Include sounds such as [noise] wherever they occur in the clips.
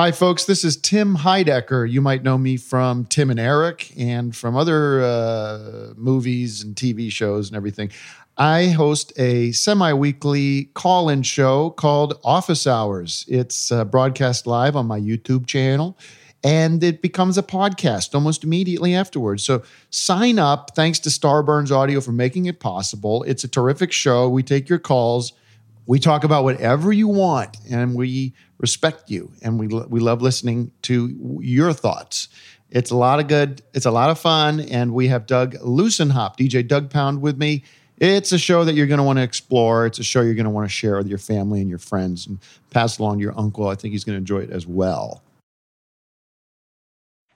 Hi, folks. This is Tim Heidecker. You might know me from Tim and Eric and from other uh, movies and TV shows and everything. I host a semi weekly call in show called Office Hours. It's uh, broadcast live on my YouTube channel and it becomes a podcast almost immediately afterwards. So sign up. Thanks to Starburns Audio for making it possible. It's a terrific show. We take your calls. We talk about whatever you want, and we respect you, and we we love listening to your thoughts. It's a lot of good. It's a lot of fun, and we have Doug Lussenhop DJ Douggpound, with me. It's a show that you're going to want to explore. It's a show you're going to want to share with your family and your friends, and pass along to your uncle. I think he's going to enjoy it as well.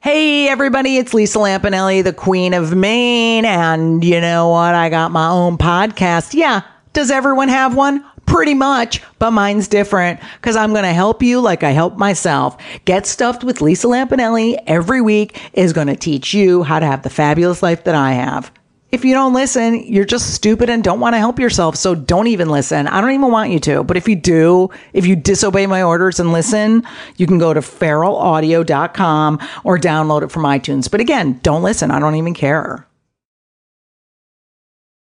Hey everybody, it's Lisa Lampanelli, the Queen of Mean, and you know what? I got my own podcast. Yeah, does everyone have one? Pretty much, but mine's different because I'm going to help you like I help myself. Get Stuffed with Lisa Lampanelli every week is going to teach you how to have the fabulous life that I have. If you don't listen, you're just stupid and don't want to help yourself. So don't even listen. I don't even want you to. But if you do, if you disobey my orders and listen, you can go to feralaudio.com or download it from iTunes. But again, don't listen. I don't even care.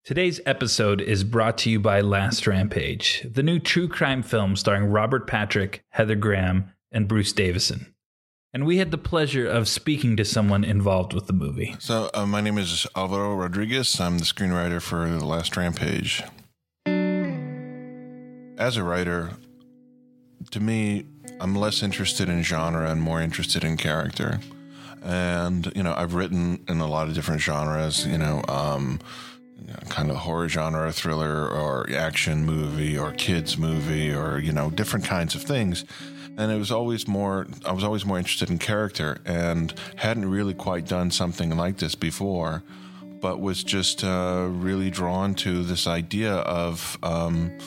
Today's episode is brought to you by Last Rampage, the new true crime film starring Robert Patrick, Heather Graham, and Bruce Davison. And we had the pleasure of speaking to someone involved with the movie. So, uh, my name is Alvaro Rodriguez. I'm the screenwriter for The Last Rampage. As a writer, to me, I'm less interested in genre and more interested in character. And, you know, I've written in a lot of different genres, you know, um, kind of horror genre, thriller, or action movie, or kids movie, or you know, different kinds of things. And it was always more. I was always more interested in character, and hadn't really quite done something like this before, but was just uh, really drawn to this idea of. Um,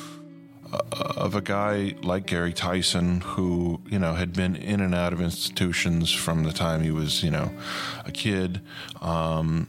of a guy like Gary Tyson who, you know, had been in and out of institutions from the time he was, you know, a kid, um,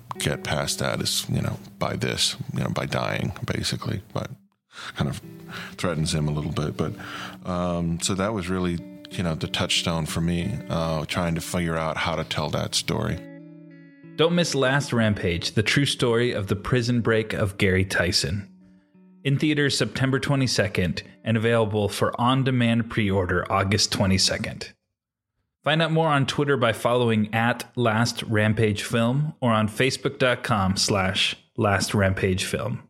get past that is, you know, by this, you know, by dying, basically. But kind of threatens him a little bit. But um, so that was really, you know, the touchstone for me, uh, trying to figure out how to tell that story. Don't miss Last Rampage, the true story of the prison break of Gary Tyson. In theaters September 22nd and available for on demand pre order August 22nd. Find out more on Twitter by following at Last Rampage Film or on Facebook.com slash Last Rampage Film.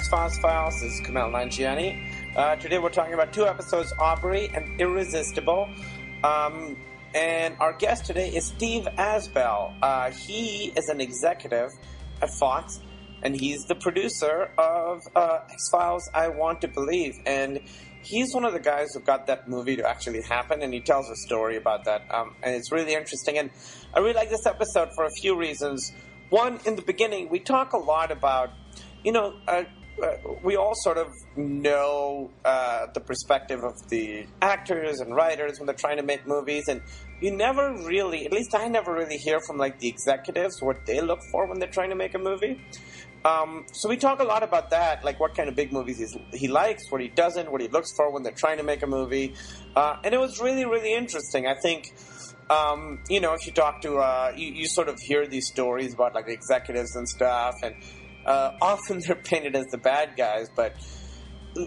X Files Files. This is Kumail Nanjiani. Uh, today we're talking about two episodes Aubrey and Irresistible. Um, and our guest today is Steve Asbell. Uh, he is an executive at Fox, and he's the producer of uh, X Files I Want to Believe. And he's one of the guys who got that movie to actually happen, and he tells a story about that. Um, and it's really interesting. And I really like this episode for a few reasons. One, in the beginning, we talk a lot about you know, uh, we all sort of know uh, the perspective of the actors and writers when they're trying to make movies, and you never really, at least I never really hear from like the executives what they look for when they're trying to make a movie. Um, so we talk a lot about that, like what kind of big movies he likes, what he doesn't, what he looks for when they're trying to make a movie, uh, and it was really, really interesting. I think, um, you know, if you talk to, uh, you, you sort of hear these stories about like executives and stuff, and uh, often they're painted as the bad guys, but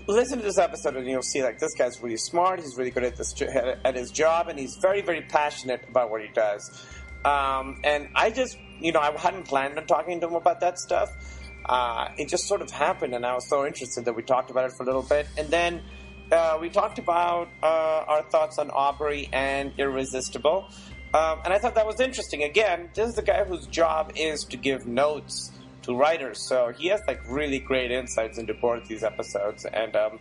listen to this episode and you'll see like this guy's really smart, he's really good at this at his job, and he's very, very passionate about what he does. Um, and I just, you know, I hadn't planned on talking to him about that stuff uh, it just sort of happened, and I was so interested that we talked about it for a little bit. And then uh, we talked about uh, our thoughts on Aubrey and Irresistible. Um, and I thought that was interesting. Again, this is the guy whose job is to give notes to writers. So he has like really great insights into both these episodes. And um,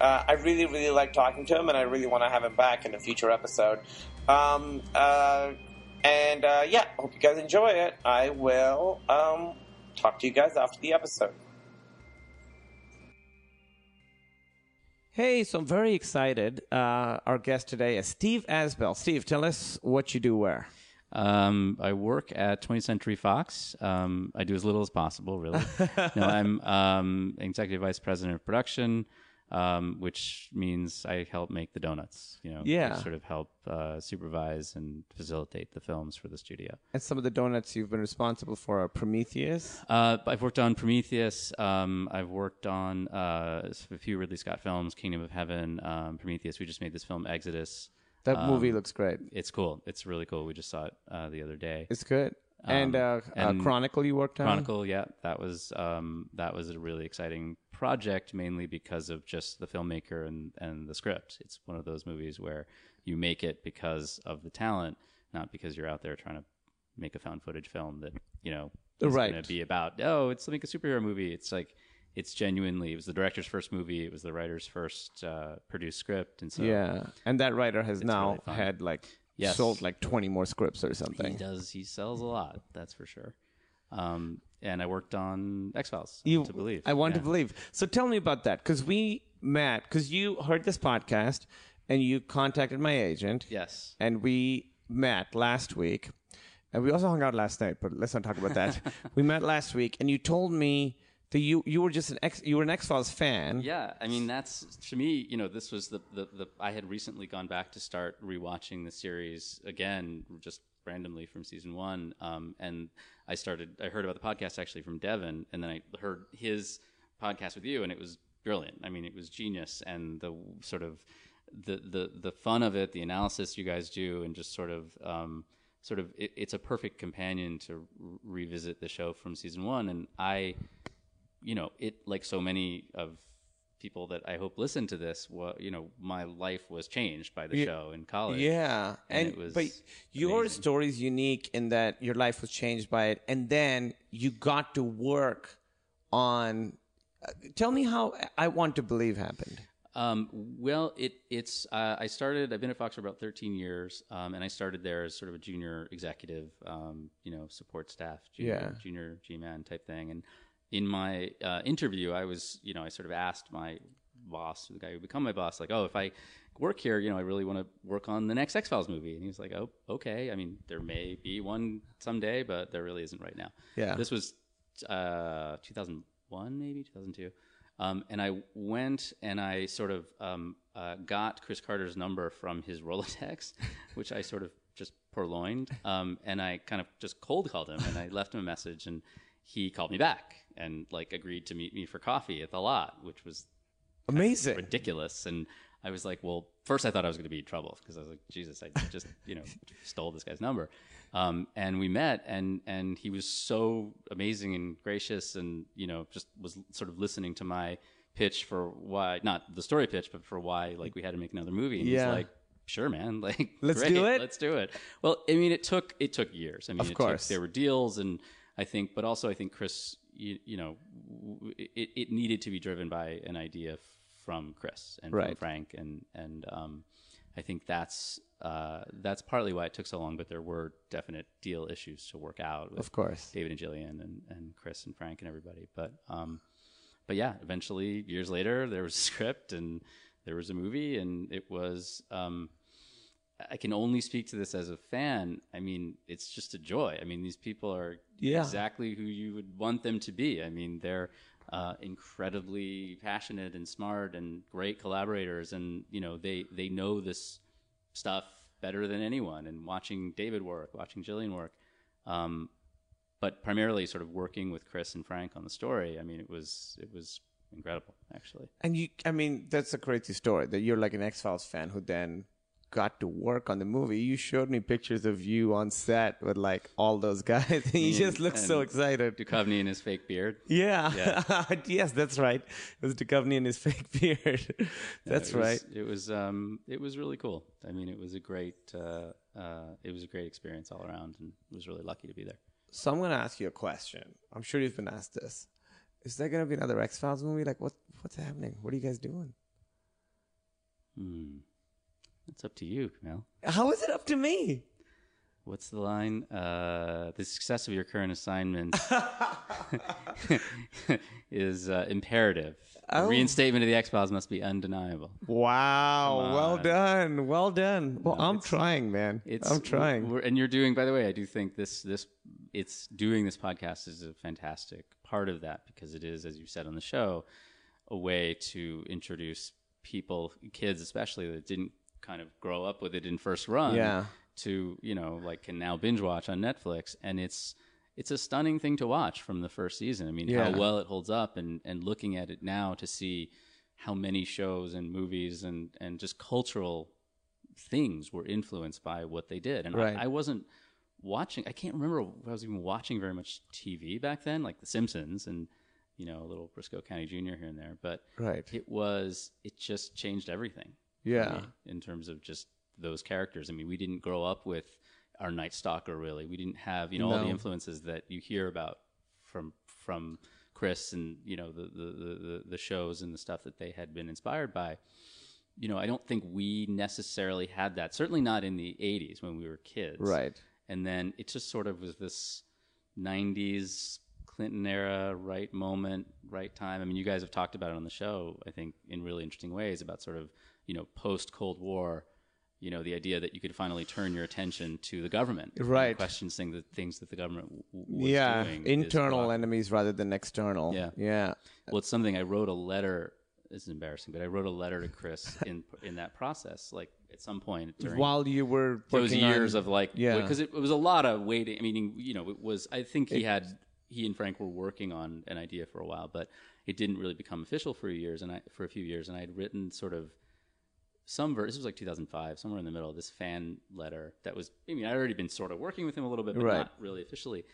uh, I really, really like talking to him, and I really want to have him back in a future episode. Um, uh, and uh, yeah, hope you guys enjoy it. I will um, talk to you guys after the episode. Hey, so I'm very excited. Uh, our guest today is Steve Asbell. Steve, tell us what you do where. Um, I work at 20th Century Fox. Um, I do as little as possible, really. [laughs] no, I'm um, executive vice president of production, um, which means I help make the donuts. You know, Yeah. I sort of help uh, supervise and facilitate the films for the studio. And some of the donuts you've been responsible for are Prometheus. Uh, I've worked on Prometheus. Um, I've worked on uh, a few Ridley Scott films, Kingdom of Heaven, um, Prometheus. We just made this film, Exodus. That movie looks great. It's cool. It's really cool. We just saw it uh, the other day. It's good. and, uh, and uh, Chronicle you worked on? Chronicle, yeah, that was um, that was a really exciting project, mainly because of just the filmmaker and and the script. It's one of those movies where you make it because of the talent, not because you're out there trying to make a found footage film that you know is Right. going to be about. Oh, it's like a superhero movie. It's like it's genuinely. It was the director's first movie. It was the writer's first uh, produced script, and so Yeah. And that writer has now really had like Yes. sold like 20 more scripts or something. He does. He sells a lot. That's for sure. Um, and I worked on X Files. You, to believe. I want to believe. So tell me about that because we met because you heard this podcast and you contacted my agent. Yes. And we met last week, and we also hung out last night. But let's not talk about that. [laughs] we met last week, and you told me that you you were just an X you were an X Files fan. Yeah, I mean that's to me, you know, this was the, the the I had recently gone back to start rewatching the series again, just randomly from season one, um, and I started. I heard about the podcast actually from Devin, and then I heard his podcast with you, and it was brilliant. I mean, it was genius, and the sort of the the the fun of it, the analysis you guys do, and just sort of. Um, Sort of, it, it's a perfect companion to r- revisit the show from season one, and I you know, it like so many of people that I hope listen to this, wa you know, my life was changed by the show in college. Yeah, and, And it was but your amazing. story is unique in that your life was changed by it, and then you got to work on. Uh, tell me how I Want to Believe happened. Um, well, it it's uh, I started. I've been at Fox for about 13 years, um, and I started there as sort of a junior executive, um, you know, support staff, junior, Yeah. junior G-man type thing. And in my uh, interview, I was, you know, I sort of asked my boss, the guy who become my boss, like, oh, if I work here, you know, I really want to work on the next X Files movie. And he was like, oh, okay. I mean, there may be one someday, but there really isn't right now. Yeah. This was uh, 2001, maybe 2002. Um, and I went and I sort of um, uh, got Chris Carter's number from his [laughs] Rolodex, which I sort of just purloined. Um, and I kind of just cold called him and I left him a message and he called me back and like agreed to meet me for coffee at the lot, which was Amazing. ridiculous. And I was like, well, first I thought I was going to be in trouble because I was like, Jesus, I just, you know, [laughs] stole this guy's number. Um, and we met and, and he was so amazing and gracious and, you know, just was sort of listening to my pitch for why, not the story pitch, but for why, like, we had to make another movie. And Yeah. he's like, sure, man, [laughs] like, Let's great, do it. Let's do it. Well, I mean, it took, it took years. I mean, Of it took- course. there were deals and I think, but also I think Chris, you, you know, w- it, it needed to be driven by an idea from Chris and from Frank, and and um, I think that's uh, that's partly why it took so long. But there were definite deal issues to work out. With Of course. David and Gillian and, and Chris and Frank and everybody. But um, but yeah, eventually years later there was a [laughs] script and there was a movie and it was um, I can only speak to this as a fan. I mean, it's just a joy. I mean, these people are Yeah. exactly who you would want them to be. I mean, they're uh, incredibly passionate and smart and great collaborators, and you know, they they know this stuff better than anyone. And watching David work, watching Gillian work, um, but primarily sort of working with Chris and Frank on the story. I mean, it was it was incredible, actually. And you, I mean, that's a crazy story that you're like an X Files fan who then got to work on the movie. You showed me pictures of you on set with like all those guys, [laughs] and you just look so excited. Duchovny and his fake beard. Yeah. [laughs] yes, that's right. It was Duchovny and his [laughs] fake beard. that's it was, right. It was um, it was really cool. I mean, it was a great uh, uh, it was a great experience all around, and was really lucky to be there. So I'm going to ask you a question. I'm sure you've been asked this. Is there going to be another X Files movie? Like, what what's happening? What are you guys doing? Hmm. It's up to you, Mel. How is it up to me? What's the line? Uh, the success of your current assignment [laughs] is uh, imperative. The Oh. Reinstatement of the X Files must be undeniable. Wow. Well done. Well done. Well, No, I'm it's- trying, man. It's I'm trying. we're- and you're doing. By the way, I do think this this it's doing this podcast is a fantastic part of that because it is, as you said on the show, a way to introduce people, kids especially that didn't kind of grow up with it in first run, Yeah. to you know like can now binge watch on Netflix, and it's it's a stunning thing to watch from the first season. I mean, Yeah. how well it holds up, and and looking at it now to see how many shows and movies and and just cultural things were influenced by what they did. And Right. I, I wasn't watching. I can't remember if I was even watching very much TV back then, like The Simpsons and you know a little Brisco County Jr. here and there. But Right. it was it just changed everything. Yeah. in terms of just those characters. I mean, we didn't grow up with our Night Stalker really. We didn't have you know all the influences that you hear about from from Chris and you know the the, the the the shows and the stuff that they had been inspired by you know, I don't think we necessarily had that. Certainly not in the 80s when we were kids. Right. And then it just sort of was this 90s Clinton era, right moment, right time. I mean, you guys have talked about it on the show, I think, in really interesting ways about sort of, you know, post Cold War, you know, the idea that you could finally turn your attention to the government. Right. Questioning the things that the government w- Yeah. Internal enemies rather than external. Yeah. Yeah. Well, it's something I wrote a letter. This is embarrassing, but I wrote a letter to Chris [laughs] in in that process. Like at some point during While you were those years on- of like, Yeah. because it, it was a lot of waiting. I mean, you know, it was. I think he had he and Frank were working on an idea for a while, but it didn't really become official for years and I for a few years. And I had written sort of some ver- this was like 2005, somewhere in the middle, this fan letter that was. I mean, I'd already been sort of working with him a little bit, but Right. not really officially.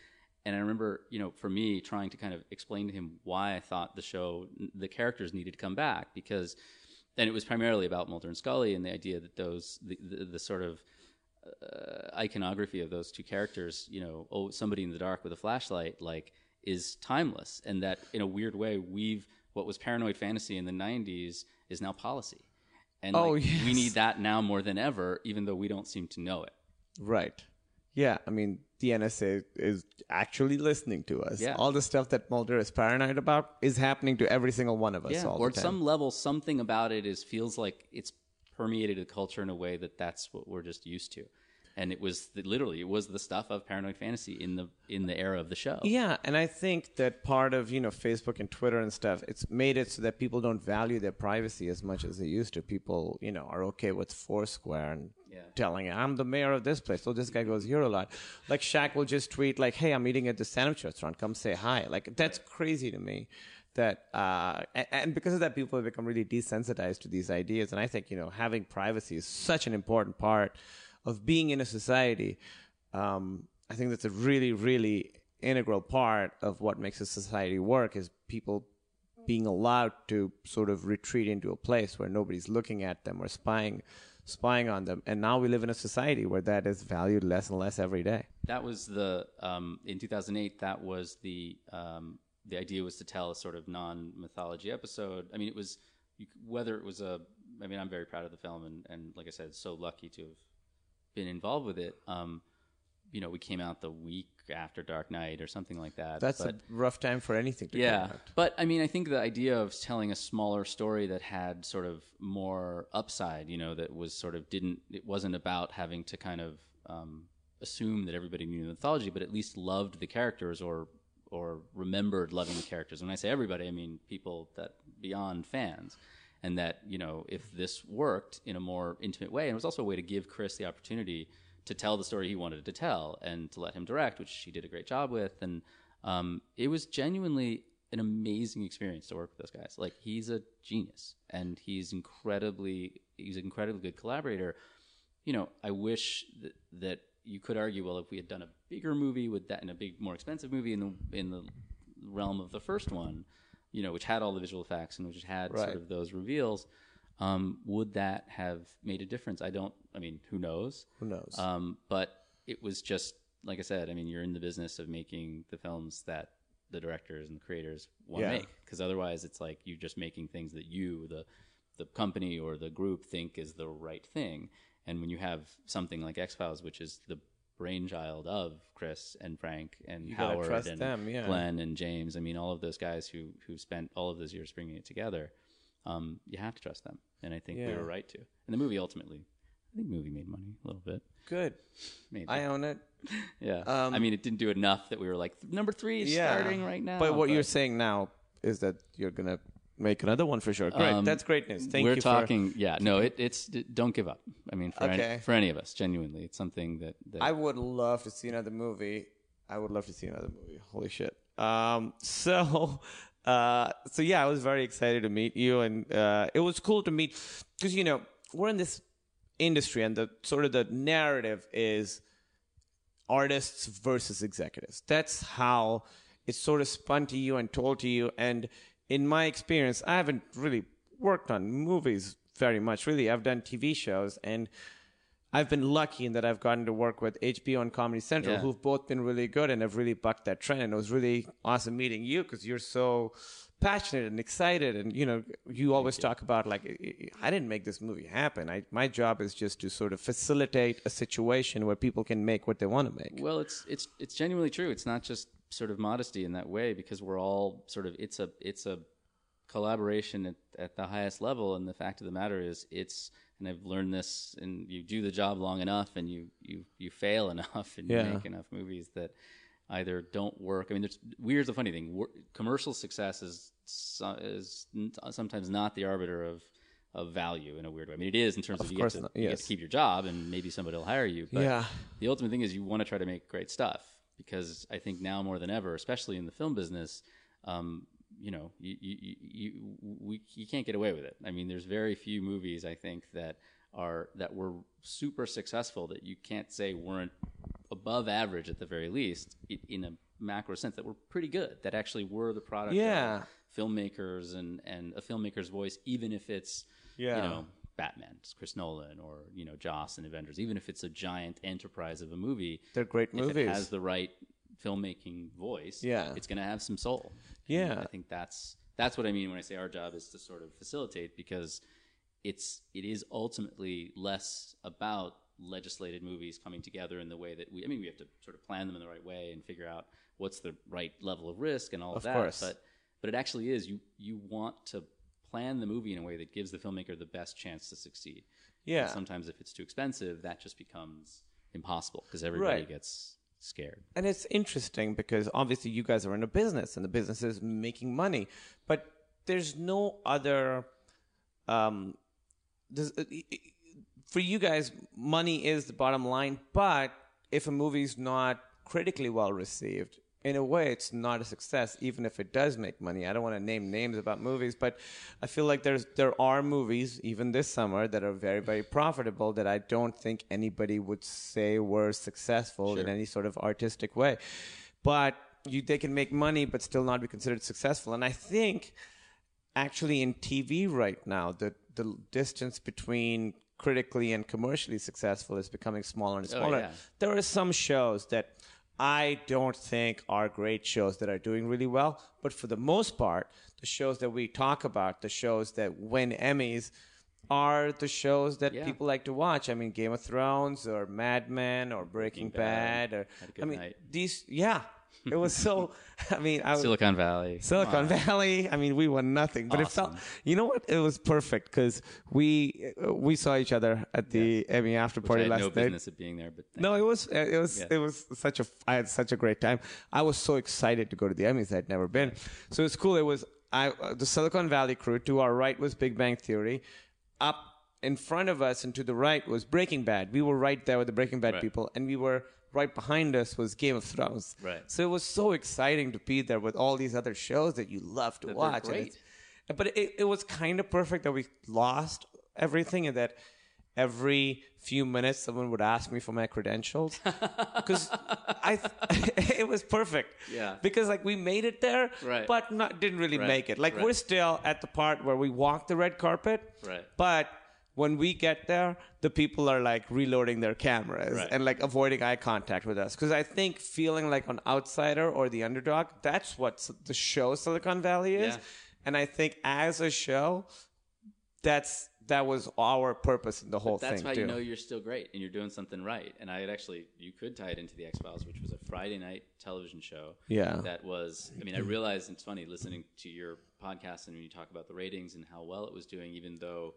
And I remember, you know, for me trying to kind of explain to him why I thought the show, the characters needed to come back because, and it was primarily about Mulder and Scully and the idea that those, the, the, the sort of uh, iconography of those two characters, you know, oh, somebody in the dark with a flashlight, like, is timeless. And that in a weird way, we've, what was paranoid fantasy in the 90s is now policy. And Oh, like, we need that now more than ever, even though we don't seem to know it. Right. Yeah. I mean, the NSA is actually listening to us. Yeah. All the stuff that Mulder is paranoid about is happening to every single one of us. yeah, all or the at time. some level, something about it is feels like it's permeated the culture in a way that that's what we're just used to. And it was the, literally it was the stuff of paranoid fantasy in the in the era of the show. Yeah, and I think that part of you know Facebook and Twitter and stuff, it's made it so that people don't value their privacy as much as they used to. People, you know, are okay with Foursquare and Yeah. telling, it, "I'm the mayor of this place." So this guy goes here a lot. Like Shaq will just tweet like, "Hey, I'm eating at the sandwich restaurant. Come say hi." Like that's crazy to me. That uh, and, and because of that, people have become really desensitized to these ideas. And I think you know having privacy is such an important part of being in a society. Um, I think that's a really, really integral part of what makes a society work is people being allowed to sort of retreat into a place where nobody's looking at them or spying spying on them and now we live in a society where that is valued less and less every day That was the um, in 2008. That was the um, the idea was to tell a sort of non mythology episode. I mean, it was whether it was a. I mean, I'm very proud of the film, and, and like I said, so lucky to have been involved with it. Um, you know, we came out the week after Dark Knight or something like that. That's but, a rough time for anything to yeah, come out. but I mean, I think the idea of telling a smaller story that had sort of more upside, you know, that was sort of didn't, it wasn't about having to kind of um, assume that everybody knew the mythology, but at least loved the characters or or remembered loving the characters. When I say everybody, I mean people that beyond fans. And that, you know, if this worked in a more intimate way, and it was also a way to give Chris the opportunity to tell the story he wanted to tell and to let him direct, which he did a great job with. And um, it was genuinely an amazing experience to work with those guys. Like he's a genius, and he's incredibly he's an incredibly good collaborator. You know, I wish that, that you could argue, well, if we had done a bigger movie with that, and a big, more expensive movie in the in the realm of the first one, you know, which had all the visual effects and which had Right. sort of those reveals, um, would that have made a difference? I don't. I mean, who knows? Who knows? Um, but it was just like I said. I mean, you're in the business of making the films that the directors and the creators want to Yeah. make, because otherwise, it's like you're just making things that you, the the company or the group, think is the right thing. And when you have something like X Files, which is the brainchild of Chris and Frank and You Howard and them, yeah. Glen and James, I mean, all of those guys who who spent all of those years bringing it together, um, you have to trust them. And I think we were right to. And the movie ultimately, I think movie made money a little bit. Good. Maybe. I own it. [laughs] yeah. um, I mean, it didn't do enough that we were like number three is starting right now. But what you're saying now is that you're gonna make another one for sure. Great. Um, That's great news. Thank you. we're you. talking. yeah. No, it, it's don't give up. I mean, for Okay. any, for any of us, genuinely, it's something that, that I would love to see another movie. I would love to see another movie. Holy shit. Um. [laughs] So. Uh. So yeah, I was very excited to meet you, and uh, it was cool to meet because you know we're in this industry, and the sort of the narrative is artists versus executives. That's how it's sort of spun to you and told to you. And in my experience, I haven't really worked on movies very much. Really, I've done TV shows and I've been lucky in that I've gotten to work with HBO and Comedy Central, Yeah. who've both been really good and have really bucked that trend. And it was really awesome meeting you because you're so passionate and excited. And you know, you always talk about like, I didn't make this movie happen. I, my job is just to sort of facilitate a situation where people can make what they want to make. Well, it's it's it's genuinely true. It's not just sort of modesty in that way because we're all sort of it's a it's a collaboration at, at the highest level. And the fact of the matter is, it's and I've learned this. And you do the job long enough, and you you you fail [laughs] enough, and Yeah. you make enough movies that either don't work. I mean, there's weird's the funny thing. Commercial success is is sometimes not the arbiter of of value in a weird way. I mean, it is in terms of, Of you, get to, not, you get to keep your job, and maybe somebody will hire you. But Yeah. the ultimate thing is you want to try to make great stuff because I think now more than ever, especially in the film business, um, you know, you, you, you, you, we, you can't get away with it. I mean, there's very few movies I think that are that were super successful that you can't say weren't above average at the very least in a macro sense that were pretty good that actually were the product Yeah. of filmmakers and and a filmmaker's voice even if it's Yeah. you know Batman, it's Chris Nolan, or you know Joss and Avengers. Even if it's a giant enterprise of a movie, They're great if movies. it has the right filmmaking voice, Yeah. it's going to have some soul. Yeah. And I think that's that's what I mean when I say our job is to sort of facilitate because it's it is ultimately less about legislated movies coming together in the way that we. I mean, we have to sort of plan them in the right way and figure out what's the right level of risk and all of, Of that. course. But but it actually is you you want to plan the movie in a way that gives the filmmaker the best chance to succeed. Yeah. And sometimes if it's too expensive, that just becomes impossible because everybody Right. gets scared. And it's interesting because obviously you guys are in a business and the business is making money, but there's no other. Um, uh, for you guys, money is the bottom line, but if a movie's not critically well received, in a way, it's not a success, even if it does make money. I don't want to name names about movies, but I feel like there's there are movies, even this summer, that are very, very profitable that I don't think anybody would say were successful in any sort of artistic way. But you, they can make money, but still not be considered successful. And I think actually in TV right now, the the distance between critically and commercially successful is becoming smaller and oh, smaller. yeah. There are some shows that I don't think are great shows that are doing really well, but for the most part, the shows that we talk about, the shows that win Emmys, are the shows that Yeah. people like to watch. I mean, Game of Thrones or Mad Men or Breaking, Bad. Bad. or Had a good I mean, night. these. Yeah, it was so. I mean, I was, Silicon Valley. Silicon Valley. I mean, we won nothing, but it felt. You know what? It was perfect because we we saw each other at the Emmy after party last no night. business of being there, but No, it was it was Yeah. it was such a I had such a great time. I was so excited to go to the Emmys. I'd never been, so it's cool. It was I the Silicon Valley crew. To our right was Big Bang Theory. Up in front of us and to the right was Breaking Bad. We were right there with the Breaking Bad Right. people, and we were right behind us was Game of Thrones. Right. So it was so exciting to be there with all these other shows that you love to they're watch. great. But it, it was kind of perfect that we lost everything and that every few minutes someone would ask me for my credentials [laughs] because I [laughs] it was perfect. Yeah. Because like we made it there, Right. but not didn't really Right. make it. Like Right. we're still at the part where we walk the red carpet. Right. But when we get there, the people are like reloading their cameras Right. and like avoiding eye contact with us. Because I think feeling like an outsider or the underdog, that's what the show Silicon Valley is. Yeah. And I think as a show, that's that was our purpose in the whole That's thing how too. you know you're still great and you're doing something right. And I had actually, you could tie it into the X Files, which was a Friday night television show. Yeah. That was, I mean, I realized it's funny listening to your podcast and when you talk about the ratings and how well it was doing, even though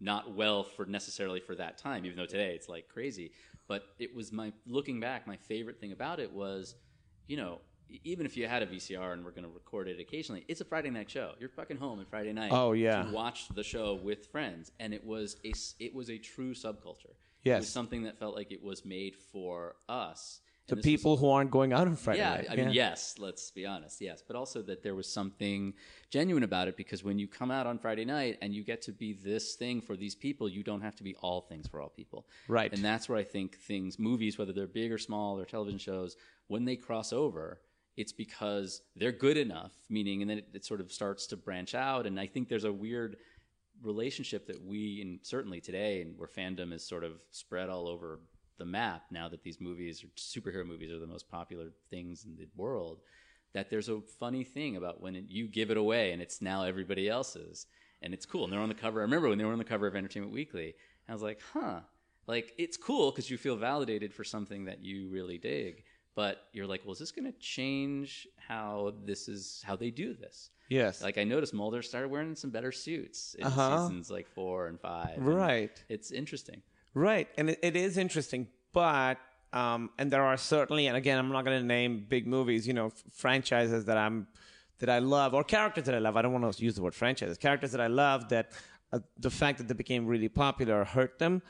not well for necessarily for that time, even though today it's like crazy. But it was my, looking back, my favorite thing about it was, you know, even if you had a VCR and we're going to record it occasionally, it's a Friday night show. You're fucking home on Friday night. Oh, yeah. To watch the show with friends, and it was a it was a true subculture. It Yes. was something that felt like it was made for us. And this was- people who aren't going out on Friday yeah, night. I mean, yes, let's be honest, yes, but also that there was something genuine about it because when you come out on Friday night and you get to be this thing for these people, you don't have to be all things for all people. Right. And that's where I think things, movies, whether they're big or small or television shows, when they cross over, it's because they're good enough, meaning, and then it, it sort of starts to branch out. And I think there's a weird relationship that we, and certainly today, and where fandom is sort of spread all over the map now that these movies, or superhero movies, are the most popular things in the world. That there's a funny thing about when it, you give it away and it's now everybody else's, and it's cool. And they're on the cover. I remember when they were on the cover of Entertainment Weekly, I was like, huh, like it's cool because you feel validated for something that you really dig. But you're like, well, is this going to change how this is how they do this? Yes. Like I noticed Mulder started wearing some better suits in Uh-huh. seasons like four and five. and Right. It's interesting. Right, and it, it is interesting, but um, and there are certainly, and again, I'm not going to name big movies, you know, f- franchises that I'm that I love or characters that I love. I don't want to use the word franchises. Characters that I love that uh, the fact that they became really popular hurt them,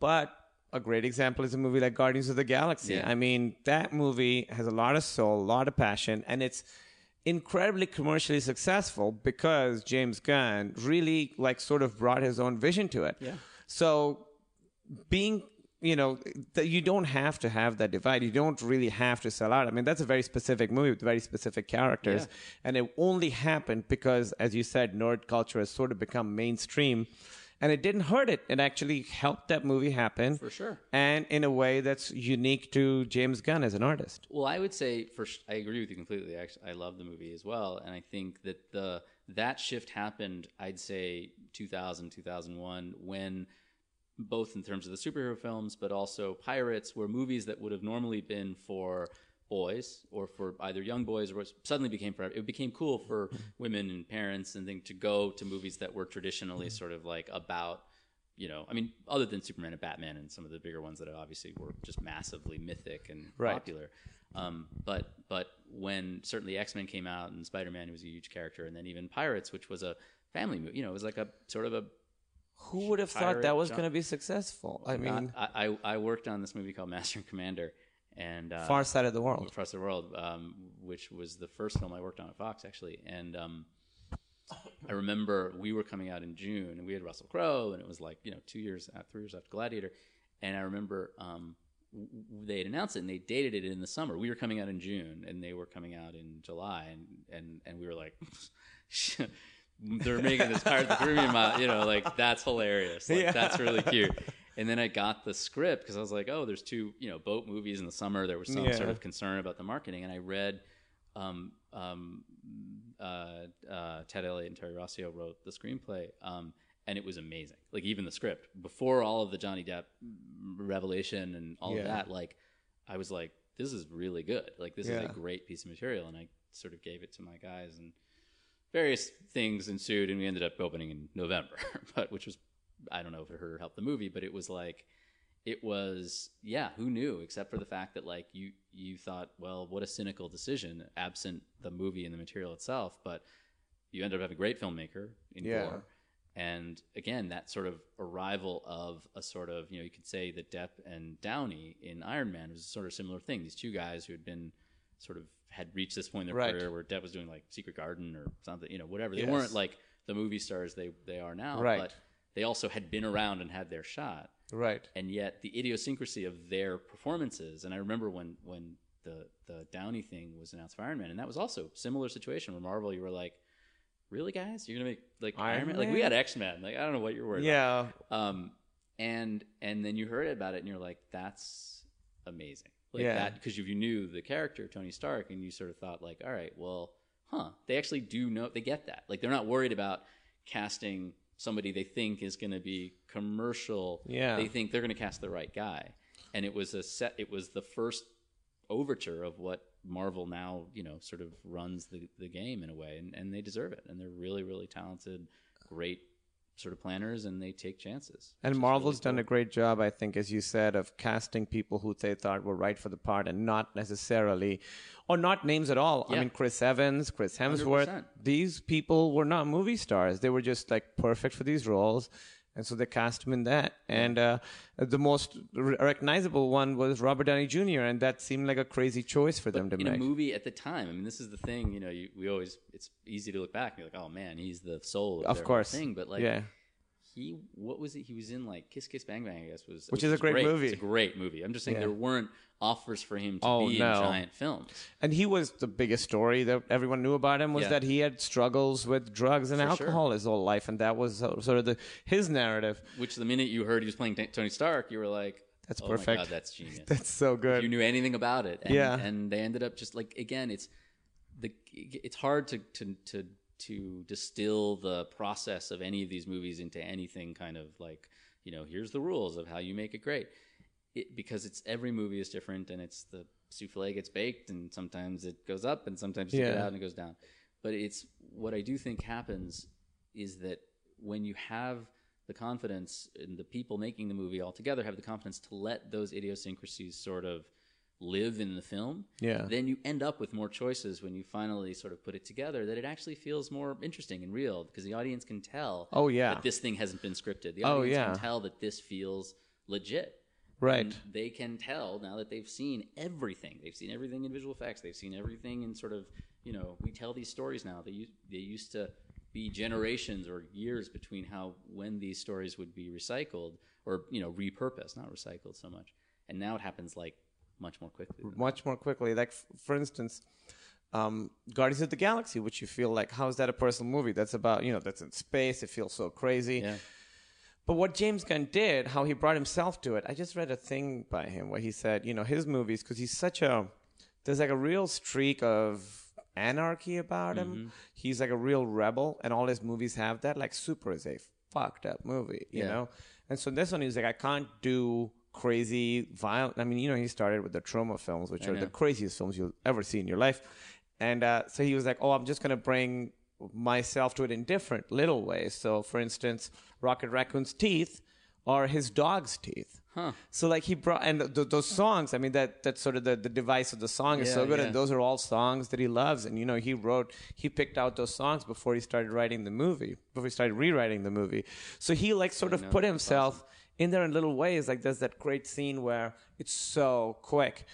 but. A great example is a movie like Guardians of the Galaxy. Yeah. I mean, that movie has a lot of soul, a lot of passion, and it's incredibly commercially successful because James Gunn really like sort of brought his own vision to it. Yeah. So being you know that you don't have to have that divide you don't really have to sell out i mean that's a very specific movie with very specific characters Yeah. and it only happened because as you said nerd culture has sort of become mainstream and it didn't hurt it it actually helped that movie happen For sure. and in a way that's unique to james gunn as an artist Well, I would say first, I agree with you completely. Actually, I love the movie as well, and I think that the that shift happened. I'd say 2000, 2001, when both in terms of the superhero films, but also pirates, were movies that would have normally been for boys or for either young boys or suddenly became for it became cool for [laughs] women and parents and things to go to movies that were traditionally sort of like about you know, I mean, other than Superman and Batman and some of the bigger ones that obviously were just massively mythic and Right. popular. Um, but but when certainly X Men came out and Spider Man was a huge character, and then even Pirates, which was a family movie, you know, it was like a sort of a. who would have thought that was going to be successful i mean I, I I worked on this movie called [laughs] Master and Commander, and uh, far side of the world across the world, um, which was the first film I worked on at Fox actually, and um, I remember we were coming out in June, and we had Russell Crowe, and it was like you know two years, uh, three years after Gladiator, and I remember um, they had announced it and they dated it in the summer. We were coming out in June, and they were coming out in July, and and and we were like. [laughs] They're making this Pirates of the Caribbean, mo- you know, like that's hilarious. Like, Yeah. That's really [laughs] cute. And then I got the script because I was like, oh, there's two, you know, boat movies in the summer. There was some Yeah. sort of concern about the marketing, and I read um, um, uh, uh, Ted Elliott and Terry Rossio wrote the screenplay, um, and it was amazing. Like even the script before all of the Johnny Depp revelation and all of that, like I was like, this is really good. Like this is a great piece of material, and I sort of gave it to my guys, and various things ensued, and we ended up opening in November, [laughs] but which was I don't know if it hurt or helped the movie, but it was like it was yeah who knew except for the fact that like you you thought well what a cynical decision absent the movie and the material itself but you ended up having a great filmmaker in Yeah. Gore. and again that sort of arrival of a sort of you know you could say that Depp and Downey in Iron Man was a sort of similar thing these two guys who had been sort of had reached this point in their Right. career where Depp was doing like Secret Garden or something you know whatever they Yes. weren't like the movie stars they they are now Right. but they also had been around and had their shot Right. and yet the idiosyncrasy of their performances. And I remember when when the the Downey thing was announced for Iron Man, and that was also similar situation where Marvel, you were like, really, guys, you're gonna make like Iron, Iron Man? Like we had X Men. Like I don't know what you're worried Yeah. about. Um, and and then you heard about it, and you're like, that's amazing. Like Yeah. that because if you knew the character Tony Stark, and you sort of thought like, all right, well, huh? They actually do know. They get that. Like they're not worried about casting somebody they think is going to be commercial. Yeah. They think they're going to cast the right guy. And it was a set. It was the first overture of what Marvel now, you know, sort of runs the, the game in a way, and, and they deserve it. And they're really, really talented, great sort of planners, and they take chances. And Marvel's really done cool. a great job, I think, as you said, of casting people who they thought were right for the part and not necessarily, or not names at all. I mean, Chris Evans, Chris Hemsworth, 100%. these people were not movie stars. They were just like perfect for these roles. And so they cast him in that. And uh, the most re- recognizable one was Robert Downey Jr., and that seemed like a crazy choice for them to in make. a movie at the time. I mean, this is the thing. You know, you, we always it's easy to look back and be like, oh man, he's the soul of, Of course. thing. But like, Yeah. He what was it? He was in like Kiss Kiss Bang Bang. I guess was Which is a great movie. It's a great movie. I'm just saying Yeah. there weren't offers for him to Oh, be no. in giant films. And he was the biggest story that everyone knew about him was Yeah. that he had struggles with drugs and For alcohol his whole life, and that was sort of the his narrative. Which the minute you heard he was playing T- Tony Stark, you were like, That's oh my perfect. God, that's genius. [laughs] That's so if good. you knew anything about it. And, Yeah. and they ended up just like again, it's the it's hard to to to to distill the process of any of these movies into anything kind of like you know here's the rules of how you make it great. It, because it's every movie is different and it's the souffle gets baked and sometimes it goes up and sometimes you get out and it goes down. But it's what I do think happens is that when you have the confidence and the people making the movie all together have the confidence to let those idiosyncrasies sort of live in the film, Yeah. then you end up with more choices when you finally sort of put it together that it actually feels more interesting and real because the audience can tell Oh, yeah. that this thing hasn't been scripted. The Oh, audience yeah. can tell that this feels legit. Right. And they can tell now that they've seen everything. They've seen everything in visual effects. They've seen everything in sort of, you know, we tell these stories now. They they used to be generations or years between how when these stories would be recycled or you know repurposed, not recycled so much. And now it happens like much more quickly. much more quickly. Like f- for instance, um, Guardians of the Galaxy, which you feel like, how is that a personal movie? That's about you know that's in space. It feels so crazy. Yeah. But what James Gunn did, how he brought himself to it, I just read a thing by him where he said, you know, his movies, because he's such a, there's like a real streak of anarchy about him. Mm-hmm. He's like a real rebel, and all his movies have that. Like Super is a fucked up movie, you Yeah. know? And so this one, he's like, I can't do crazy, violent. I mean, you know, he started with the Troma films, which I are the craziest films you'll ever see in your life. And uh, so he was like, oh, I'm just going to bring myself to it in different little ways. So, for instance, Rocket Raccoon's teeth are his dog's teeth. Huh. So like he brought and th- those songs. I mean that that's sort of the, the device of the song is so good, yeah. and those are all songs that he loves. And you know he wrote he picked out those songs before he started writing the movie, before he started rewriting the movie. So he like sort of know. put himself in there in little ways. Like there's that great scene where it's so quick.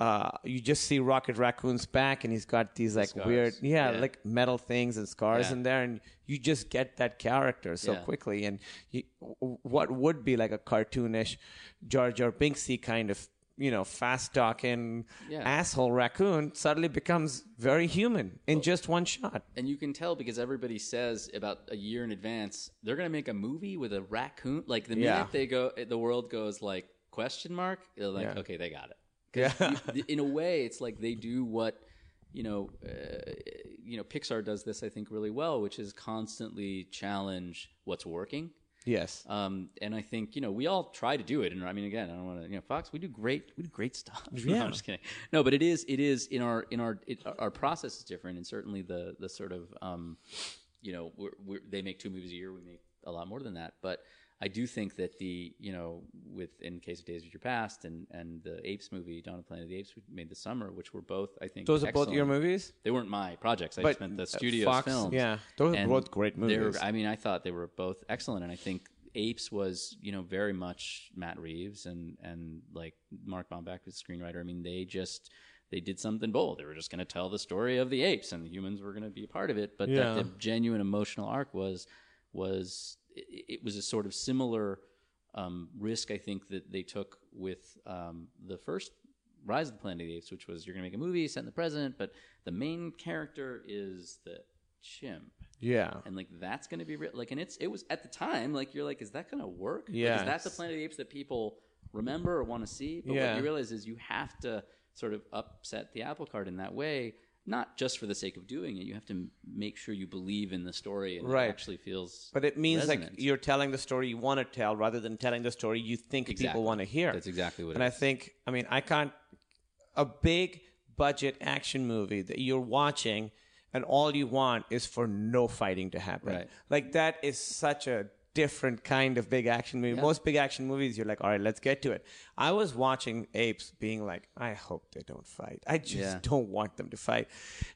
Uh, you just see Rocket Raccoon's back, and he's got these like scars. weird, yeah, Yeah. like metal things and scars Yeah. in there, and you just get that character so Yeah. quickly. And you, what would be like a cartoonish Jar Jar Binksy kind of, you know, fast talking Yeah. asshole raccoon suddenly becomes very human in just one shot. And you can tell because everybody says about a year in advance they're going to make a movie with a raccoon. Like the minute Yeah. they go, the world goes like question mark. They're like, Yeah. okay, they got it. Yeah. you- in a way, it's like they do what you know, uh, you know, Pixar does this I think really well, which is constantly challenge what's working. Yes. Um, and I think you know we all try to do it, and I mean, again, I don't want to, you know, Fox, we do great, we do great stuff. [laughs] no, Yeah. I'm just kidding. No, but it is, it is in our, in our, it, our process is different, and certainly the, the sort of, um, you know, we're, we're, they make two movies a year, we make a lot more than that, but I do think that the, you know, with in case of Days of Future Past and and the Apes movie, Dawn of the Planet of the Apes, we made this summer, which were both, I think, Those are both your movies? They weren't my projects. I But, just meant the uh, studio Fox- films. yeah, those are And both great they were- movies. I mean, I thought they were both excellent, and I think Apes was, you know, very much Matt Reeves and and like Mark Bomback was the screenwriter. I mean, they just they did something bold. They were just going to tell the story of the apes, and the humans were going to be a part of it. But Yeah. that the genuine emotional arc was was it, it was a sort of similar um, risk I think that they took with um, the first Rise of the Planet of the Apes, which was you're going to make a movie set in the present, but the main character is the chimp Yeah. and like that's going to be re- like and it's it was at the time like you're like is that going to work Like, Yes. is that the planet of the apes that people remember or want to see but Yeah. what you realize is you have to sort of upset the apple cart in that way not just for the sake of doing it you have to make sure you believe in the story and Right. it actually feels But it means like you're telling the story you want to tell rather than telling the story you think Exactly. people want to hear. That's exactly what it is. And I is. think, I mean, I can't. A big budget action movie that you're watching and all you want is for no fighting to happen. Right. Like that is such a different kind of big action movie. Most big action movies, you're like, all right, let's get to it. I was watching Apes being like, I hope they don't fight. I just Yeah. don't want them to fight.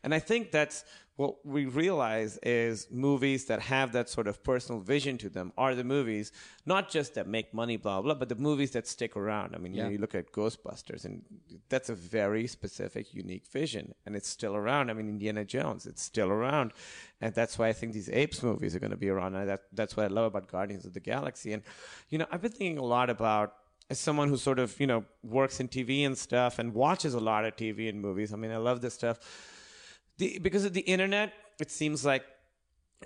And I think that's what we realize is movies that have that sort of personal vision to them are the movies, not just that make money, blah, blah, but the movies that stick around. I mean, you, know, you look at Ghostbusters, and that's a very specific, unique vision, and it's still around. I mean, Indiana Jones, it's still around. And that's why I think these Apes movies are going to be around. And that, that's what I love about Guardians of the Galaxy. And, you know, I've been thinking a lot about as someone who sort of you know works in TV and stuff and watches a lot of TV and movies. I mean, I love this stuff. The, because of the internet, it seems like,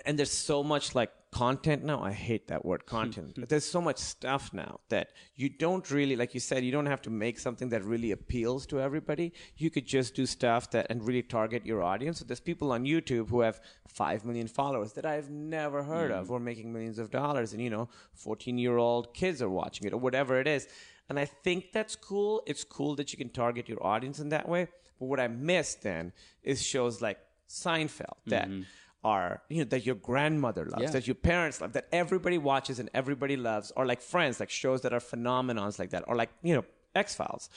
and there's so much like content now. I hate that word content. Hmm. but there's so much stuff now that you don't really, like you said, you don't have to make something that really appeals to everybody. You could just do stuff that and really target your audience. So there's people on YouTube who have five million followers that I've never heard of, hmm. who are making millions of dollars, and you know, 14 year old kids are watching it or whatever it is. And I think that's cool. It's cool that you can target your audience in that way. But what I miss then is shows like Seinfeld that mm-hmm. are, you know, that your grandmother loves, Yeah. that your parents love, that everybody watches and everybody loves, or like Friends, like shows that are phenomenons like that, or like, you know, X Files.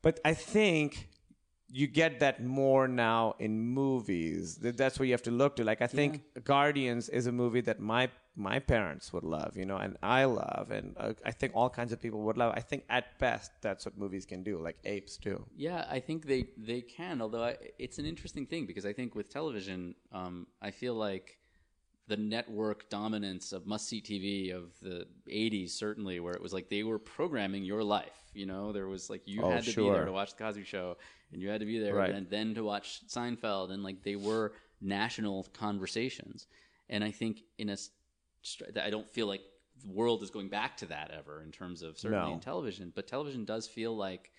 But I think you get that more now in movies. That's what you have to look to. Like I think Guardians is a movie that my my parents would love, you know, and I love, and uh, I think all kinds of people would love. I think at best that's what movies can do, like apes do. Yeah, I think they they can. Although I, it's an interesting thing because I think with television, um, I feel like the network dominance of must see TV of the '80s, certainly, where it was like they were programming your life. You know, there was like you Oh, had to be there to watch the Cosby Show, and you had to be there, Right. and then to watch Seinfeld, and like they were national conversations. And I think in a, that I don't feel like the world is going back to that ever in terms of certainly No. in television, but television does feel like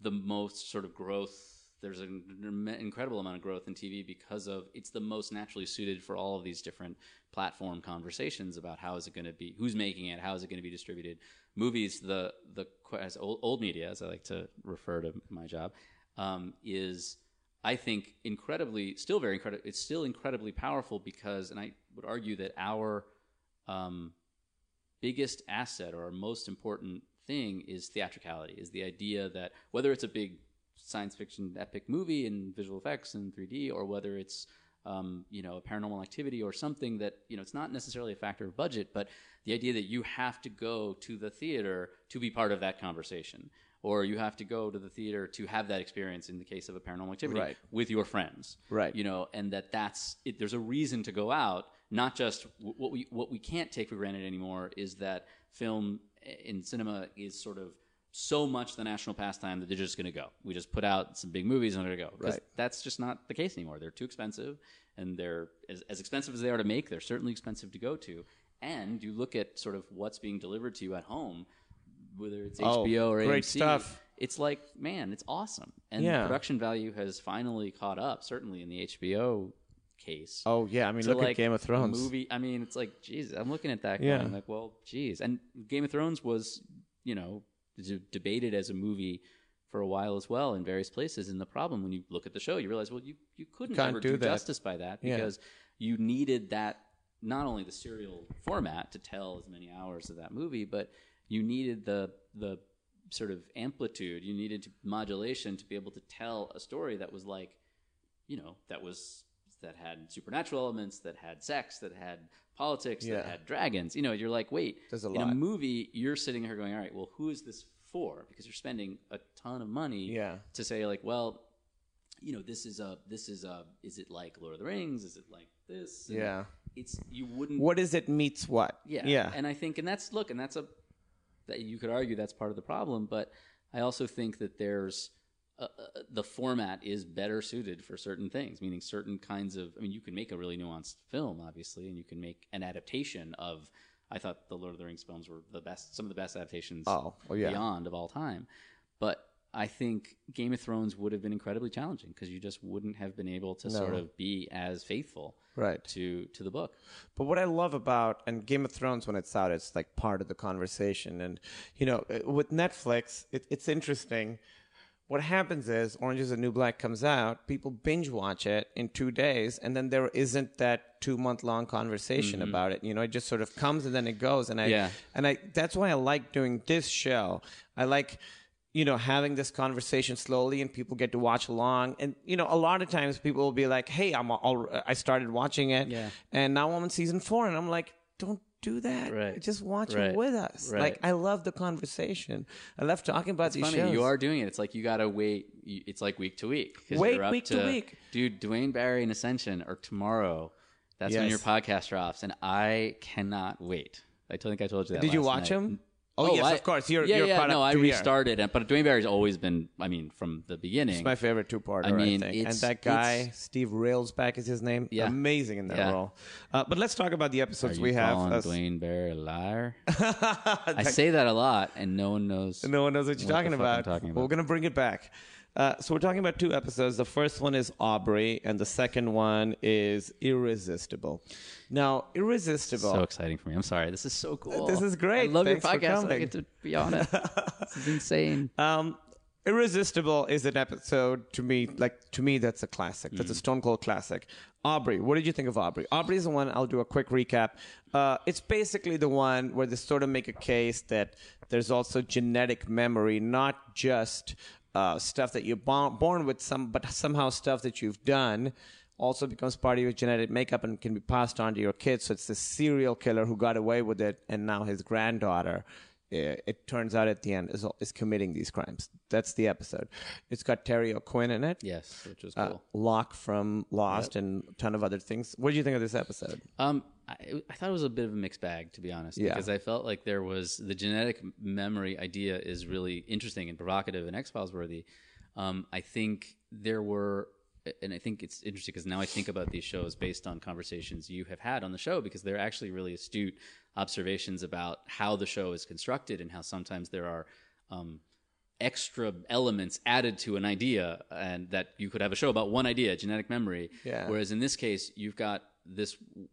the most sort of growth. There's an incredible amount of growth in TV because of it's the most naturally suited for all of these different platform conversations about how is it going to be, who's making it, how is it going to be distributed. Movies, the the as old, old media, as I like to refer to my job, um, is I think incredibly, still very incredible. It's still incredibly powerful because, and I would argue that our um, biggest asset or most important thing is theatricality is the idea that whether it's a big science fiction epic movie in visual effects and 3d or whether it's um, you know a paranormal activity or something that you know it's not necessarily a factor of budget but the idea that you have to go to the theater to be part of that conversation or you have to go to the theater to have that experience in the case of a paranormal activity Right. with your friends Right. you know and that that's it, there's a reason to go out not just what we what we can't take for granted anymore is that film in cinema is sort of so much the national pastime that they're just going to go. We just put out some big movies and they're going to go. Right. That's just not the case anymore. They're too expensive, and they're as, as expensive as they are to make. They're certainly expensive to go to. And you look at sort of what's being delivered to you at home, whether it's Oh, HBO or great AMC, stuff. it's like man, it's awesome, and Yeah. production value has finally caught up. Certainly in the HBO case. Oh yeah, I mean to, look like, at Game of Thrones. movie. I mean, it's like, geez, I'm looking at that Yeah. going like, well, geez. And Game of Thrones was, you know, d- debated as a movie for a while as well in various places. And the problem when you look at the show, you realize, well, you you couldn't ever do do, justice by that Yeah. because you needed that not only the serial format to tell as many hours of that movie, but you needed the the sort of amplitude, you needed to, modulation to be able to tell a story that was like you know that was that had supernatural elements that had sex that had politics Yeah. that had dragons you know you're like wait There's a in lot. a movie you're sitting here going all right well who is this for because you're spending a ton of money Yeah. to say like well you know this is a this is a is it like lord of the rings is it like this And Yeah. it's you wouldn't What is it meets what? yeah. Yeah. And I think, and that's look, and that's a that you could argue that's part of the problem, but I also think that there's uh, uh, the format is better suited for certain things, meaning certain kinds of. I mean, you can make a really nuanced film, obviously, and you can make an adaptation of. I thought the Lord of the Rings films were the best, some of the best adaptations Oh, well, yeah. beyond of all time. But I think Game of Thrones would have been incredibly challenging because you just wouldn't have been able to sort of be as faithful Right. to to the book. But what I love about and Game of Thrones when it's out, it's like part of the conversation. And you know, uh, with Netflix, it, it's interesting. What happens is Orange Is the New Black comes out, people binge watch it in two days, and then there isn't that two month long conversation mm-hmm. about it. You know, it just sort of comes and then it goes. And I Yeah. and I that's why I like doing this show. I like you know having this conversation slowly and people get to watch along and you know a lot of times people will be like hey i'm all i started watching it Yeah. and now i'm in season four and i'm like don't do that Right. just watch Right. it with us Right. like i love the conversation i love talking about these funny shows you are doing it it's like you gotta wait it's like week to week. Wait week to week. dude duane barry and ascension or tomorrow that's when your podcast drops and i cannot wait i think i told you that did you watch night. him oh, yes I- of course you're, yeah, you're yeah, no i here. restarted it but duane barry's always been i mean from the beginning It's my favorite two-parter, I, I mean, think. And that guy, Steve Railsback is his name. Yeah. Amazing in that Yeah. role. Uh, but let's talk about the episodes we have. calling Uh, Duane Barry a liar? [laughs] I say that a lot, and no one knows. No one knows what you're what talking, the fuck I'm about. talking But we're going to bring it back. Uh, so we're talking about two episodes. The first one is Aubrey, and the second one is Irresistible. Now, Irresistible. So exciting for me. I'm sorry. This is so cool. This is great. I love Thanks your podcast. I get to be on it. this is insane. [laughs] Um, Irresistible is an episode to me, like to me, that's a classic. That's a Mm. Stone Cold classic. Aubrey, what did you think of Aubrey? Aubrey is the one. I'll do a quick recap. Uh, it's basically the one where they sort of make a case that there's also genetic memory, not just uh, stuff that you're born, born with, some, but somehow stuff that you've done also becomes part of your genetic makeup and can be passed on to your kids. So it's the serial killer who got away with it, and now his granddaughter uh, it turns out at the end is, is committing these crimes. That's the episode. It's got Terry O'Quinn in it. Yes, which was Uh, cool. Locke from Lost and a ton of other things. What do you think of this episode? Um, I, I thought it was a bit of a mixed bag, to be honest, Yeah. because I felt like there was the genetic memory idea is really interesting and provocative and X Files worthy. Um, I think there were, and I think it's interesting because now I think about these shows based on conversations you have had on the show because they're actually really astute observations about how the show is constructed and how sometimes there are. Um, extra elements added to an idea and that you could have a show about one idea genetic memory Yeah. whereas in this case you've got this w-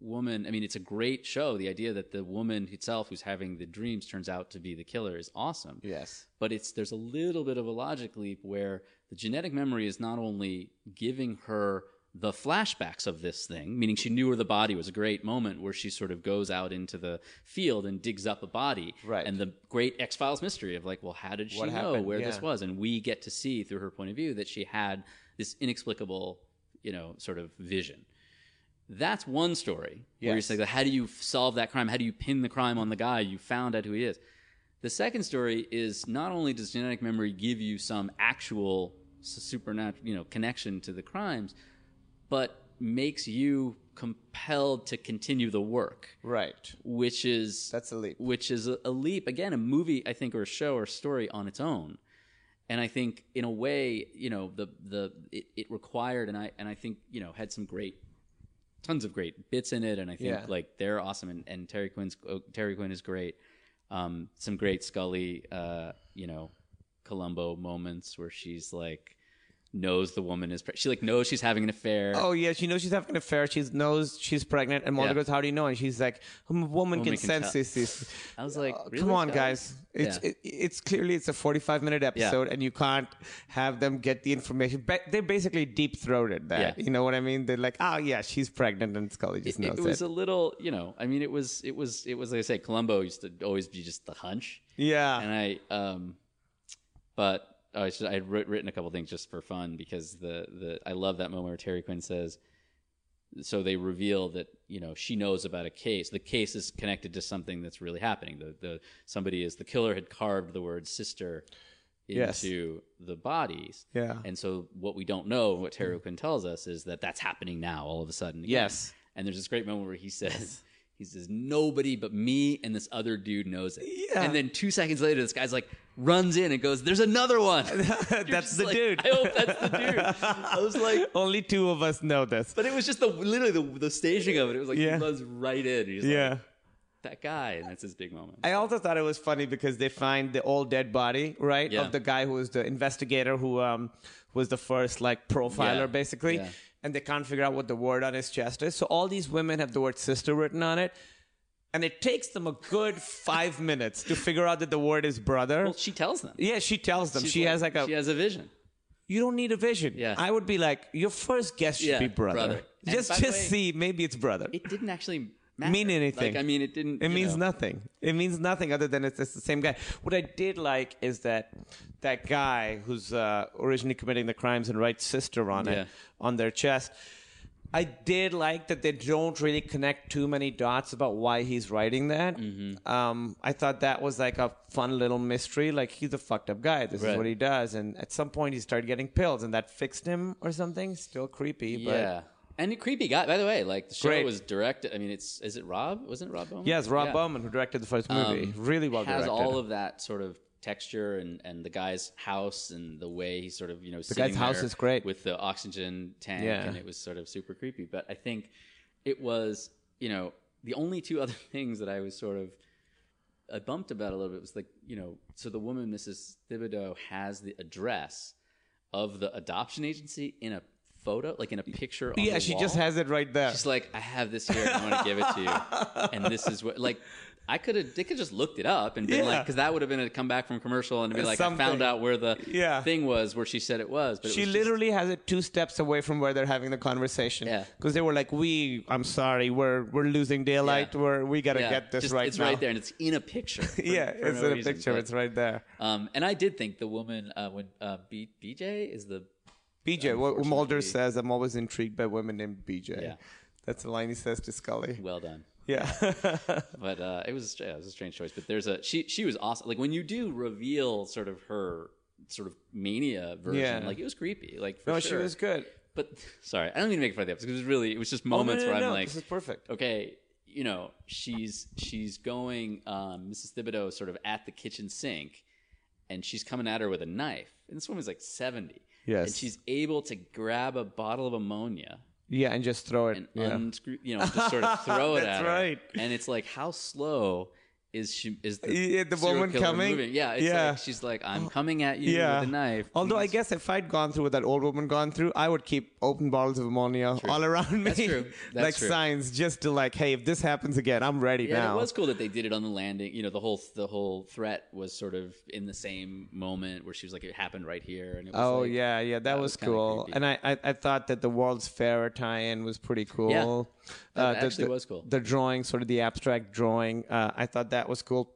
woman i mean it's a great show the idea that the woman itself who's having the dreams turns out to be the killer is awesome Yes. but it's there's a little bit of a logic leap where the genetic memory is not only giving her the flashbacks of this thing, meaning she knew where the body was a great moment where she sort of goes out into the field and digs up a body. Right. And the great X Files mystery of like, well, how did she What know happened? where this was? And we get to see through her point of view that she had this inexplicable, you know, sort of vision. That's one story where you're saying, how do you solve that crime? How do you pin the crime on the guy? You found out who he is. The second story is not only does genetic memory give you some actual supernatural, you know, connection to the crimes, but makes you compelled to continue the work, Right. which is That's a leap. Which is a, a leap again, a movie I think or a show or a story on its own. And I think in a way, you know, the the it, it required and I and I think you know had some great tons of great bits in it, and I think Yeah. like they're awesome, and, and Terry Quinn's oh, Terry Quinn is great. Um, some great Scully, uh, you know, Columbo moments where she's like knows the woman is pre- she like knows she's having an affair. Oh yeah, she knows she's having an affair. She knows she's pregnant, and Mulder Yeah. goes, "How do you know?" And she's like, "A woman, Woman can, can sense tell." this." this. I was like, Uh, really, come on, guys. It's Yeah. it, it's clearly it's a forty-five minute episode, and you can't have them get the information. But they're basically deep throated that. Yeah. You know what I mean? They're like, "Oh yeah, she's pregnant," and Scully just it, knows it it. was a little, you know, I mean, it was, it was, it was, like I say, Columbo used to always be just the hunch. yeah, And I, um, but oh, I, should, I had writ- written a couple things just for fun because the, the, I love that moment where Terry Quinn says, so they reveal that, you know, she knows about a case. The case is connected to something that's really happening. The, the, somebody is, the killer had carved the word sister Yes. into the bodies. Yeah. And so what we don't know, what Terry Quinn tells us, is that that's happening now all of a sudden. again. Yes. And there's this great moment where he says, he says, nobody but me and this other dude knows it. Yeah. And then two seconds later, this guy's like runs in and goes, there's another one. [laughs] that's the like, dude. I hope that's the dude. I was like, [laughs] Only two of us know this. but it was just the literally the, the staging of it. It was like Yeah. he runs right in. He's yeah. like, that guy. And that's his big moment. I also thought it was funny because they find the old dead body, right, Yeah. of the guy who was the investigator who um, was the first like profiler, Yeah. basically, Yeah. And they can't figure out what the word on his chest is. So all these women have the word sister written on it, and it takes them a good five minutes to figure out that the word is brother. well, she tells them. yeah, she tells them. She's she has like a. she has a vision. you don't need a vision. Yeah. I would be like, your first guess should Yeah, be brother. brother. And Just just way- see, maybe it's brother. It didn't actually matter. mean anything. Like, I mean, it didn't. It means know. nothing. It means nothing other than it's, it's the same guy. What I did like is that that guy who's uh, originally committing the crimes and writes sister on Yeah. it on their chest. I did like that they don't really connect too many dots about why he's writing that. Mm-hmm. Um, I thought that was like a fun little mystery. Like he's a fucked up guy. This is what he does. And at some point he started getting pills, and that fixed him or something. Still creepy, but Yeah. And a creepy guy, by the way. Like the show Great. was directed. I mean, it's is it Rob? Wasn't it Rob Bowman? yes, Rob Yeah. Bowman who directed the first movie, Um, really well has directed. Has all of that sort of texture and, and the guy's house and the way he sort of you know the guy's house is great. with the oxygen tank Yeah. and it was sort of super creepy. But I think it was you know the only two [laughs] other things that I was sort of I bumped about a little bit was like you know so the woman Mrs. Thibodeau has the address of the adoption agency in a photo like in a picture. On yeah, she wall. just has it right there. She's like, I have this here. I want to give it to you. [laughs] And this is what, like, I could have, they could just looked it up and been Yeah. like, because that would have been a comeback from commercial and be like, Something. I found out where the Yeah. thing was where she said it was. But she was just- literally has it two steps away from where they're having the conversation. Yeah. Because they were like, "We, I'm sorry, we're we're losing daylight. Yeah. We're we gotta yeah, get this just- right It's now." right there and it's in a picture. [laughs] for- yeah, for it's no in a reason. picture. But, it's right there. Um, and I did think the woman, uh, when uh, B- BJ is the, BJ, what Mulder says, I'm always intrigued by women named BJ. Yeah. That's the line he says to Scully. well done. Yeah. [laughs] but uh, it was yeah, it was a strange choice. But there's a she she was awesome. Like when you do reveal sort of her sort of mania version, Yeah. like it was creepy. Like for no, she was good. But [laughs] sorry, I don't mean to make fun of the episode. It was really it was just Oh, no, moments no, where no, I'm like, this is perfect. okay, you know, she's she's going, um, Mrs. Thibodeau sort of at the kitchen sink, and she's coming at her with a knife. And this woman's like seventy. Yes. And she's able to grab a bottle of ammonia Yeah, and just throw it. and yeah. unscrew, you know, just sort of [laughs] throw it That's at her. right. And it's like, how slow is she? Is the, Yeah, the woman coming? Moving? Yeah, it's Yeah. like she's like, I'm coming at you yeah. with a knife. Although I guess if I'd gone through what that old woman gone through, I would keep open bottles of ammonia all around me. That's true. [laughs] That's like true. signs just to like, hey, if this happens again, I'm ready Yeah, now. it was cool that they did it on the landing. You know, the whole the whole threat was sort of in the same moment where she was like, it happened right here. And it was Oh like- yeah, yeah, that, that was, was cool. And I, I, I thought that the World's Fair tie-in was pretty cool. Yeah. That the- actually the- was cool. The drawing, sort of the abstract drawing, uh, I thought that was cool.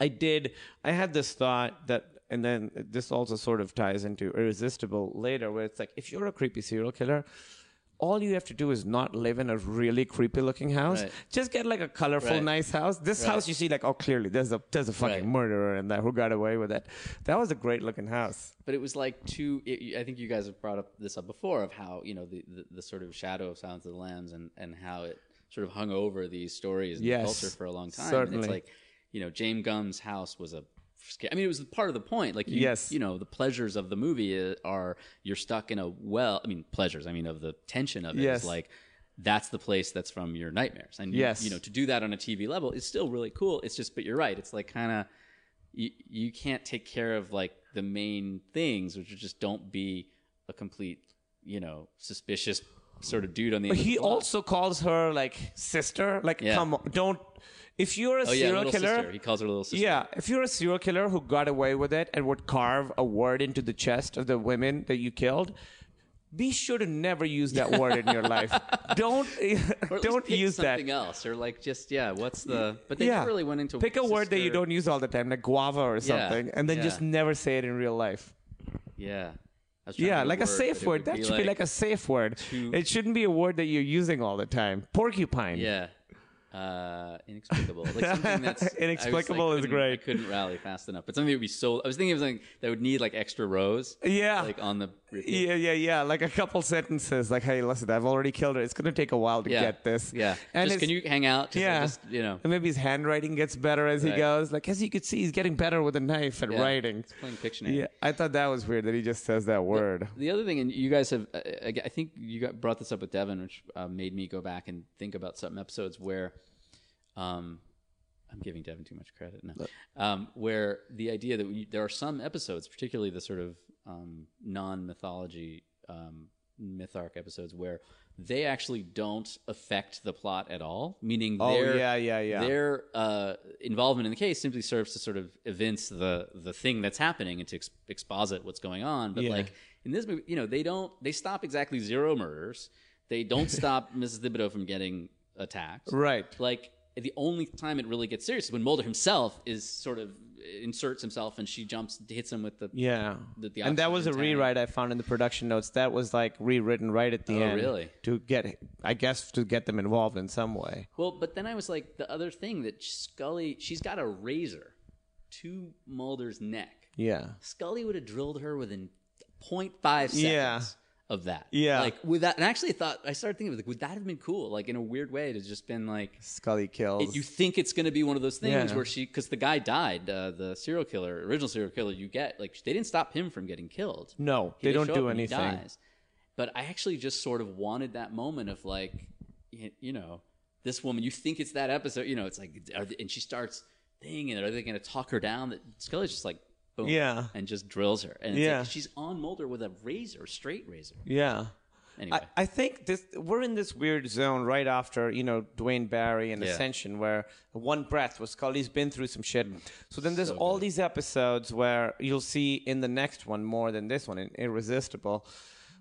I did. I had this thought that, and then this also sort of ties into Irresistible later, where it's like if you're a creepy serial killer. All you have to do is not live in a really creepy looking house. Right. Just get like a colorful, Right. nice house. This Right. house you see like, oh, clearly there's a there's a fucking murderer in there who got away with it. That was a great looking house. but it was like two. It, I think you guys have brought up this up before of how you know the, the, the sort of shadow of Silence of the Lambs and and how it sort of hung over these stories and Yes, the culture for a long time. And certainly. it's like you know Jame Gumb's house was a. I mean, it was part of the point. Like, you, Yes. you know, the pleasures of the movie uh, are you're stuck in a well. I mean, pleasures. I mean, of the tension of it is Yes. like that's the place that's from your nightmares. And you- Yes. you know, to do that on a TV level is still really cool. It's just, but you're right. It's like kind of you, you can't take care of like the main things, which are just don't be a complete, you know, suspicious sort of dude on the. But he also calls her like sister. Like, Yeah. come on, don't. If you're a oh yeah, serial little killer, sister. He calls her little sister. yeah, if you're a serial killer who got away with it and would carve a word into the chest of the women that you killed, be sure to never use that word in your life. [laughs] Don't Or at least [laughs] don't pick use that. something else, or like just yeah. What's the? But they never really went into pick a word that you sister- don't use all the time, like guava or something, and then yeah. just never say it in real life. Yeah. I was trying to Yeah, like a word, safe word. That should be like a safe word. It shouldn't be a word that you're using all the time. Porcupine. Yeah. Uh, inexplicable. Like something that's [laughs] I was- I Inexplicable is couldn't- great. I couldn't rally fast enough, but something that would be so. I was thinking of something that would need like extra rows. Yeah. Like on the. Yeah, yeah, yeah. Like a couple sentences, like, "Hey, listen, I've already killed her. It's gonna take a while to Yeah. get this." Yeah. and just, can you hang out? Just, yeah, Just, you know. and maybe his handwriting gets better as he goes. Like as you could see, he's getting better with a knife and yeah, writing. It's playing Pictionary. Yeah, I thought that was weird that he just says that word. The other thing, and you guys have, uh, I I think you got, brought this up with Devin, which uh, made me go back and think about some episodes where, um, I'm giving Devin too much credit now, um, where the idea that we, there are some episodes, particularly the sort of um, non-mythology um, myth arc episodes, where they actually don't affect the plot at all. Meaning, Oh, their, yeah, yeah, yeah. Their uh, involvement in the case simply serves to sort of evince the the thing that's happening and to ex- exposit what's going on. But Yeah. like in this movie, you know, they don't they stop exactly zero murders. They don't [laughs] stop Mrs. Thibodeau from getting attacked. Right. Like the only time it really gets serious is when Mulder himself is sort of inserts himself and she jumps hits him with the Yeah, the- the and that was a tank. rewrite I found in the production notes. That was like rewritten right at the Oh, end. really? To get, I guess, to get them involved in some way. Well, but then I was like, the other thing that Scully, she's got a razor to Mulder's neck. Yeah. Scully would have drilled her within 0.5 seconds Yeah. Of that. Yeah. Like, with that, and I actually thought, I started thinking, like, would that have been cool? Like, in a weird way, to just been like, Scully kills. it- you think it's going to be one of those things Yeah. where she, because the guy died, uh, the serial killer, original serial killer, you get, like, they didn't stop him from getting killed. No, He- they don't do and anything. But I actually just sort of wanted that moment of like, you know, this woman. You think it's that episode, you know? It's like, are they, and she starts thinking, are they going to talk her down? That Scully's just like, boom, Yeah. and just drills her. And it's Yeah. like she's on Mulder with a razor, straight razor. yeah. Anyway, I, I think this we're in this weird zone right after you know Duane Barry and Yeah. Ascension, where one breath was Scully's been through some shit. So then there's So all these episodes where you'll see in the next one more than this one in Irresistible,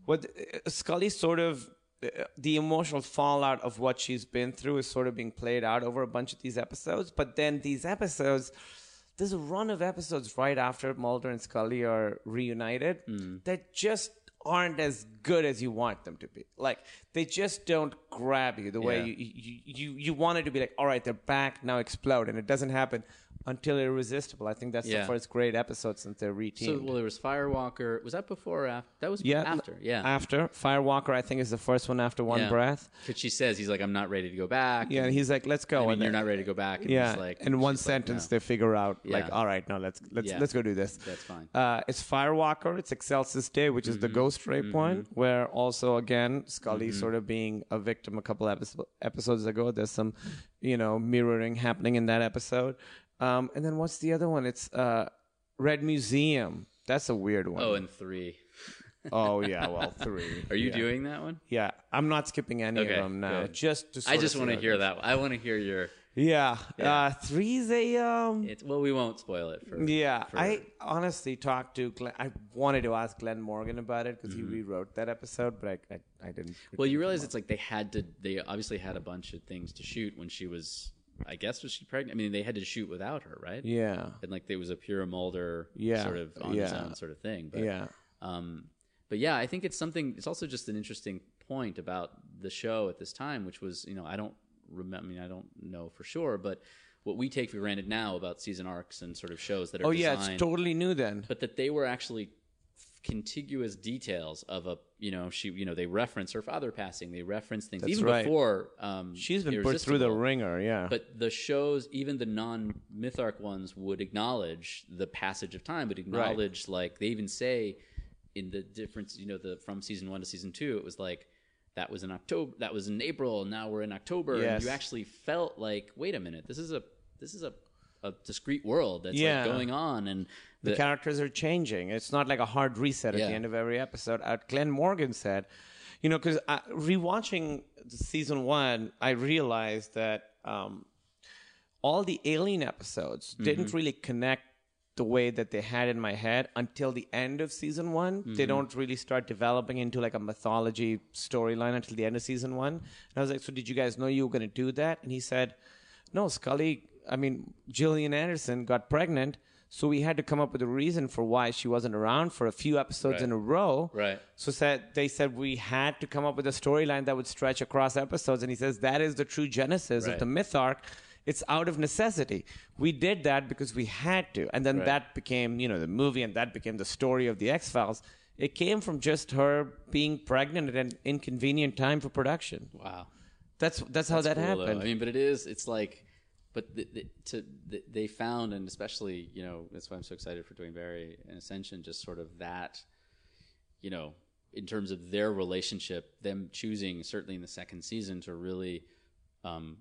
what uh, Scully sort of. uh, The emotional fallout of what she's been through is sort of being played out over a bunch of these episodes. But then these episodes, there's a run of episodes right after Mulder and Scully are reunited Hmm. that just aren't as good as you want them to be. Like they just don't grab you the way Yeah. you, you you you want it to be. Like all right, they're back now, explode, and it doesn't happen until Irresistible. I think that's Yeah. the first great episode since they're so reteamed. well, there was Firewalker. Was that before or after? That was yeah, after. Yeah. after Firewalker, I think is the first one after One Yeah. Breath. Because she says he's like, I'm not ready to go back. Yeah, and he's like, "Let's go." I mean, and you're not ready to go back. And yeah, like, in one she's like, sentence no. they figure out like, all right, no, let's let's Yeah. let's go do this. That's fine. Uh, it's Firewalker. It's Excelsis Dei, which is the Mm-hmm. ghost rape one, where also again Scully sort of being a victim a couple episo- episodes ago. There's some, you know, mirroring happening in that episode. Um, and then what's the other one? It's uh, Red Museum. That's a weird one. Oh, and three. Oh, yeah, well three. [laughs] Are you Yeah. doing that one? Yeah, I'm not skipping any Okay, of them now. good. Just to I just want to hear that. I want to hear your. Yeah, Yeah. Uh, three's a um. It's well, we won't spoil it for. Yeah, for- I honestly talked to Glenn. I wanted to ask Glenn Morgan about it because he rewrote that episode, but I, I, I didn't. Mm-hmm. Well, you realize it's like they had to. They obviously had a bunch of things to shoot when she was. I guess was she pregnant? I mean, they had to shoot without her, right? Yeah, And like there was a pure Mulder, Yeah, sort of on his own sort of thing. But, yeah, Um, but yeah, I think it's something. It's also just an interesting point about the show at this time, which was you know I don't remember. I mean, I don't know for sure, but what we take for granted now about season arcs and sort of shows that are Oh yeah, designed, it's totally new then. but that they were actually contiguous details of a you know she you know they reference her father passing they reference things That's even right. before um She's been put through the ringer. Yeah, but the shows even the non mytharc ones would acknowledge the passage of time but acknowledge like they even say in the difference you know the from season one to season two it was like that was in october that was in april now we're in october Yes. and you actually felt like wait a minute this is a this is a a discrete world that's Yeah. like going on, and the, the, characters are changing. It's not like a hard reset at Yeah. the end of every episode. Uh, Glenn Morgan said, you know, because rewatching the season one, I realized that um, all the Alien episodes didn't really connect the way that they had in my head until the end of season one. They don't really start developing into like a mythology storyline until the end of season one. And I was like, so did you guys know you were going to do that? And he said, no, Scully, I mean, Gillian Anderson got pregnant. So we had to come up with a reason for why she wasn't around for a few episodes Right. in a row. Right. So said they said we had to come up with a storyline that would stretch across episodes, and he says that is the true genesis of the myth arc. It's out of necessity. We did that because we had to, and then Right. that became you know the movie, and that became the story of the X Files. It came from just her being pregnant at an inconvenient time for production. wow. That's that's how that cool, though. happened. I mean, but it is. It's like, but the, the, to the, they found, and especially you know, that's why I'm so excited for Duane Barry and Ascension. Just sort of that, you know, in terms of their relationship, them choosing certainly in the second season to really um,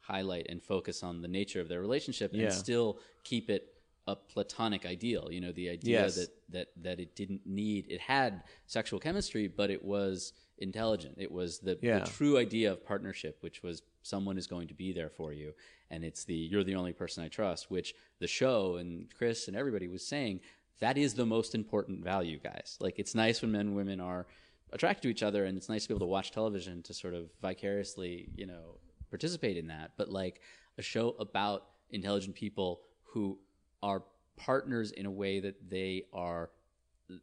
highlight and focus on the nature of their relationship Yeah. and still keep it a platonic ideal. You know, the idea Yes. that that that it didn't need it had sexual chemistry, but it was intelligent. It was the, Yeah. the true idea of partnership, which was someone is going to be there for you, and it's the you're the only person I trust. Which the show and Chris and everybody was saying that is the most important value, guys. Like it's nice when men and women are attracted to each other, and it's nice to be able to watch television to sort of vicariously, you know, participate in that. But like a show about intelligent people who are partners in a way that they are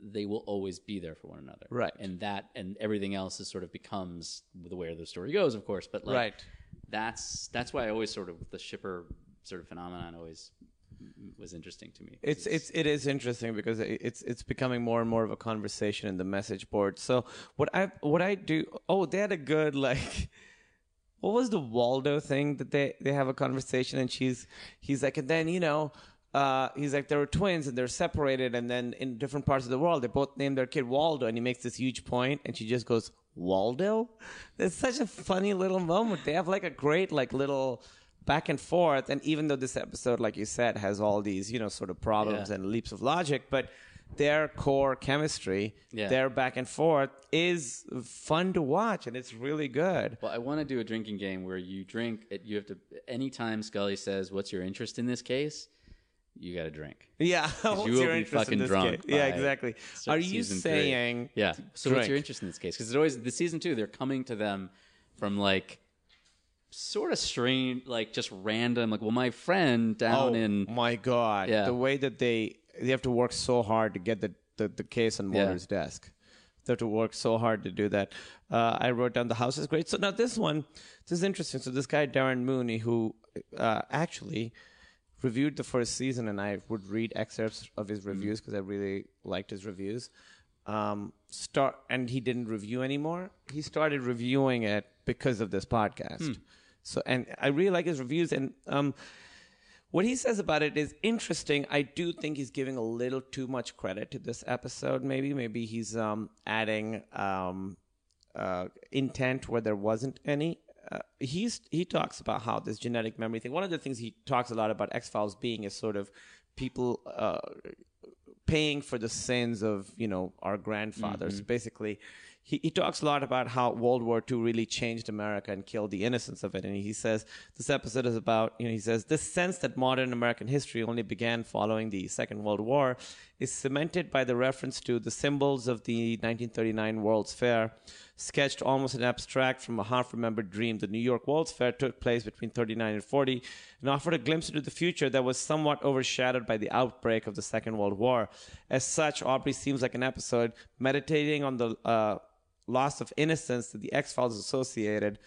they will always be there for one another Right. and that and everything else is sort of becomes the way the story goes of course but like Right. That's that's why i always sort of the shipper sort of phenomenon always was interesting to me It's it's it is interesting because it's it's becoming more and more of a conversation in the message board. So what I what I do oh they had a good like [laughs] what was the Waldo thing that they they have a conversation and she's he's like and then you know uh, he's like they were twins and they're separated and then in different parts of the world they both named their kid Waldo and he makes this huge point and she just goes Waldo. It's such a funny little moment. They have like a great like little back and forth and even though this episode like you said has all these you know sort of problems Yeah. and leaps of logic but their core chemistry Yeah. their back and forth is fun to watch and it's really good well i want to do a drinking game where you drink you have to anytime scully says what's your interest in this case you got to drink yeah [laughs] what's you will your be interest in fucking this drunk case? yeah exactly are you season three. saying yeah so what's your interest in this case because it always the season two they're coming to them from like sort of strange like just random like well my friend down in. oh in my god Yeah. the way that they they have to work so hard to get the the, the case on Yeah. Mulder's desk they have to work so hard to do that uh, i wrote down the house is great so now this one this is interesting so this guy darren mooney who uh, actually reviewed the first season and i would read excerpts of his reviews because i really liked his reviews um, start and he didn't review anymore. He started reviewing it because of this podcast. So and I really like his reviews and um, what he says about it is interesting. I do think he's giving a little too much credit to this episode. Maybe maybe he's um, adding um, uh, intent where there wasn't any. Uh, he's he talks about how this genetic memory thing. One of the things he talks a lot about X Files being is sort of people uh, paying for the sins of you know our grandfathers. Basically, he, he talks a lot about how World War II really changed America and killed the innocence of it. And he says this episode is about you know he says this sense that modern American history only began following the Second World War is cemented by the reference to the symbols of the 1939 World's Fair. Sketched almost an abstract from a half remembered dream, the New York World's Fair took place between 39 and 40 and offered a glimpse into the future that was somewhat overshadowed by the outbreak of the Second World War. As such, Aubrey seems like an episode meditating on the uh, loss of innocence that the X Files associated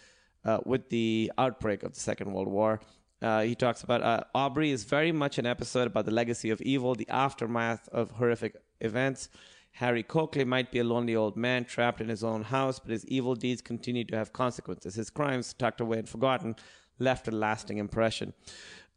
uh, with the outbreak of the Second World War. Uh, he talks about uh, Aubrey is very much an episode about the legacy of evil, the aftermath of horrific events. Harry Cokely might be a lonely old man trapped in his own house, but his evil deeds continue to have consequences. His crimes, tucked away and forgotten, left a lasting impression.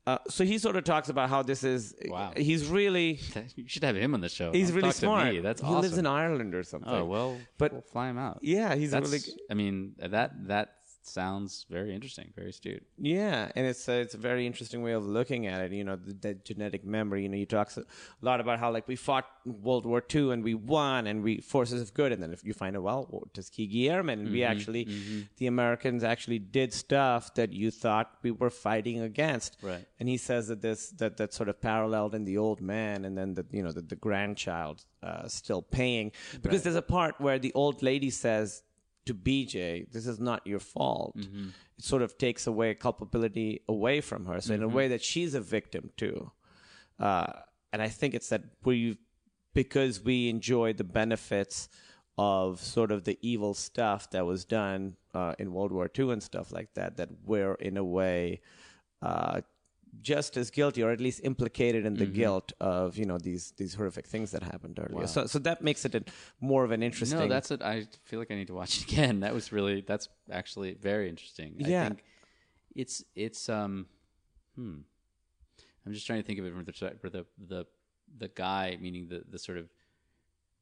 Uh, so he sort of talks about how this is. Wow. He's really. [laughs] you should have him on the show He's Talk really smart. that's he awesome lives in Ireland or something. oh well but we'll fly him out yeah, he's that's really. i mean that that sounds very interesting, very astute. Yeah, and it's a, it's a very interesting way of looking at it. You know, the, the genetic memory. You know, you talk a lot about how like we fought World War II and we won, and we forces of good, and then if you find out, well, Tuskegee Airmen, and we mm-hmm, actually, mm-hmm. the Americans actually did stuff that you thought we were fighting against. Right. And he says that this that that sort of paralleled in the old man, and then the you know the, the grandchild uh, still paying because there's a part where the old lady says to BJ, "This is not your fault." It sort of takes away culpability away from her. So in a way that she's a victim too. Uh, and I think it's that we, because we enjoy the benefits of sort of the evil stuff that was done uh, in World War II and stuff like that, that we're in a way uh, just as guilty, or at least implicated in the guilt of you know these these horrific things that happened earlier. So so that makes it a, more of an interesting. No, that's it. I feel like I need to watch it [laughs] again. That was really that's actually very interesting. Yeah. I think it's it's um hmm. I'm just trying to think of it from the for the the the guy, meaning the the sort of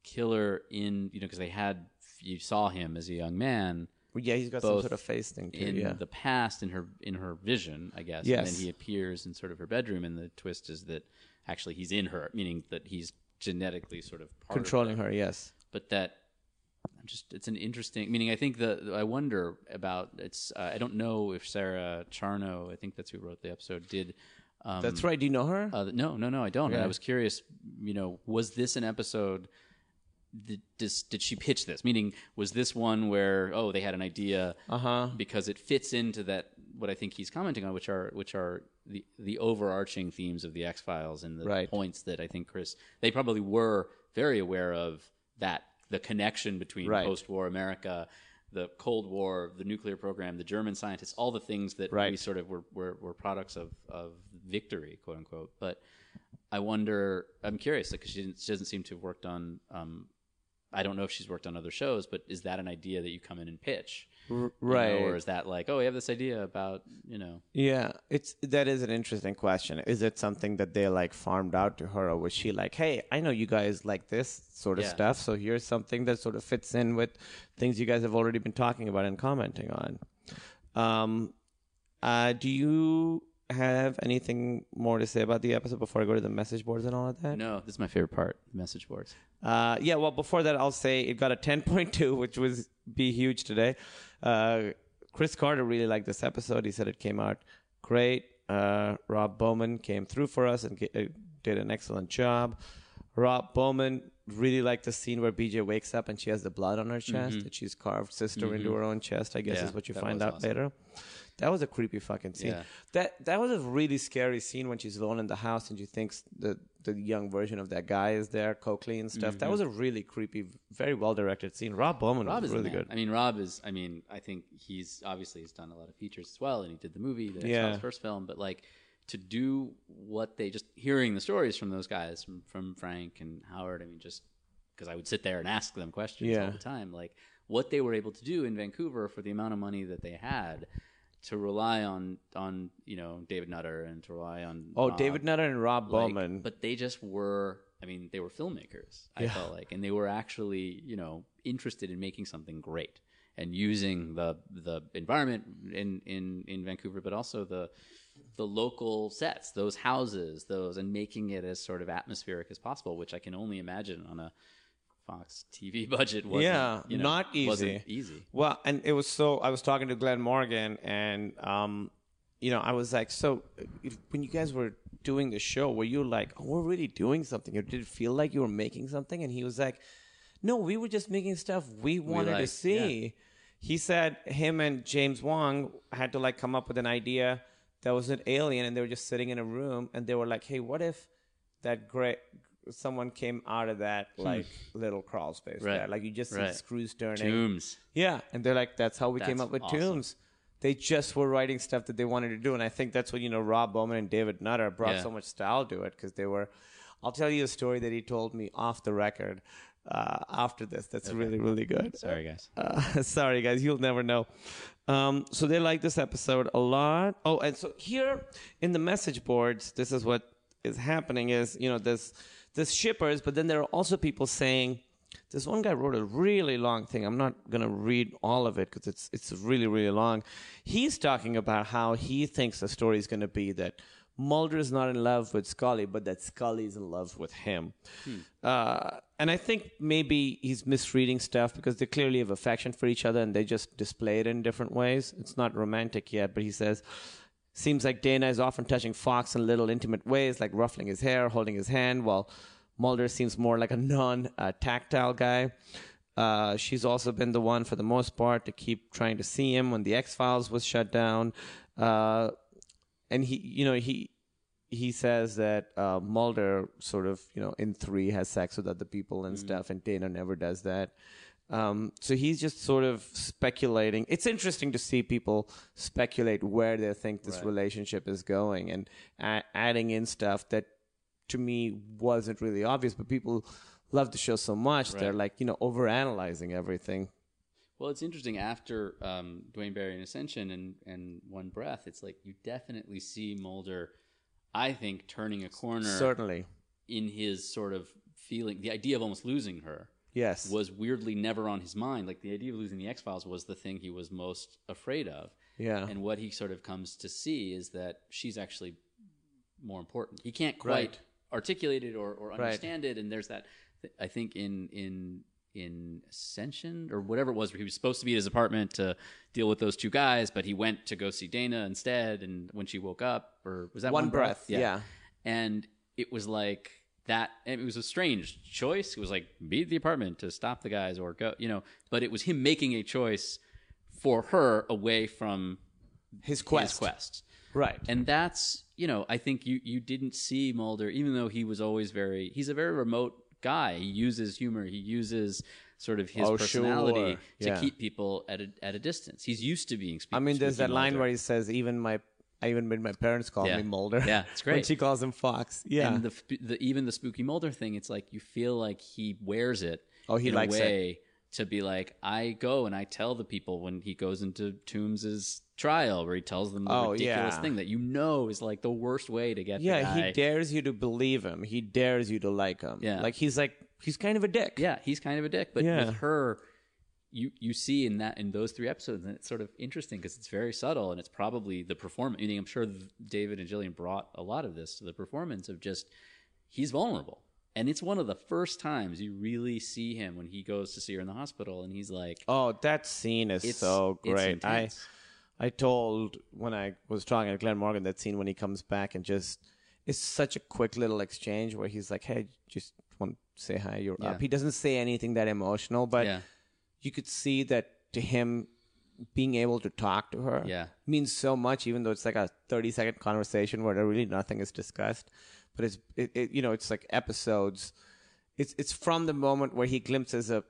killer in you know because they had you saw him as a young man yeah, he's got some both sort of face thing too. in yeah, the past in her in her vision, I guess. And Yes. then he appears in sort of her bedroom, and the twist is that actually he's in her, meaning that he's genetically sort of part of controlling her. Yes. but that I'm just it's an interesting meaning i think the i wonder about it's uh, i don't know if sara charno i think that's who wrote the episode did um, That's right. Do you know her? uh, no no no i don't and i was curious you know was this an episode did, dis- did she pitch this meaning was this one where oh they had an idea Uh-huh. because it fits into that what i think he's commenting on which are which are the the overarching themes of the x files and the Right. points that i think chris they probably were very aware of that the connection between Right. post-war america the cold war the nuclear program the german scientists all the things that Right. we sort of were, were, were products of, of victory quote unquote but i wonder i'm curious because she, she doesn't seem to have worked on um, I don't know if she's worked on other shows, but is that an idea that you come in and pitch? You know, right. or is that like, oh, we have this idea about, you know, Yeah, it's that is an interesting question. Is it something that they like farmed out to her, or was she like, "Hey, I know you guys like this sort of Yeah. stuff, so here's something that sort of fits in with things you guys have already been talking about and commenting on." Um, uh, do you have anything more to say about the episode before I go to the message boards and all of that? no, this is my favorite part, message boards. Uh, yeah, well, before that, I'll say it got a 10.2, [laughs] which was be huge today. Uh, Chris Carter really liked this episode. He said it came out great. Uh, Rob Bowman came through for us and ge- uh, did an excellent job. Rob Bowman really liked the scene where BJ wakes up and she has the blood on her chest that she's carved sister into her own chest. I guess Mm-hmm. Yeah, is what you find out awesome. later. That was a creepy fucking scene. Yeah. That that was a really scary scene when she's alone in the house and she thinks the the young version of that guy is there, Cokely and stuff. That was a really creepy, very well directed scene. Rob Bowman Mm-hmm. Rob was is really good. I mean, Rob is. I mean, I think he's obviously he's done a lot of features as well, and he did the movie, the Yeah. First film. But like to do what they just hearing the stories from those guys, from from Frank and Howard. I mean, just because I would sit there and ask them questions Yeah. all the time, like what they were able to do in Vancouver for the amount of money that they had. To rely on on you know David Nutter and to rely on Oh, Rob. David Nutter and Rob Like, Bowman. But they just were. I mean, they were filmmakers. I felt like, and they were actually, you know, interested in making something great and using the the environment in in in Vancouver, but also the the local sets, those houses, those, and making it as sort of atmospheric as possible, which I can only imagine on a Fox TV [laughs] budget. Wasn't, yeah, you know, not easy. Wasn't easy. Well, and it was so. I was talking to Glenn Morgan, and um, you know, I was like, so if, when you guys were doing the show, were you like, oh, we're really doing something, or did it feel like you were making something? And he was like, no, we were just making stuff we wanted to liked, see. He said him and James Wong had to like come up with an idea that was an alien, and they were just sitting in a room, and they were like, hey, what if that great someone came out of that like little crawl space Hmm. Right. there like you just see screws turning Tooms. yeah, and they're like, that's how we came up with awesome. Tooms. They just were writing stuff that they wanted to do, and I think that's what you know. Rob Bowman and David Nutter brought Yeah. so much style to it because they were. I'll tell you a story that he told me off the record uh, after this. That's really really good. Sorry, guys. [laughs] Uh, sorry, guys, you'll never know. Um, so they like this episode a lot. Oh, and so here in the message boards, this is what is happening: is you know this this shippers, but then there are also people saying this one guy wrote a really long thing. I'm not going to read all of it because it's it's really really long. He's talking about how he thinks the story is going to be that Mulder is not in love with Scully, but that Scully is in love with him. Uh, and I think maybe he's misreading stuff because they clearly have affection for each other and they just display it in different ways. It's not romantic yet, but he says. Seems like Dana is often touching Fox in little intimate ways, like ruffling his hair, holding his hand, while Mulder seems more like a non uh, tactile guy. Uh, she's also been the one, for the most part, to keep trying to see him when the X Files was shut down. Uh, and he, you know, he he says that uh, Mulder sort of, you know, in three has sex with other people and stuff, and Dana never does that. Um, so he's just sort of speculating. It's interesting to see people speculate where they think this relationship is going and a- adding in stuff that to me wasn't really obvious, but people love the show so much. They're like, you know, overanalyzing everything. Well, it's interesting after um, Duane Barry and Ascension and, and One Breath, it's like you definitely see Mulder, I think, turning a corner Certainly. in his sort of feeling. The idea of almost losing her Yes. was weirdly never on his mind. Like the idea of losing the X Files was the thing he was most afraid of. Yeah. And what he sort of comes to see is that she's actually more important. He can't quite Right. articulate it or, or understand it. And there's that. I think in in in Ascension or whatever it was, where he was supposed to be at his apartment to deal with those two guys, but he went to go see Dana instead. And when she woke up, or was that One one, Breath, yeah. And it was like that. It was a strange choice. It was like beat the apartment to stop the guys or go, you know. But it was him making a choice for her away from His quest. his quest. Right. And that's, you know, I think you you didn't see Mulder, even though he was always very he's a very remote guy. He uses humor, he uses sort of his Oh, personality sure. to Yeah. keep people at a at a distance. He's used to being I mean, there's that line where he says, "Even my, I even made my parents call Yeah. me Mulder." Yeah, it's great. [laughs] when great. she calls him Fox. Yeah, And the, the even the spooky Mulder thing, it's like you feel like he wears it. Oh, he in likes a it. way to be like, I go and I tell the people when he goes into Tooms's trial, where he tells them the Oh, ridiculous yeah. thing that you know is like the worst way to get. the yeah. guy. He dares you to believe him. He dares you to like him. Yeah. like he's like he's kind of a dick. Yeah, he's kind of a dick, but Yeah. with her, you you see in that in those three episodes, and it's sort of interesting because it's very subtle, and it's probably the performance. Meaning, I'm sure David and Gillian brought a lot of this to the performance of just he's vulnerable, and it's one of the first times you really see him when he goes to see her in the hospital, and he's like, Oh, that scene is so great. I. I told when I was talking to Glen Morgan that scene when he comes back and just it's such a quick little exchange where he's like, "Hey, just want to say hi. You're Yeah. up." He doesn't say anything that emotional, but Yeah. You could see that to him being able to talk to her Yeah. means so much even though it's like a 30 second conversation where really nothing is discussed but it's it, it you know it's like episodes it's it's from the moment where he glimpses a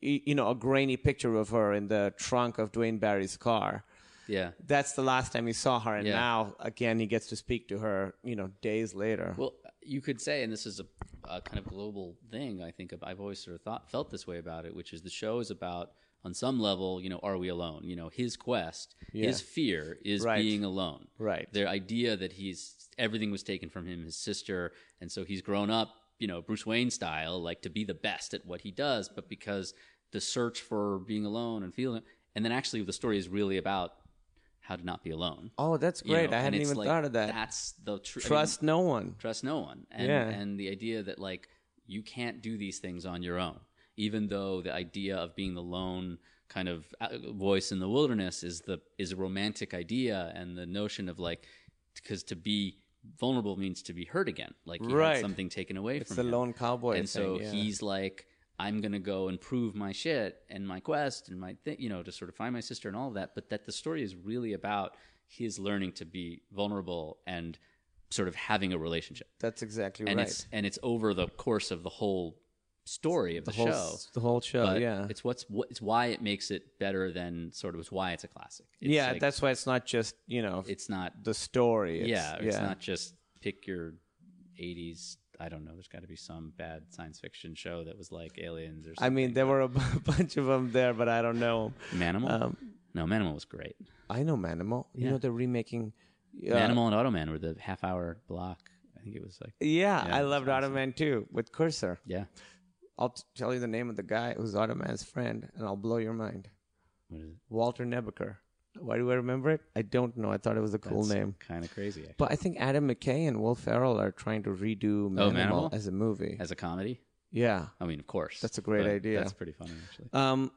you know a grainy picture of her in the trunk of Duane Barry's car yeah. that's the last time he saw her and Yeah. now again he gets to speak to her you know days later Well, you could say, and this is a, a kind of global thing. I think I've always sort of thought felt this way about it, which is the show is about on some level, you know, are we alone? You know, his quest, his fear is Right. being alone. Right. The idea that he's everything was taken from him, his sister, and so he's grown up, you know, Bruce Wayne style, like to be the best at what he does, but because the search for being alone and feeling, and then actually the story is really about how to not be alone. oh that's you great know, i hadn't even like, thought of that That's the tr- I mean, trust no one trust no one and Yeah. and the idea that like you can't do these things on your own even though the idea of being the lone kind of uh, voice in the wilderness is the is a romantic idea and the notion of like because to be vulnerable means to be hurt again like he Right. had something taken away It's from the him. lone cowboy and so yeah. he's like i'm gonna go and prove my shit and my quest and my thing you know to sort of find my sister and all of that but that the story is really about his learning to be vulnerable and sort of having a relationship. That's exactly and right. it's and it's over the course of the whole story of the, the whole show. the whole show but yeah. it's what's what, it's why it makes it better than sort of it's why it's a classic. It's yeah like- that's why it's not just you know it's not the story it's, yeah it's not just pick your 80s i don't know there's got to be some bad science fiction show that was like aliens or something I mean, there were a b- [laughs] bunch of them there, but I don't know. manimal Um, no manimal was great I know Manimal. You Yeah. know they're remaking. Uh, manimal and automan were the half hour block i think it was like Yeah, Yeah, I it's loved awesome. Automan too with Cursor. yeah I'll t- tell you the name of the guy who's Automan's friend, and I'll blow your mind. What is it? Walter Nebicher. Why do I remember it? I don't know. I thought it was a cool name. Kind of crazy. Actually. But I think Adam McKay and Will Ferrell are trying to redo Manimal, Oh, Manimal? as a movie. As a comedy, yeah. I mean, of course, That's a great idea. That's pretty funny, actually. Um,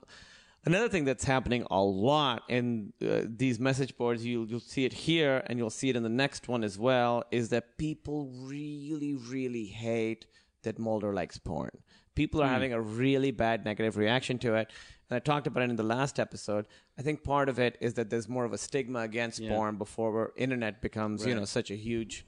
another thing that's happening a lot in uh, these message boards, you'll, you'll see it here and you'll see it in the next one as well, is that people really, really hate that Mulder likes porn. People are having a really bad negative reaction to it. And I talked about it in the last episode. I think part of it is that there's more of a stigma against Yeah. porn before internet becomes, you know, such a huge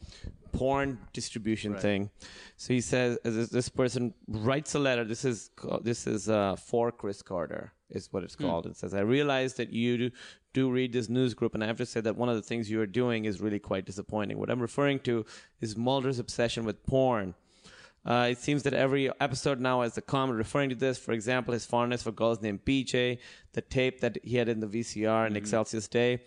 porn distribution thing. So he says, uh, this, person writes a letter. This is this is uh, for Chris Carter, is what it's called. It says, I realize that you do, do read this news group, and I have to say that one of the things you are doing is really quite disappointing. What I'm referring to is Mulder's obsession with porn. Uh, it seems that every episode now has a comment referring to this. For example, his fondness for girls named BJ, the tape that he had in the VCR in Excelsis Dei.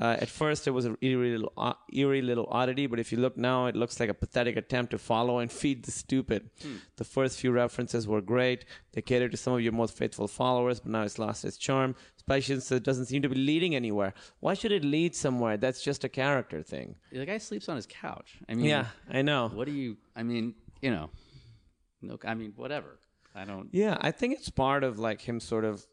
Uh, at first, it was an eerie little, uh, eerie little oddity, but if you look now, it looks like a pathetic attempt to follow and feed the stupid. The first few references were great. They catered to some of your most faithful followers, but now it's lost its charm, especially since it doesn't seem to be leading anywhere. Why should it lead somewhere? That's just a character thing. the guy sleeps on his couch. I mean, Yeah, I know. What do you? I mean, you know, no. I mean, whatever. I don't. Yeah, I think it's part of like him sort of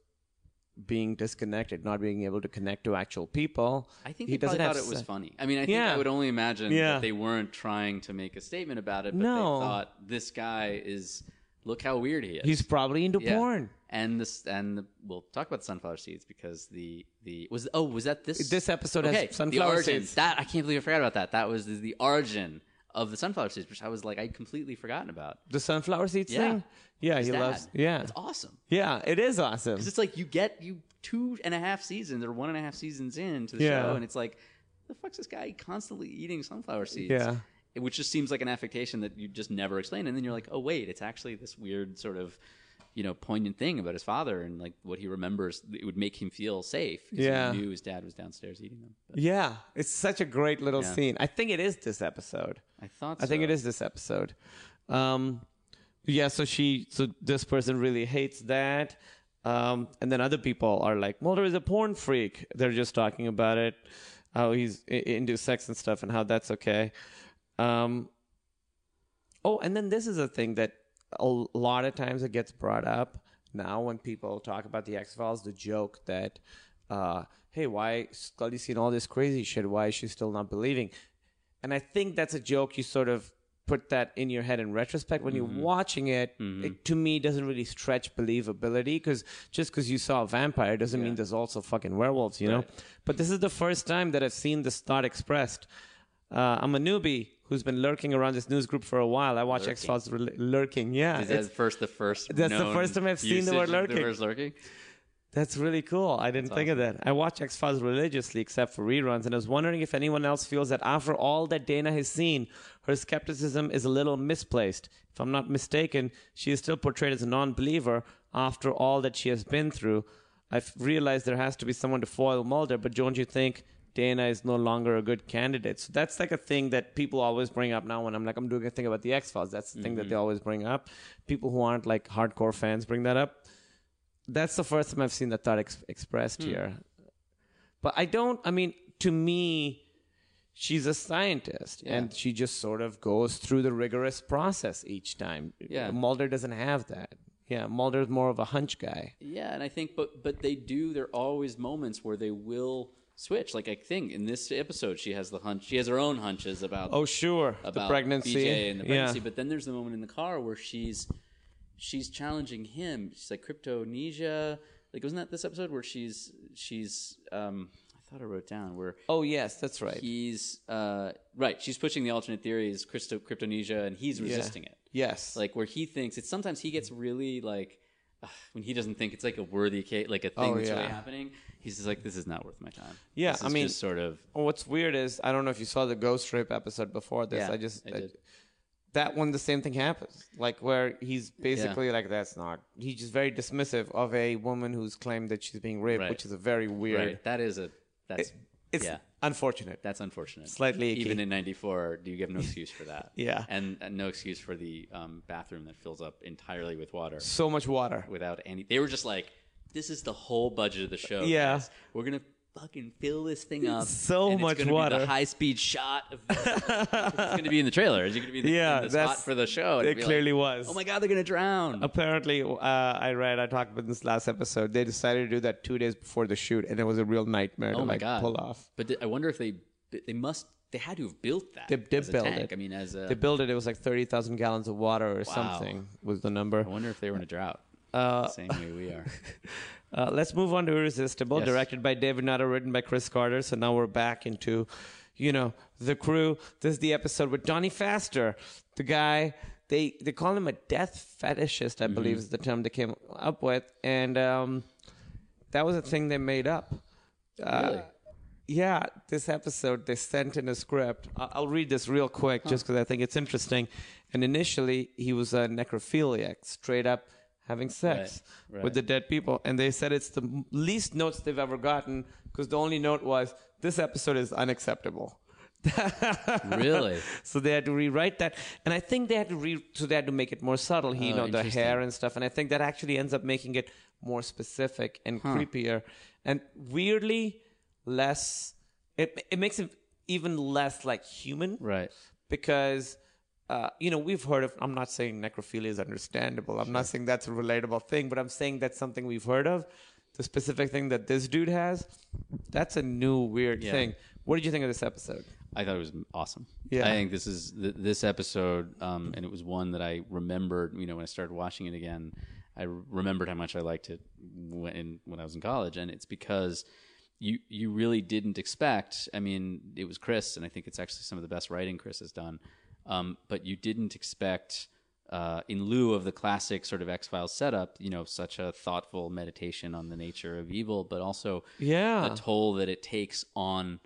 being disconnected, not being able to connect to actual people. I think he doesn't thought it was funny. I mean, I think Yeah. I would only imagine Yeah. that they weren't trying to make a statement about it, but No. they thought this guy is. Look how weird he is. He's probably into Yeah. porn. And this, and the, we'll talk about the sunflower seeds because the the was oh was that this This episode has sunflower the origin, seeds. That I can't believe I forgot about that. That was the, the origin of the sunflower seeds, which I was like I'd completely forgotten about. The sunflower seeds Yeah. thing. Yeah, His he dad. loves. Yeah, it's awesome. yeah, it is awesome. Because it's like you get you two and a half seasons or one and a half seasons into the Yeah. show, and it's like, the fuck's this guy constantly eating sunflower seeds? Yeah. It- which just seems like an affectation that you just never explain, and then you're like, oh wait, it's actually this weird sort of. You know, poignant thing about his father and like what he remembers, it would make him feel safe. Yeah. he knew his dad was downstairs eating them. But Yeah, it's such a great little Yeah. scene. I think it is this episode. I thought I think it is this episode. Um, yeah, so she, so this person really hates that. Um, and then other people are like, Mulder is a porn freak. They're just talking about it, how he's i- into sex and stuff, and how that's okay. Um, oh, and then this is a thing that a lot of times it gets brought up now when people talk about the X Files. The joke that, uh, hey, why Scully's seen all this crazy shit? Why is she still not believing? And I think that's a joke you sort of put that in your head in retrospect. When you're watching it, it to me doesn't really stretch believability because just because you saw a vampire doesn't mean there's also fucking werewolves you know? But this is the first time that i've seen this thought expressed. Uh, i'm a newbie who's been lurking around this news group for a while i watch x-files rel- lurking yeah Is that first the first? That's the first time I've seen the word lurking. The lurking. That's really cool. I didn't think of that. I watch X Files religiously, except for reruns, and I was wondering if anyone else feels that after all that Dana has seen, her skepticism is a little misplaced. If I'm not mistaken, she is still portrayed as a non believer after all that she has been through. I've realized there has to be someone to foil Mulder, but don't you think Dana is no longer a good candidate? So that's like a thing that people always bring up now when I'm like, I'm doing a thing about the X Files. That's the thing that they mm-hmm. always bring up. People who aren't like hardcore fans bring that up that's the first time I've seen that thought ex- expressed hmm. here. But I don't, I mean, to me, she's a scientist and she just sort of goes through the rigorous process each time. Yeah. Mulder doesn't have that. Yeah, Mulder's more of a hunch guy. Yeah, and I think, but but they do. There are always moments where they will switch. Like I think in this episode, she has the hunch. She has her own hunches about Oh, sure. about the pregnancy. BJ and the pregnancy. Yeah. But then there's the moment in the car where she's she's challenging him. She's like cryptomnesia. Like wasn't that this episode where she's she's um I thought I wrote down where Oh, yes, that's right. he's uh right. She's pushing the alternate theories, crypto cryptomnesia, and he's resisting it. Yes. Like where he thinks it's sometimes he gets really like [sighs] when he doesn't think it's like a worthy case, like a thing Oh, that's really happening. He's just like, this is not worth my time. Yeah, I mean- just sort of what's weird is I don't know if you saw the Ghost Rape episode before this. Yeah, I just I did. that one the same thing happens. Like where he's basically like that's not. He's just very dismissive of a woman who's claimed that she's being raped, Right. which is a very weird. right. That is a that's it's yeah. Unfortunate. That's unfortunate. Slightly icky. Even in '94, do you have no excuse for that? [laughs] Yeah. and, and no excuse for the um, bathroom that fills up entirely with water So much water. without any. They were just like, "This is the whole budget of the show. Yeah. guys. we're gonna fucking fill this thing up. [laughs] So and much it's gonna Be water. the high speed shot of [laughs] it's gonna be in the trailer. It's gonna be the, Yeah, in the spot for the show. It clearly like, was. Oh my god, they're gonna drown. Apparently, uh, I read, I talked about this last episode. They decided to do that two days before the shoot, and it was a real nightmare to oh my like god, pull off. But th- I wonder if they they must they had to have built that. They did as build tank. it. I mean, as a They built it. It was like thirty thousand gallons of water or something was the number. I wonder if they were in a drought. the same way we are. [laughs] Uh, let's move on to Irresistible, Yes. directed by David Nutter, written by Chris Carter. So now we're back into, you know, the crew. This is the episode with Donnie Pfaster, the guy. They they call him a death fetishist, I believe is the term they came up with, and um, that was a thing they made up. Uh, Really? Yeah, this episode they sent in a script. I'll read this real quick just because I think it's interesting. And initially, he was a necrophiliac, straight up having sex Right, right. with the dead people. And they said it's the least notes they've ever gotten because the only note was this episode is unacceptable. [laughs] Really? So they had to rewrite that, and I think they had to re so they had to make it more subtle. You Oh, know, the hair and stuff, and I think that actually ends up making it more specific and creepier, and weirdly less. It it makes it even less like human, Right. Because. Uh, you know, we've heard of. I'm not saying necrophilia is understandable. I'm not saying that's a relatable thing, but I'm saying that's something we've heard of. The specific thing that this dude has, that's a new weird Yeah. thing. What did you think of this episode? I thought it was awesome. Yeah. I think this is th- this episode, um, and it was one that I remembered. You know, when I started watching it again, I re- remembered how much I liked it when when I was in college, and it's because you you really didn't expect. I mean, it was Chris, and I think it's actually some of the best writing Chris has done. Um, but you didn't expect. Uh, in lieu of the classic sort of X Files setup, you know, such a thoughtful meditation on the nature of evil, but also Yeah. the toll that it takes on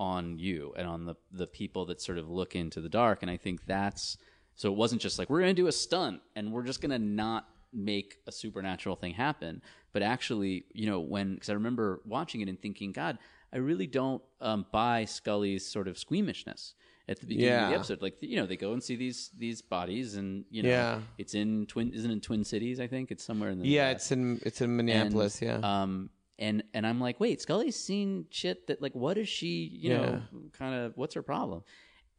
on you and on the the people that sort of look into the dark and i think that's so it wasn't just like we're going to do a stunt and we're just going to not make a supernatural thing happen but actually you know when because i remember watching it and thinking god i really don't um, buy scully's sort of squeamishness at the beginning of the episode like you know they go and see these these bodies and you know Yeah. it's in twin isn't in twin cities i think it's somewhere in the Yeah, Midwest. it's in it's in Minneapolis. And, yeah, Um, and and I'm like, wait, Scully's seen shit that like, what is she? You know, kind of what's her problem?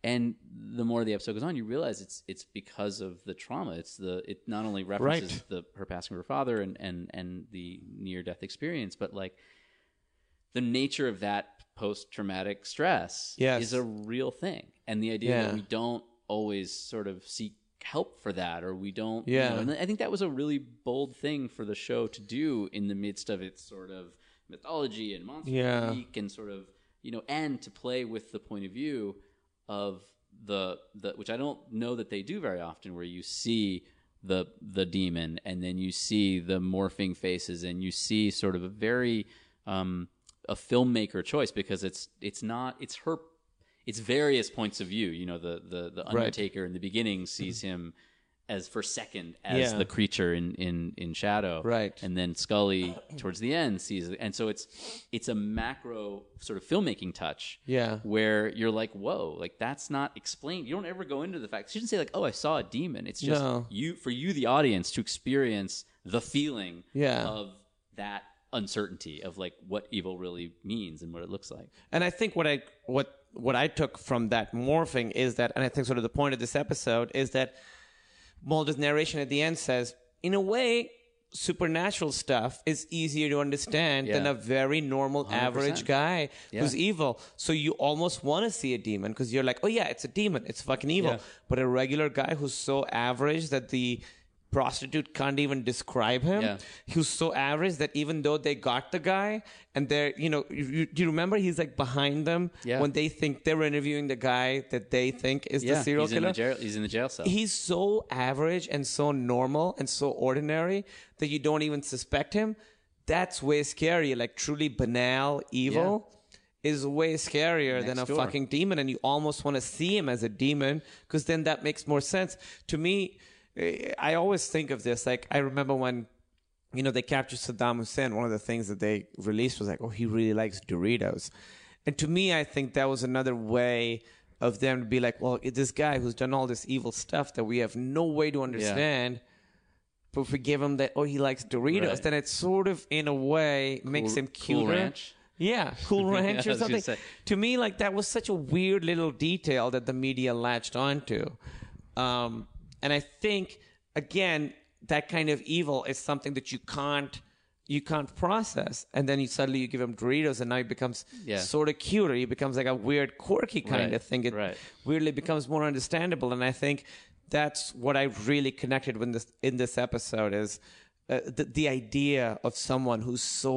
And the more the episode goes on, you realize it's it's because of the trauma. It's the it not only references Right. the her passing of her father and and and the near death experience, but like the nature of that post traumatic stress Yes. is a real thing. And the idea Yeah. that we don't always sort of seek help for that or we don't you Yeah. know, and I think that was a really bold thing for the show to do in the midst of its sort of mythology and monster Yeah. week and sort of you know and to play with the point of view of the the which I don't know that they do very often where you see the the demon and then you see the morphing faces and you see sort of a very um a filmmaker choice because it's it's not it's her it's various points of view you know the the the undertaker in the beginning sees mm-hmm. him as for second as Yeah. the creature in in in shadow Right. and then Scully towards the end sees it, and so it's it's a macro sort of filmmaking touch. Yeah. where you're like, whoa, like that's not explained. You don't ever go into the fact. You shouldn't say like, oh, I saw a demon. It's just No. you for you, the audience, to experience the feeling Yeah. of that uncertainty of like what evil really means and what it looks like. and I think what I what what I took from that morphing is that, and I think sort of the point of this episode is that Mulder's narration at the end says, in a way. Supernatural stuff is easier to understand than a very normal, average guy who's evil. So you almost want to see a demon because you're like, oh yeah, it's a demon, it's fucking evil. Yeah. But a regular guy who's so average that the prostitute can't even describe him. Yeah. Who's so average that even though they got the guy and they're, you know, you, you, do you remember he's like behind them Yeah. when they think they're interviewing the guy that they think is the serial he's killer? in the jail. He's in the jail cell. He's so average and so normal and so ordinary that you don't even suspect him. That's way scary. Like truly banal evil. Is way scarier than a door. fucking demon, and you almost want to see him as a demon because then that makes more sense. To me, I always think of this. Like, I remember when you know, they captured Saddam Hussein. One of the things that they released was like, oh, he really likes Doritos. And to me, I think that was another way of them to be like, well, this guy who's done all this evil stuff that we have no way to understand. But if we give him that, oh, he likes Doritos, Right. then it sort of, in a way, makes him Cool. Ranch? Yeah, [laughs] Cool Ranch I or something. To me, like that was such a weird little detail that the media latched onto. Um, and I think again, that kind of evil is something that you can't you can't process. And then you suddenly you give him Doritos, and now he becomes Yeah. sort of cuter. He becomes like a weird, quirky kind Right, of thing. It right. weirdly becomes more understandable. And I think that's what I really connected with this in this episode is. Uh, the, the idea of someone who's so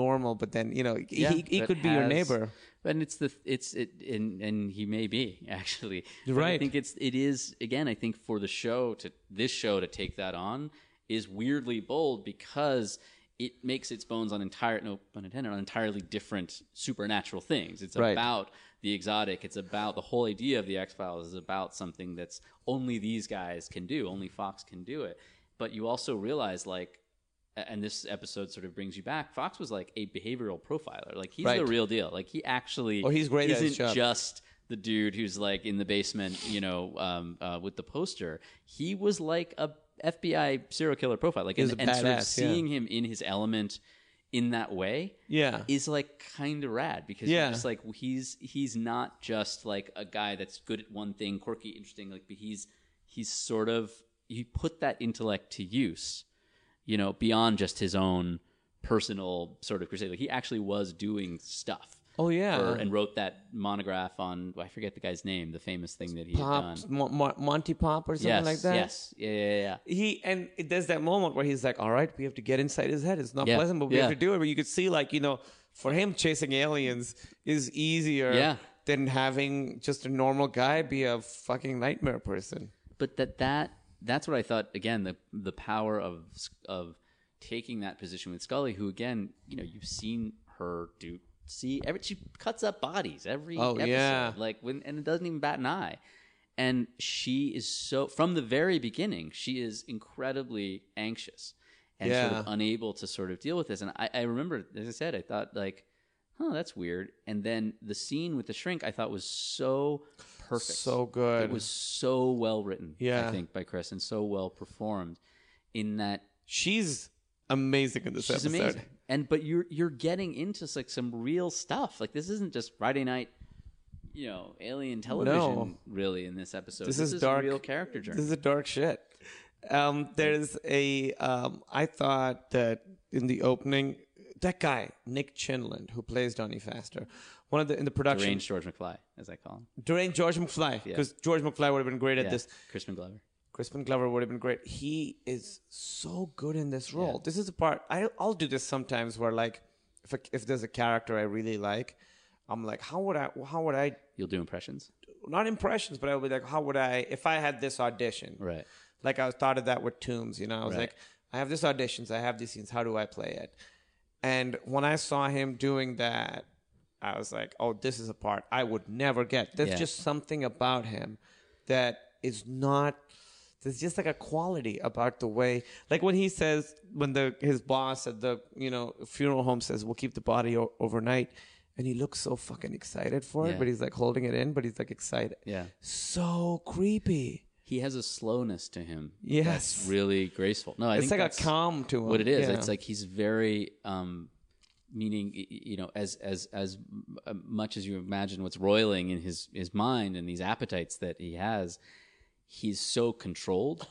normal, but then you know he, he, he could be your neighbor. And it's the it's it and and he may be [laughs] actually. But I Right. think it's it is again. I think for the show to this show to take that on is weirdly bold because it makes its bones on entire no pun intended on entirely different supernatural things. It's Right. about the exotic. It's about the whole idea of the X Files is about something that's only these guys can do. Only Fox can do it. But you also realize like and this episode sort of brings you back. Fox was like a behavioral profiler. Like he's Right. the real deal. Like he actually Oh, he's great isn't just the dude who's like in the basement, you know, um, uh, with the poster. He was like a FBI serial killer profile. Like and, and sort of badass, yeah. seeing him in his element in that way Yeah. is like kind of rad because Yeah. just like he's he's not just like a guy that's good at one thing quirky interesting like but he's he's sort of he put that intellect to use you know beyond just his own personal sort of crusade like he actually was doing stuff Oh, yeah. for- and wrote that monograph on I forget the guy's name the famous thing that he had done Mo- Mo- Monty Pop, or something yes like that. yes yeah yeah yeah he and there's that moment where he's like, "All right, we have to get inside his head. It's not Yeah. pleasant, but we Yeah. have to do it." But you could see, like, you know, for him, chasing aliens is easier Yeah. than having just a normal guy be a fucking nightmare person. but that that that's what I thought again the the power of of taking that position with Scully who again you know you've seen her do see every she cuts up bodies every Oh, episode yeah. like when and it doesn't even bat an eye. And she is so from the very beginning she is incredibly anxious and sort of unable to sort of deal with this. And I, I remember as I said I thought like oh that's weird. And then the scene with the shrink I thought was so perfect So good. it was so well written, Yeah. I think, by Chris, and so well performed. In that She's amazing in this she's episode. amazing, and but you're you're getting into like some real stuff. Like this isn't just Friday night, you know, alien television. No. Really, in this episode, This, this, is dark. real character journey. This is a dark shit. Um, there's a. Um, I thought that in the opening, that guy Nick Chinlund, who plays Donnie Pfaster, one of the in the production, Deranged George McFly, as I call him. deranged George McFly, because George McFly would have been great at Yeah, this. Crispin Glover. Crispin Glover would have been great. He is so good in this role. This is the part I, I'll do this sometimes where like if a, if there's a character I really like, I'm like, how would I how would I You'll do impressions, not impressions, but I'll be like, how would I if I had this audition? right? Like I thought of that with Tooms, you know. I was Right. like, I have this auditions, I have these scenes. How do I play it? And when I saw him doing that, I was like, oh, this is a part I would never get. There's Yeah. just something about him that is not. There's just like a quality about the way, like when he says, when the his boss at the you know funeral home says, "We'll keep the body o- overnight," and he looks so fucking excited for it, but he's like holding it in, but he's like excited. Yeah. so creepy. He has a slowness to him. Yes. that's really graceful. No, I It's think like a calm to him. what it is. Yeah. It's like he's very, um, meaning you know, as as as uh, much as you imagine what's roiling in his his mind and these appetites that he has, he's so controlled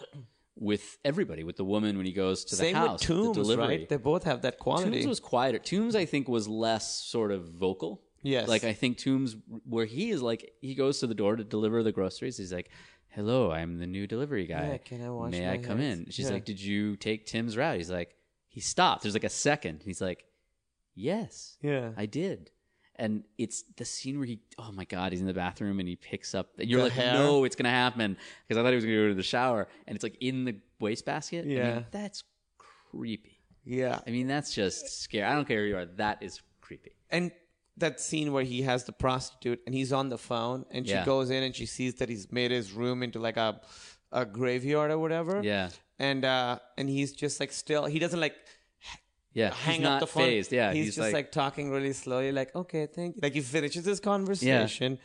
with everybody, with the woman when he goes to the Same house, with Tooms, the delivery. right? They both have that quality. Tooms was quieter. Tooms, I think, was less sort of vocal. Yes. Like I think Tooms, where he is like, he goes to the door to deliver the groceries. He's like, "Hello, I'm the new delivery guy. Yeah, can I wash May I come hands?" in?" She's Yeah. like, "Did you take Tim's route?" He's like, he stopped. There's like a second. He's like, "Yes, Yeah. I did." And it's the scene where he, oh my god, he's in the bathroom and he picks up. You're The like, hair? no, it's gonna happen because I thought he was gonna go to the shower, and it's like in the wastebasket. I mean, Yeah. that's creepy. yeah. I mean, that's just scary. I don't care who you are. That is creepy. and that scene where he has the prostitute and he's on the phone and she Yeah. goes in and she sees that he's made his room into like a a graveyard or whatever. Yeah. And uh and he's just like still he doesn't like Yeah, he's hang not up the phone. phased. Yeah, he's, he's just like, like- talking really slowly, like okay, thank you. Like he finishes his conversation,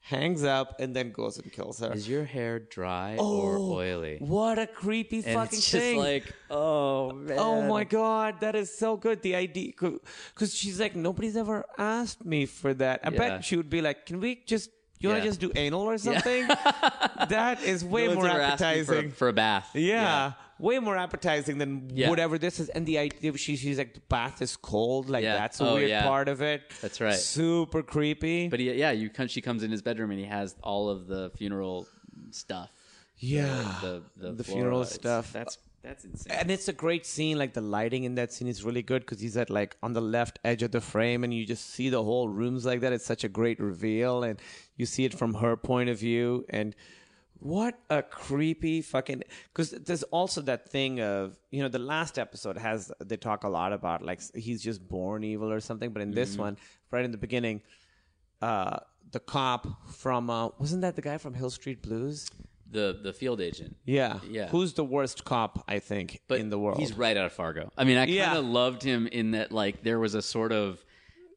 hangs up, and then goes and kills her. Is your hair dry Oh, or oily? What a creepy And fucking it's just thing! like, oh man. Oh my god, that is so good. The idea, because she's like, nobody's ever asked me for that. I Yeah. bet she would be like, can we just, you want to just do anal or something? [laughs] that is way No more appetizing. for, for a bath. yeah, way more appetizing than Yeah. whatever this is. And the idea, she, she's like, the bath is cold. Like, Yeah. that's a Oh, weird yeah. part of it. That's right. Super creepy. But he, yeah, you come, she comes in his bedroom and he has all of the funeral stuff. yeah. The the, The flora. funeral It's- stuff. That's that's insane. and it's a great scene like the lighting in that scene is really good because he's at like on the left edge of the frame and you just see the whole rooms like that it's such a great reveal and you see it from her point of view and what a creepy fucking because there's also that thing of you know the last episode has they talk a lot about like he's just born evil or something but in this one right in the beginning uh the cop from uh wasn't that the guy from hill street blues the the field agent. yeah Yeah. who's the worst cop i think But in the world He's right out of Fargo. I mean, I kind Yeah. of loved him in that like there was a sort of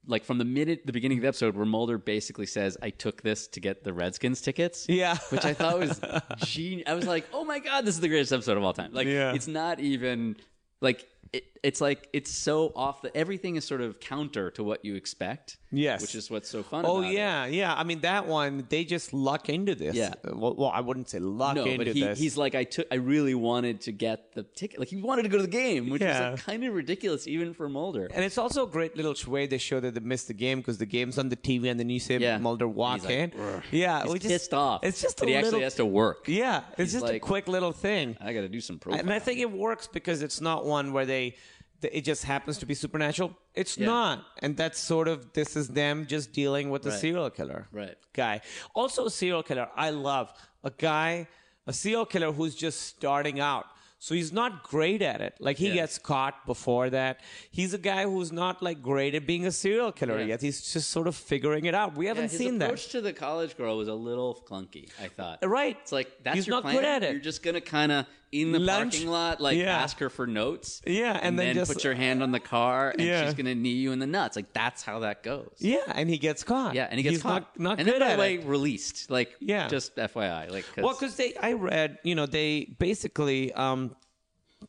like from the minute the beginning of the episode where Mulder basically says, "I took this to get the Redskins tickets." Yeah. which I thought was genius. I was like, "Oh my god, this is the greatest episode of all time!" Like, Yeah. it's not even like it, it's like it's so off. The, everything is sort of counter to what you expect. Yes. which is what's so fun. Oh about it. yeah, yeah. I mean that one, they just luck into this. Yeah. Well, well I wouldn't say luck No, into but he, this. he's like, I took, I really wanted to get the ticket. Like he wanted to go to the game, which Yeah. is like kind of ridiculous even for Mulder. and it's also a great little way they show that they missed the game because the game's on the TV and then you see Yeah. Mulder walk like, in. Yeah, He's we just- pissed off. It's just that he little. actually has to work. yeah, it's He's just a quick little thing. I got to do some profile. And I think it works because it's not one where they, th- it just happens to be supernatural. It's Yeah. not, and that's sort of this is them just dealing with the Right. serial killer Right. guy. Also, a serial killer. I love a guy, a serial killer who's just starting out. So he's not great at it. Like he Yeah. gets caught before that. He's a guy who's not like great at being a serial killer Yeah. yet. He's just sort of figuring it out. We haven't his seen that. approach to the college girl was a little clunky. I thought. Right. It's like that's He's your not plan. good at it. You're just gonna kind of in the Lunch. parking lot, like Yeah. ask her for notes. Yeah, and then just- put your hand on the car, and Yeah. she's gonna knee you in the nuts. Like that's how that goes. Yeah, and he gets caught. Yeah, and he gets He's caught. Not, not and good then, by at the way, it. released. Like, Yeah. just FYI. Like, cause, Well, because they, I read, you know, they basically, um,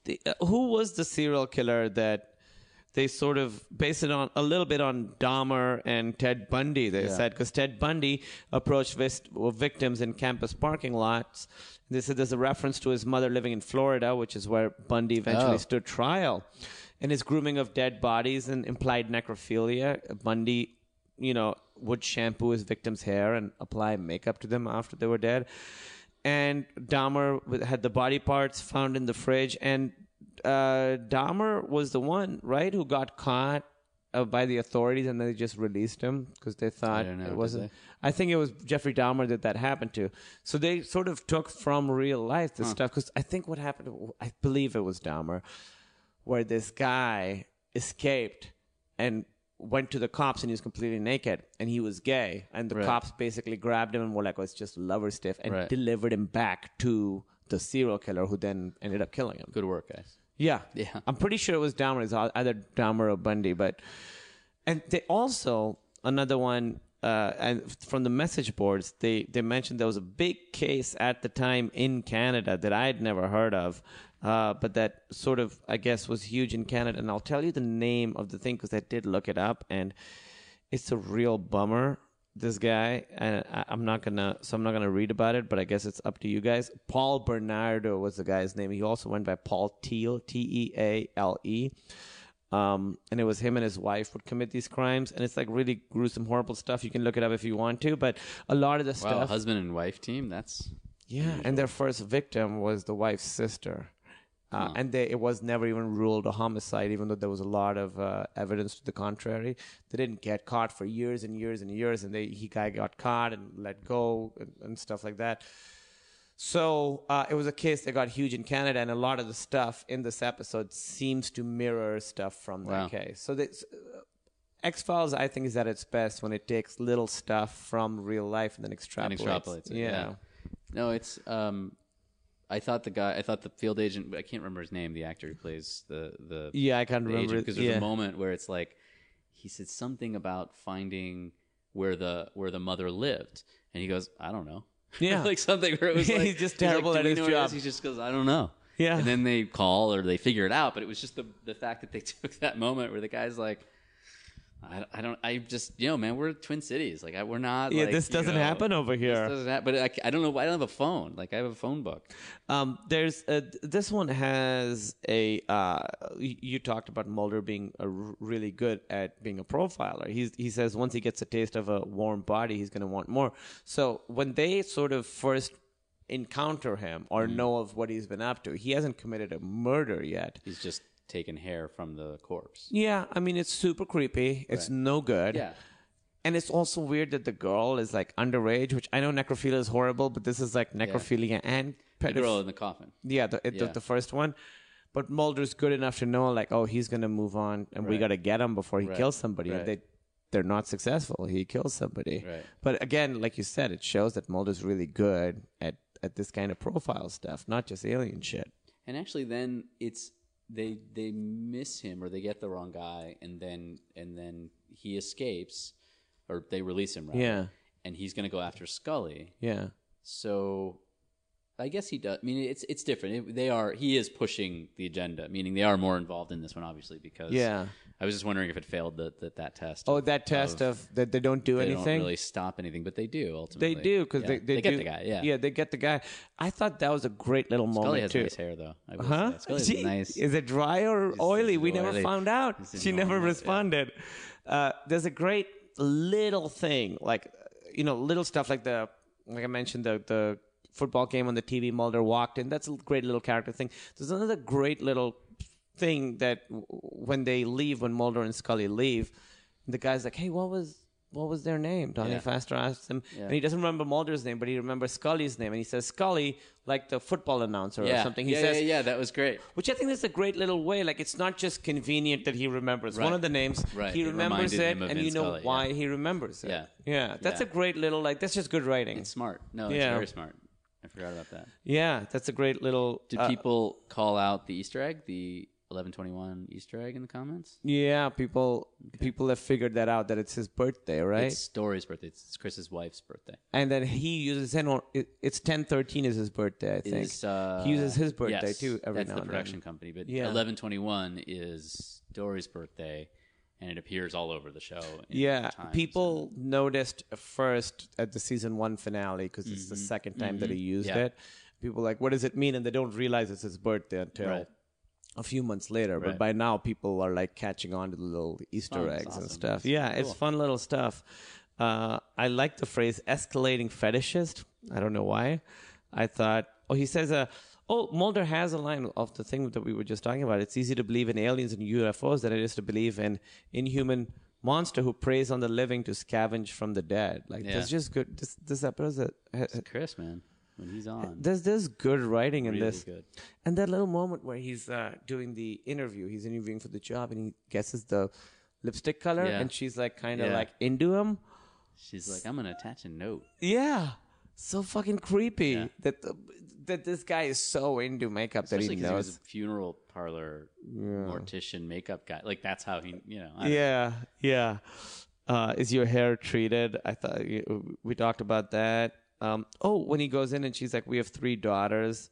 the, uh, who was the serial killer that they sort of based it on a little bit on Dahmer and Ted Bundy. They said because Ted Bundy approached vis- victims in campus parking lots. They said there's a reference to his mother living in Florida, which is where Bundy eventually Oh. stood trial, and his grooming of dead bodies and implied necrophilia. Bundy you know, would shampoo his victims' hair and apply makeup to them after they were dead. And Dahmer had the body parts found in the fridge, and uh, Dahmer was the one, right, who got caught uh, by the authorities, and they just released him because they thought know, it wasn't. I think it was Jeffrey Dahmer that that happened to. So they sort of took from real life this stuff because I think what happened, I believe it was Dahmer, where this guy escaped and went to the cops and he was completely naked and he was gay and the Right. cops basically grabbed him and were like oh it's just lover stiff and Right. delivered him back to the serial killer who then ended up killing him good work, guys. Yeah. Yeah. i'm pretty sure it was dahmer. It's either dahmer or bundy but and they also another one uh, and from the message boards they they mentioned there was a big case at the time in canada that i'd never heard of uh, but that sort of i guess was huge in canada. And i'll tell you the name of the thing because i did look it up and it's a real bummer this guy and I, i'm not gonna so i'm not gonna read about it but i guess it's up to you guys. Paul bernardo was the guy's name. He also went by paul Teale t-e-a-l-e um, and it was him and his wife would commit these crimes and it's like really gruesome horrible stuff. You can look it up if you want to but a lot of the Wow, stuff husband and wife team. That's yeah, and their first victim was the wife's sister. Uh, And they, it was never even ruled a homicide, even though there was a lot of uh, evidence to the contrary. They didn't get caught for years and years and years, and they, he guy got caught and let go and, and stuff like that. So uh, it was a case that got huge in Canada, and a lot of the stuff in this episode seems to mirror stuff from that Wow. case. So this, X Files, I think, is at its best when it takes little stuff from real life and then extrapolates. and extrapolates it. Yeah. No, it's um, I thought the guy, I thought the field agent, I can't remember his name, the actor who plays the the Yeah, I can't remember because there's yeah. a moment where it's like he said something about finding where the where the mother lived, and he goes, I don't know. [laughs] Yeah. like something where it was [laughs] He's like just he's like, terrible at his job." is?" He just goes, I don't know. Yeah. and then they call or they figure it out, but it was just the the fact that they [laughs] took that moment where the guy's like. I, I don't. I just you know, man. We're Twin Cities. Like I, we're not. Yeah, like, this doesn't know, happen over this here. doesn't happen. But I, I don't know. I don't have a phone. Like I have a phone book. Um, there's a, this one has a. Uh, you talked about Mulder being a really good at being a profiler. He's he says once he gets a taste of a warm body, he's going to want more. So when they sort of first encounter him or Mm-hmm. know of what he's been up to, he hasn't committed a murder yet. He's just taken hair from the corpse. Yeah, I mean it's super creepy. It's no good. Yeah. And it's also weird that the girl is like underage, which I know necrophilia is horrible, but this is like necrophilia and The girl in the coffin. Yeah, the, it- the, Yeah. the first one. But Mulder's good enough to know, like, oh, he's gonna move on, and we got to get him before he Right. kills somebody. Right. they, they're not successful. He kills somebody. Right. But again, like you said, it shows that Mulder's really good at at this kind of profile stuff, not just alien shit. And actually, then it's they they miss him or they get the wrong guy, and then and then he escapes, or they release him. Rather, Yeah. And he's going to go after Scully. Yeah. So I guess he does. I mean, it's it's different. It, they are he is pushing the agenda, meaning they are more involved in this one, obviously, because Yeah. I was just wondering if it failed that that, that test. Oh, of- that test of, that they don't do they anything. They don't really stop anything, but they do ultimately. They do because Yeah. they, they, get do- the guy. Yeah, yeah, they get the guy. I thought that was a great little Scully moment has too. nice hair though. Huh? say. Scully has Gee, nice. Is it dry or oily? We never found out. It's She never normal, yeah. responded. Uh, there's a great little thing, like you know, little stuff like the like I mentioned the the football game on the TV. Mulder walked in. That's a great little character thing. There's another great little thing that w- when they leave, when Mulder and Scully leave, the guy's like, "Hey, what was?" What was their name? Donnie Yeah. Pfaster asks him, Yeah. and he doesn't remember Mulder's name, but he remembers Scully's name, and he says Scully, like the football announcer yeah. or something. He yeah, says, yeah, yeah, that was great. which I think is a great little way. Like it's not just convenient that he remembers one of the names. Right. He remembers it, of and you know Scully, why he remembers it. Yeah. yeah. That's a great little like. That's just good writing. It's smart. No, it's very smart. I forgot about that. yeah, that's a great little. Did uh, people call out the Easter egg, the 1121 Easter egg in the comments? Yeah, people people have figured that out that it's his birthday, right? It's Dori's birthday. It's Chris's wife's birthday. and then he uses ten. or- it- It's ten thirteen is his birthday. I think Is, uh, he uses his birthday yes, too every That's now the and production then. company. But Yeah. 1121 is Dori's birthday, and it appears all over the show. in Yeah, times. people noticed first at the season one finale because it's the second time that he used Mm-hmm. Yeah. it. People like, what does it mean? And they don't realize it's his birthday until Right. A few months later. But by now, people are like catching on to the little Easter. It's eggs and stuff. Yeah, it's fun little stuff. Uh, I like the phrase escalating fetishist. I don't know why. I thought, oh, he says, uh, oh, Mulder has a line of the thing that we were just talking about. It's easy to believe in aliens and UFOs than it is to believe in inhuman monster who preys on the living to scavenge from the dead. Like, Yeah. there's just good. This, this episode, It's Chris, man, when he's on. there's there's good writing in Really this. good. And that little moment where he's uh, doing the interview, he's interviewing for the job, and he guesses the lipstick color, Yeah. and she's like kind of Yeah. like into him. She's like, I'm gonna attach a note. Yeah, so fucking creepy Yeah. that the, that this guy is so into makeup that he because he was knows. a funeral parlor mortician makeup guy. Like that's how he, you know. Yeah, yeah. Uh, is your hair treated? I thought we talked about that. Um, oh, when he goes in and she's like, "We have three daughters."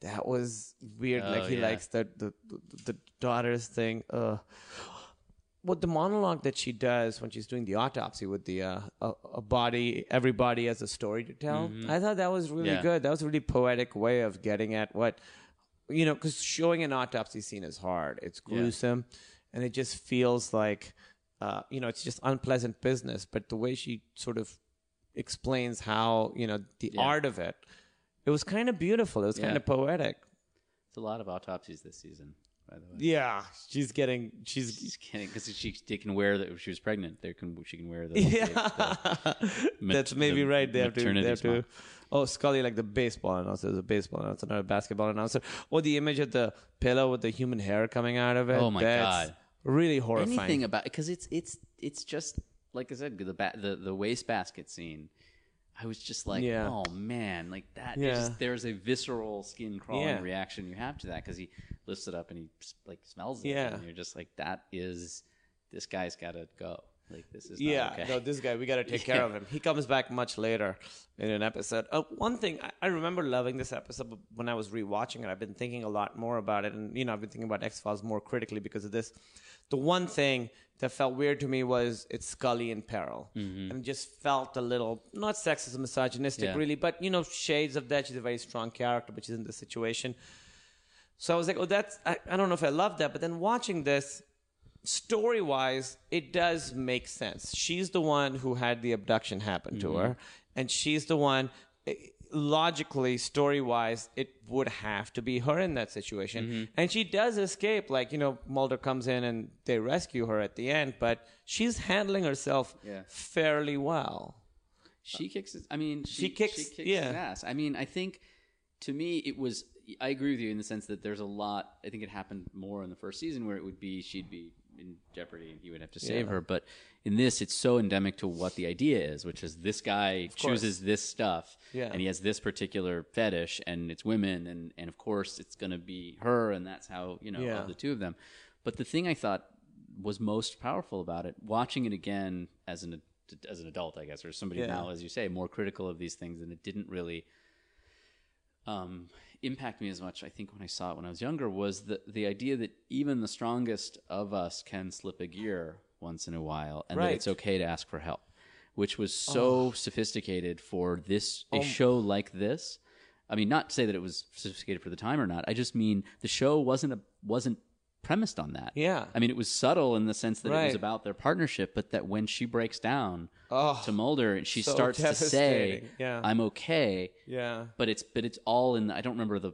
That was weird. Oh, like he yeah. likes the, the the daughters thing. Uh, what the monologue that she does when she's doing the autopsy with the uh, a, a body, everybody has a story to tell. I thought that was really Mm-hmm. Yeah. good. That was a really poetic way of getting at what you know, because showing an autopsy scene is hard. It's gruesome, and it just feels like uh, you know, it's just unpleasant business. But the way she sort of explains how you know the art of it, it was kind of beautiful. It was kind of poetic. It's a lot of autopsies this season, by the way. Yeah, she's getting she's Just kidding, because she they can wear that she was pregnant. They can she can wear the Yeah, the mat- [laughs] that's maybe the right. They have to. They have to. Oh, Scully, like the baseball announcer, is a baseball announcer, not a basketball announcer. Or the image of the pillow with the human hair coming out of it. Oh my That's God. really horrifying. anything about because it's it's it's just like I said the ba- the the waste basket scene. I was just like, Yeah. oh man, like that. Yeah. Yeah. Just, there's a visceral skin crawling Yeah. reaction you have to that because he lifts it up and he like smells it. Yeah. and you're just like, that is this guy's got to go. Like this is not yeah, okay. no, this guy, we got to take care of him. He comes back much later in an episode. Uh, one thing, I, I remember loving this episode but when I was rewatching it. I've been thinking a lot more about it. And, you know, I've been thinking about X Files more critically because of this. The one thing that felt weird to me was it's Scully in peril. And just felt a little, not sexist, or misogynistic, Yeah. really, but, you know, shades of that. She's a very strong character, but she's in this situation. So I was like, oh, that's, I, I don't know if I love that. But then watching this, story wise, it does make sense. She's the one who had the abduction happen to her, and she's the one. eh, Logically, story wise, it would have to be her in that situation. And she does escape. Like, you know, Mulder comes in and they rescue her at the end, but she's handling herself Yeah. fairly well. She kicks. I mean, she, She kicks- She kicks yeah. his ass. I mean, I think to me it was. I agree with you in the sense that there's a lot. I think it happened more in the first season where it would be she'd be in jeopardy and he would have to save Yeah. her. But in this, it's so endemic to what the idea is, which is this guy chooses this stuff, Yeah. and he has this particular fetish, and it's women, and and of course it's going to be her, and that's how you know Yeah. the two of them. But the thing I thought was most powerful about it, watching it again as an as an adult, I guess, or somebody now, as you say, more critical of these things, and it didn't really um, impact me as much. I think when I saw it when I was younger was the the idea that even the strongest of us can slip a gear once in a while, and that it's okay to ask for help, which was so sophisticated for this Oh. a show like this. I mean, not to say that it was sophisticated for the time or not. I just mean the show wasn't a, wasn't premised on that. Yeah. I mean, it was subtle in the sense that it was Right. about their partnership, but that when she breaks down Oh, to Mulder and she so starts to say, devastating. Yeah. "I'm okay," Yeah. but it's but it's all in the, I don't remember the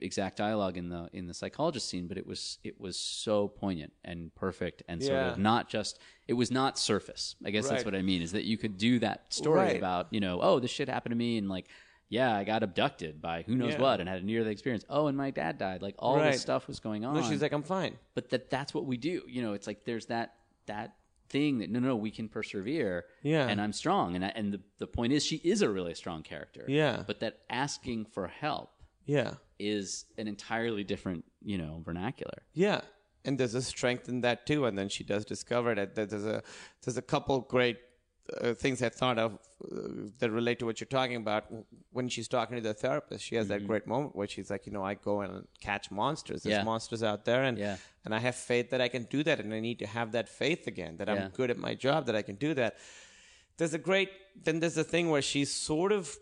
exact dialogue in the in the psychologist scene but it was it was so poignant and perfect and sort Yeah. of not just it was not surface i guess that's Right. what i mean is that you could do that story Right. about you know oh this shit happened to me and like yeah i got abducted by who knows Yeah. what and had a near death experience oh and my dad died like all Right. this stuff was going on No, she's like, I'm fine. but that that's what we do you know it's like there's that that thing that no no we can persevere Yeah. and i'm strong and I, and the, the point is she is a really strong character Yeah. but that asking for help Yeah. is an entirely different, you know, vernacular. Yeah, and there's a strength in that too. And then she does discover that that there's a there's a couple great uh, things I thought of uh, that relate to what you're talking about. When she's talking to the therapist, she has Mm-hmm. that great moment where she's like, you know, I go and catch monsters. There's Yeah. monsters out there, and Yeah. and I have faith that I can do that, and I need to have that faith again that I'm good at my job, that I can do that. There's a great. Then there's a thing where she's sort of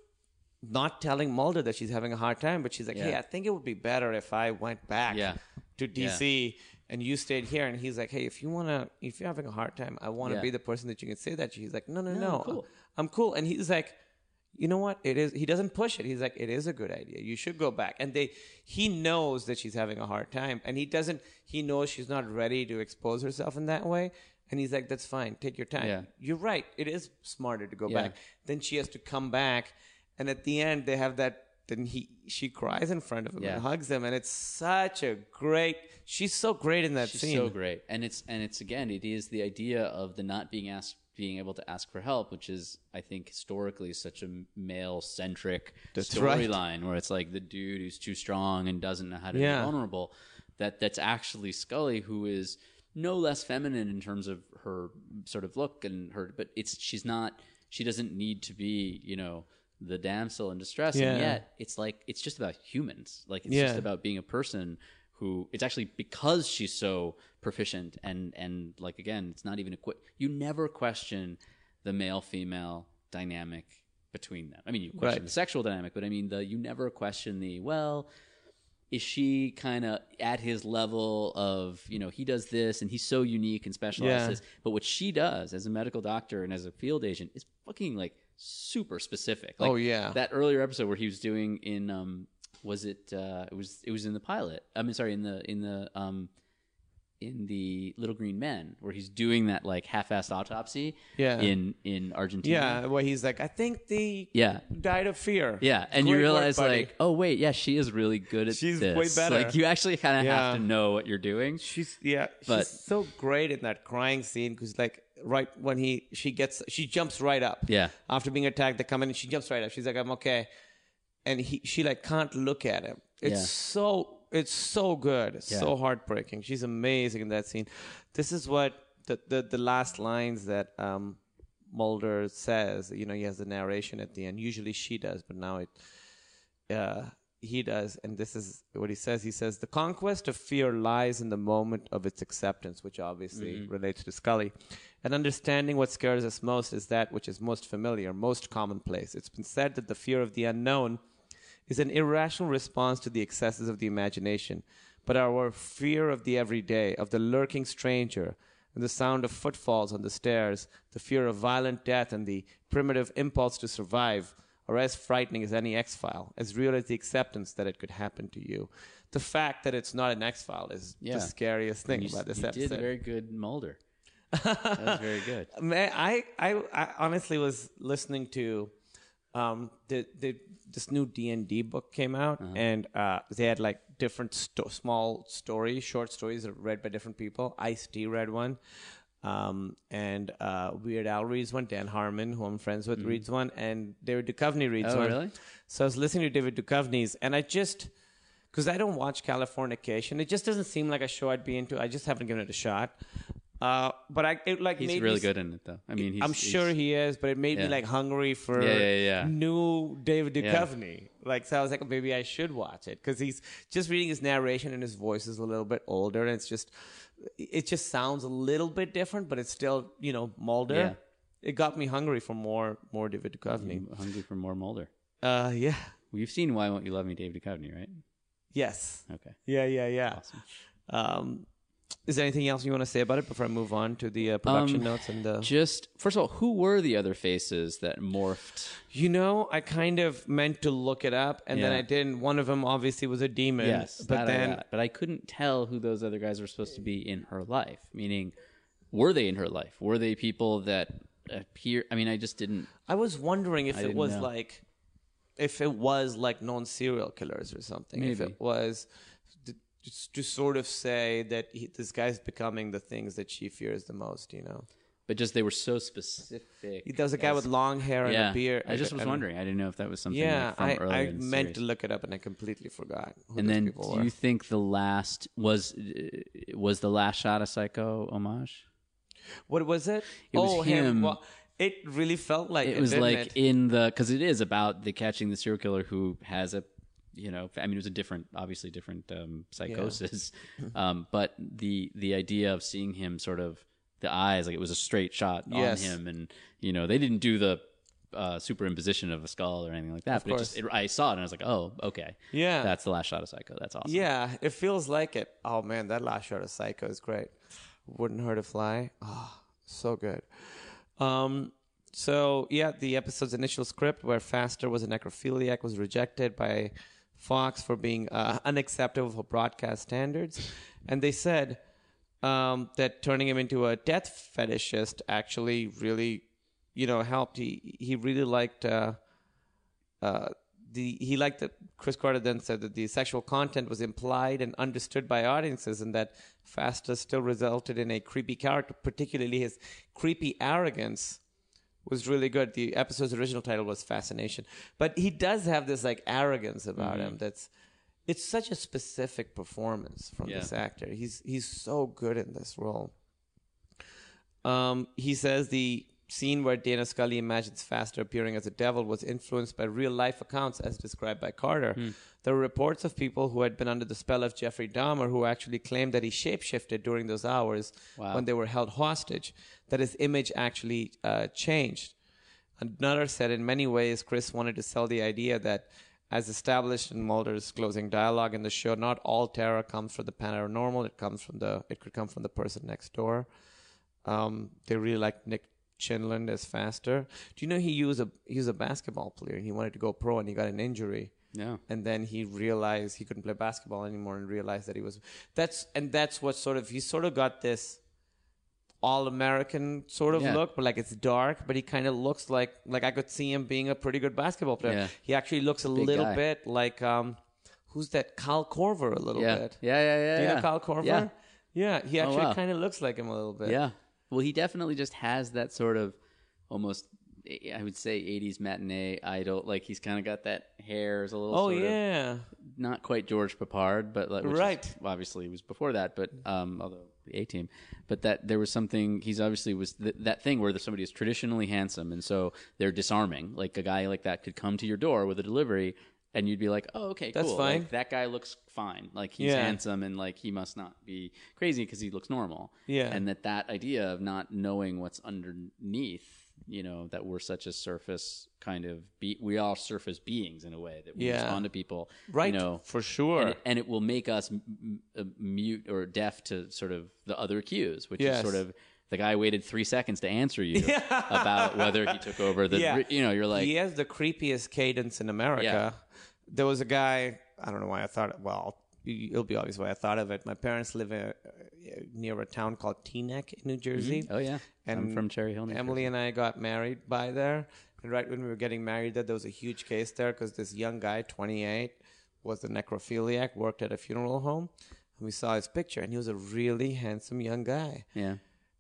not telling Mulder that she's having a hard time, but she's like, "Hey, I think it would be better if I went back to DC and you stayed here." And he's like, "Hey, if you wanna, if you're having a hard time, I want to Yeah. be the person that you can say that." to." He's like, "No, no, no, No, I'm cool." I'm cool." And he's like, "You know what? It is." He doesn't push it. He's like, "It is a good idea. You should go back." And they, he knows that she's having a hard time, and he doesn't. He knows she's not ready to expose herself in that way. And he's like, "That's fine. Take your time. Yeah. You're right. It is smarter to go Yeah. back." Then she has to come back, and at the end they have that. Then he she cries in front of him Yeah. and hugs him, and it's such a great. She's so great in that scene. She's scene. so great, and it's and it's again, it is the idea of the not being asked, being able to ask for help, which is I think historically such a male centric That's right. storyline where it's like the dude who's too strong and doesn't know how to Yeah. be vulnerable. That that's actually Scully, who is no less feminine in terms of her sort of look and her, but it's she's not. She doesn't need to be, you know. The damsel in distress, Yeah. and yet it's like it's just about humans. Like it's Yeah. just about being a person who it's actually because she's so proficient and and like again it's not even a qu- you never question the male female dynamic between them i mean you question Right. the sexual dynamic but i mean the you never question the well is she kind of at his level of you know he does this and he's so unique and specialized Yeah. this but what she does as a medical doctor and as a field agent is fucking like super specific like Oh, yeah. that earlier episode where he was doing in um was it uh it was it was in the pilot i mean sorry in the in the um in the little green men where he's doing that like half-assed autopsy Yeah. in in argentina Yeah, where he's like, I think the Yeah. died of fear. yeah, and you Great work, realize buddy. like, oh wait, yeah, she is really good at She's this. way better. Like you actually kind of Yeah. have to know what you're doing. She's yeah, But- she's so great in that crying scene because like right when he she gets she jumps right up. Yeah. After being attacked, they come in and she jumps right up. She's like, I'm okay. And he she like can't look at him. It's Yeah. so it's so good. It's so heartbreaking. She's amazing in that scene. This is what the the, the last lines that um Mulder says, you know, he has the narration at the end. Usually she does, but now it uh, he does, and this is what he says. He says, The conquest of fear lies in the moment of its acceptance, which obviously mm-hmm. relates to Scully. And understanding what scares us most is that which is most familiar, most commonplace. It's been said that the fear of the unknown is an irrational response to the excesses of the imagination. But our fear of the everyday, of the lurking stranger, and the sound of footfalls on the stairs, the fear of violent death, and the primitive impulse to survive are as frightening as any X file, as real as the acceptance that it could happen to you. The fact that it's not an X file is Yeah. the scariest thing You, about this you episode. did very good, Mulder. [laughs] that was very good. Man, I, I, I honestly was listening to um, the, the this new D and D book came out, and uh, they had like different sto- small stories, short stories that were read by different people. Ice T read one, um, and uh, Weird Al reads one. Dan Harmon, who I'm friends with, reads one, and David Duchovny reads Oh, one. really? So I was listening to David Duchovny's, and I just because I don't watch Californication, it just doesn't seem like a show I'd be into. I just haven't given it a shot. Uh, but I it like He's really good in it, though. I mean, he's, I'm sure he is, but it made me like hungry for Yeah, yeah, yeah. new David Yeah. Duchovny. Like, so I was like, maybe I should watch it because he's just reading his narration and his voice is a little bit older, and it's just, it just sounds a little bit different, but it's still, you know, Mulder. Yeah. It got me hungry for more, more David Duchovny. I'm hungry for more Mulder. Uh, yeah, Well, you've seen Why Won't You Love Me, David Duchovny, right? yes, Okay. yeah, yeah, yeah. Awesome. Um, is there anything else you want to say about it before I move on to the uh, production Um, notes and the? Just first of all, who were the other faces that morphed? You know, I kind of meant to look it up, and then I didn't. One of them obviously was a demon. Yes, but that I then but I couldn't tell who those other guys were supposed to be in her life. Meaning, were they in her life? Were they people that appear? I mean, I just didn't. I was wondering if I it was know. like, if it was like non serial killers or something. If it was to, just to sort of say that he, this guy's becoming the things that she fears the most. You know, But just they were so specific. there was a guy as- with long hair and yeah. a beard. I just was and- wondering. I didn't know if that was something Yeah, like, from I, earlier I meant series. to look it up and I completely forgot. Who And then, do were. you think the last was was the last shot a Psycho homage? what was it? It was oh, him. Well, it really felt like it. it was like it? in the because it is about the catching the serial killer who has a you know i mean it was a different obviously different um psychosis [laughs] um but the the idea of seeing him sort of the eyes like it was a straight shot Yes. on him and you know they didn't do the uh superimposition of a skull or anything like that but it just it, i saw it and i was like oh okay Yeah. that's the last shot of psycho that's awesome Yeah, it feels like it. Oh man, that last shot of Psycho is great. Wouldn't hurt a fly. Oh, so good. Um, so yeah, the episode's initial script, where Pfaster was a necrophiliac, was rejected by Fox for being uh, [laughs] unacceptable for broadcast standards, and they said um, that turning him into a death fetishist actually really, you know, helped. He he really liked. Uh, uh, the he liked that Chris Carter then said that the sexual content was implied and understood by audiences, and that Pfaster still resulted in a creepy character. Particularly his creepy arrogance was really good. The episode's original title was Fascination, but he does have this like arrogance about him. That's it's such a specific performance from this actor. He's he's so good in this role. Um, he says the scene where Dana Scully imagines Pfaster appearing as a devil was influenced by real life accounts as described by Carter. There were reports of people who had been under the spell of Jeffrey Dahmer who actually claimed that he shapeshifted during those hours when they were held hostage, that his image actually uh, changed. Another said, in many ways, Chris wanted to sell the idea that, as established in Mulder's closing dialogue in the show, not all terror comes from the paranormal. It comes from the. It could come from the person next door. Um, they really liked Nick Chinlund as Pfaster. Do you know he was a he was a basketball player and he wanted to go pro and he got an injury. Yeah. And then he realized he couldn't play basketball anymore and realized that he was that's and that's what sort of he sort of got this all American sort of Yeah. look, but like it's dark, but he kind of looks like like I could see him being a pretty good basketball player. Yeah. He actually looks a Big little guy. bit like um who's that Kyle Korver a little yeah bit. yeah yeah yeah Do you yeah. know Kyle Korver? yeah Yeah, he actually wow. kind of looks like him a little bit. yeah Well, he definitely just has that sort of almost, I would say, 80s matinee idol. Like he's kind of got that hair is a little. Oh sort of- yeah, not quite George Peppard, but like, which is- Right. obviously he was before that, but um, although the A team, but that there was something. He's obviously was th- that thing where somebody is traditionally handsome, and so they're disarming. Like a guy like that could come to your door with a delivery, and you'd be like, "Oh, okay, That's cool. fine. Like, that guy looks fine. Like he's Yeah. handsome, and like he must not be crazy because he looks normal. Yeah. and that that idea of not knowing what's underneath." You know that we're such a surface kind of be. We are surface beings in a way that we Yeah. respond to people. right. You know, for sure. and it, and it will make us m- m- uh, mute or deaf to sort of the other cues, which Yes. is sort of the guy waited three seconds to answer you [laughs] about whether he took over the. Yeah. You know, you're like, he has the creepiest cadence in America. Yeah. There was a guy. I don't know why I thought. Well, it'll be obvious why I thought of it. My parents live in, uh, near a town called Teaneck in New Jersey. oh yeah, and I'm from Cherry Hill. New Emily and I got married by there. And right when we were getting married, there, there was a huge case there because this young guy, 28, was a necrophiliac, worked at a funeral home. And we saw his picture, and he was a really handsome young guy. Yeah,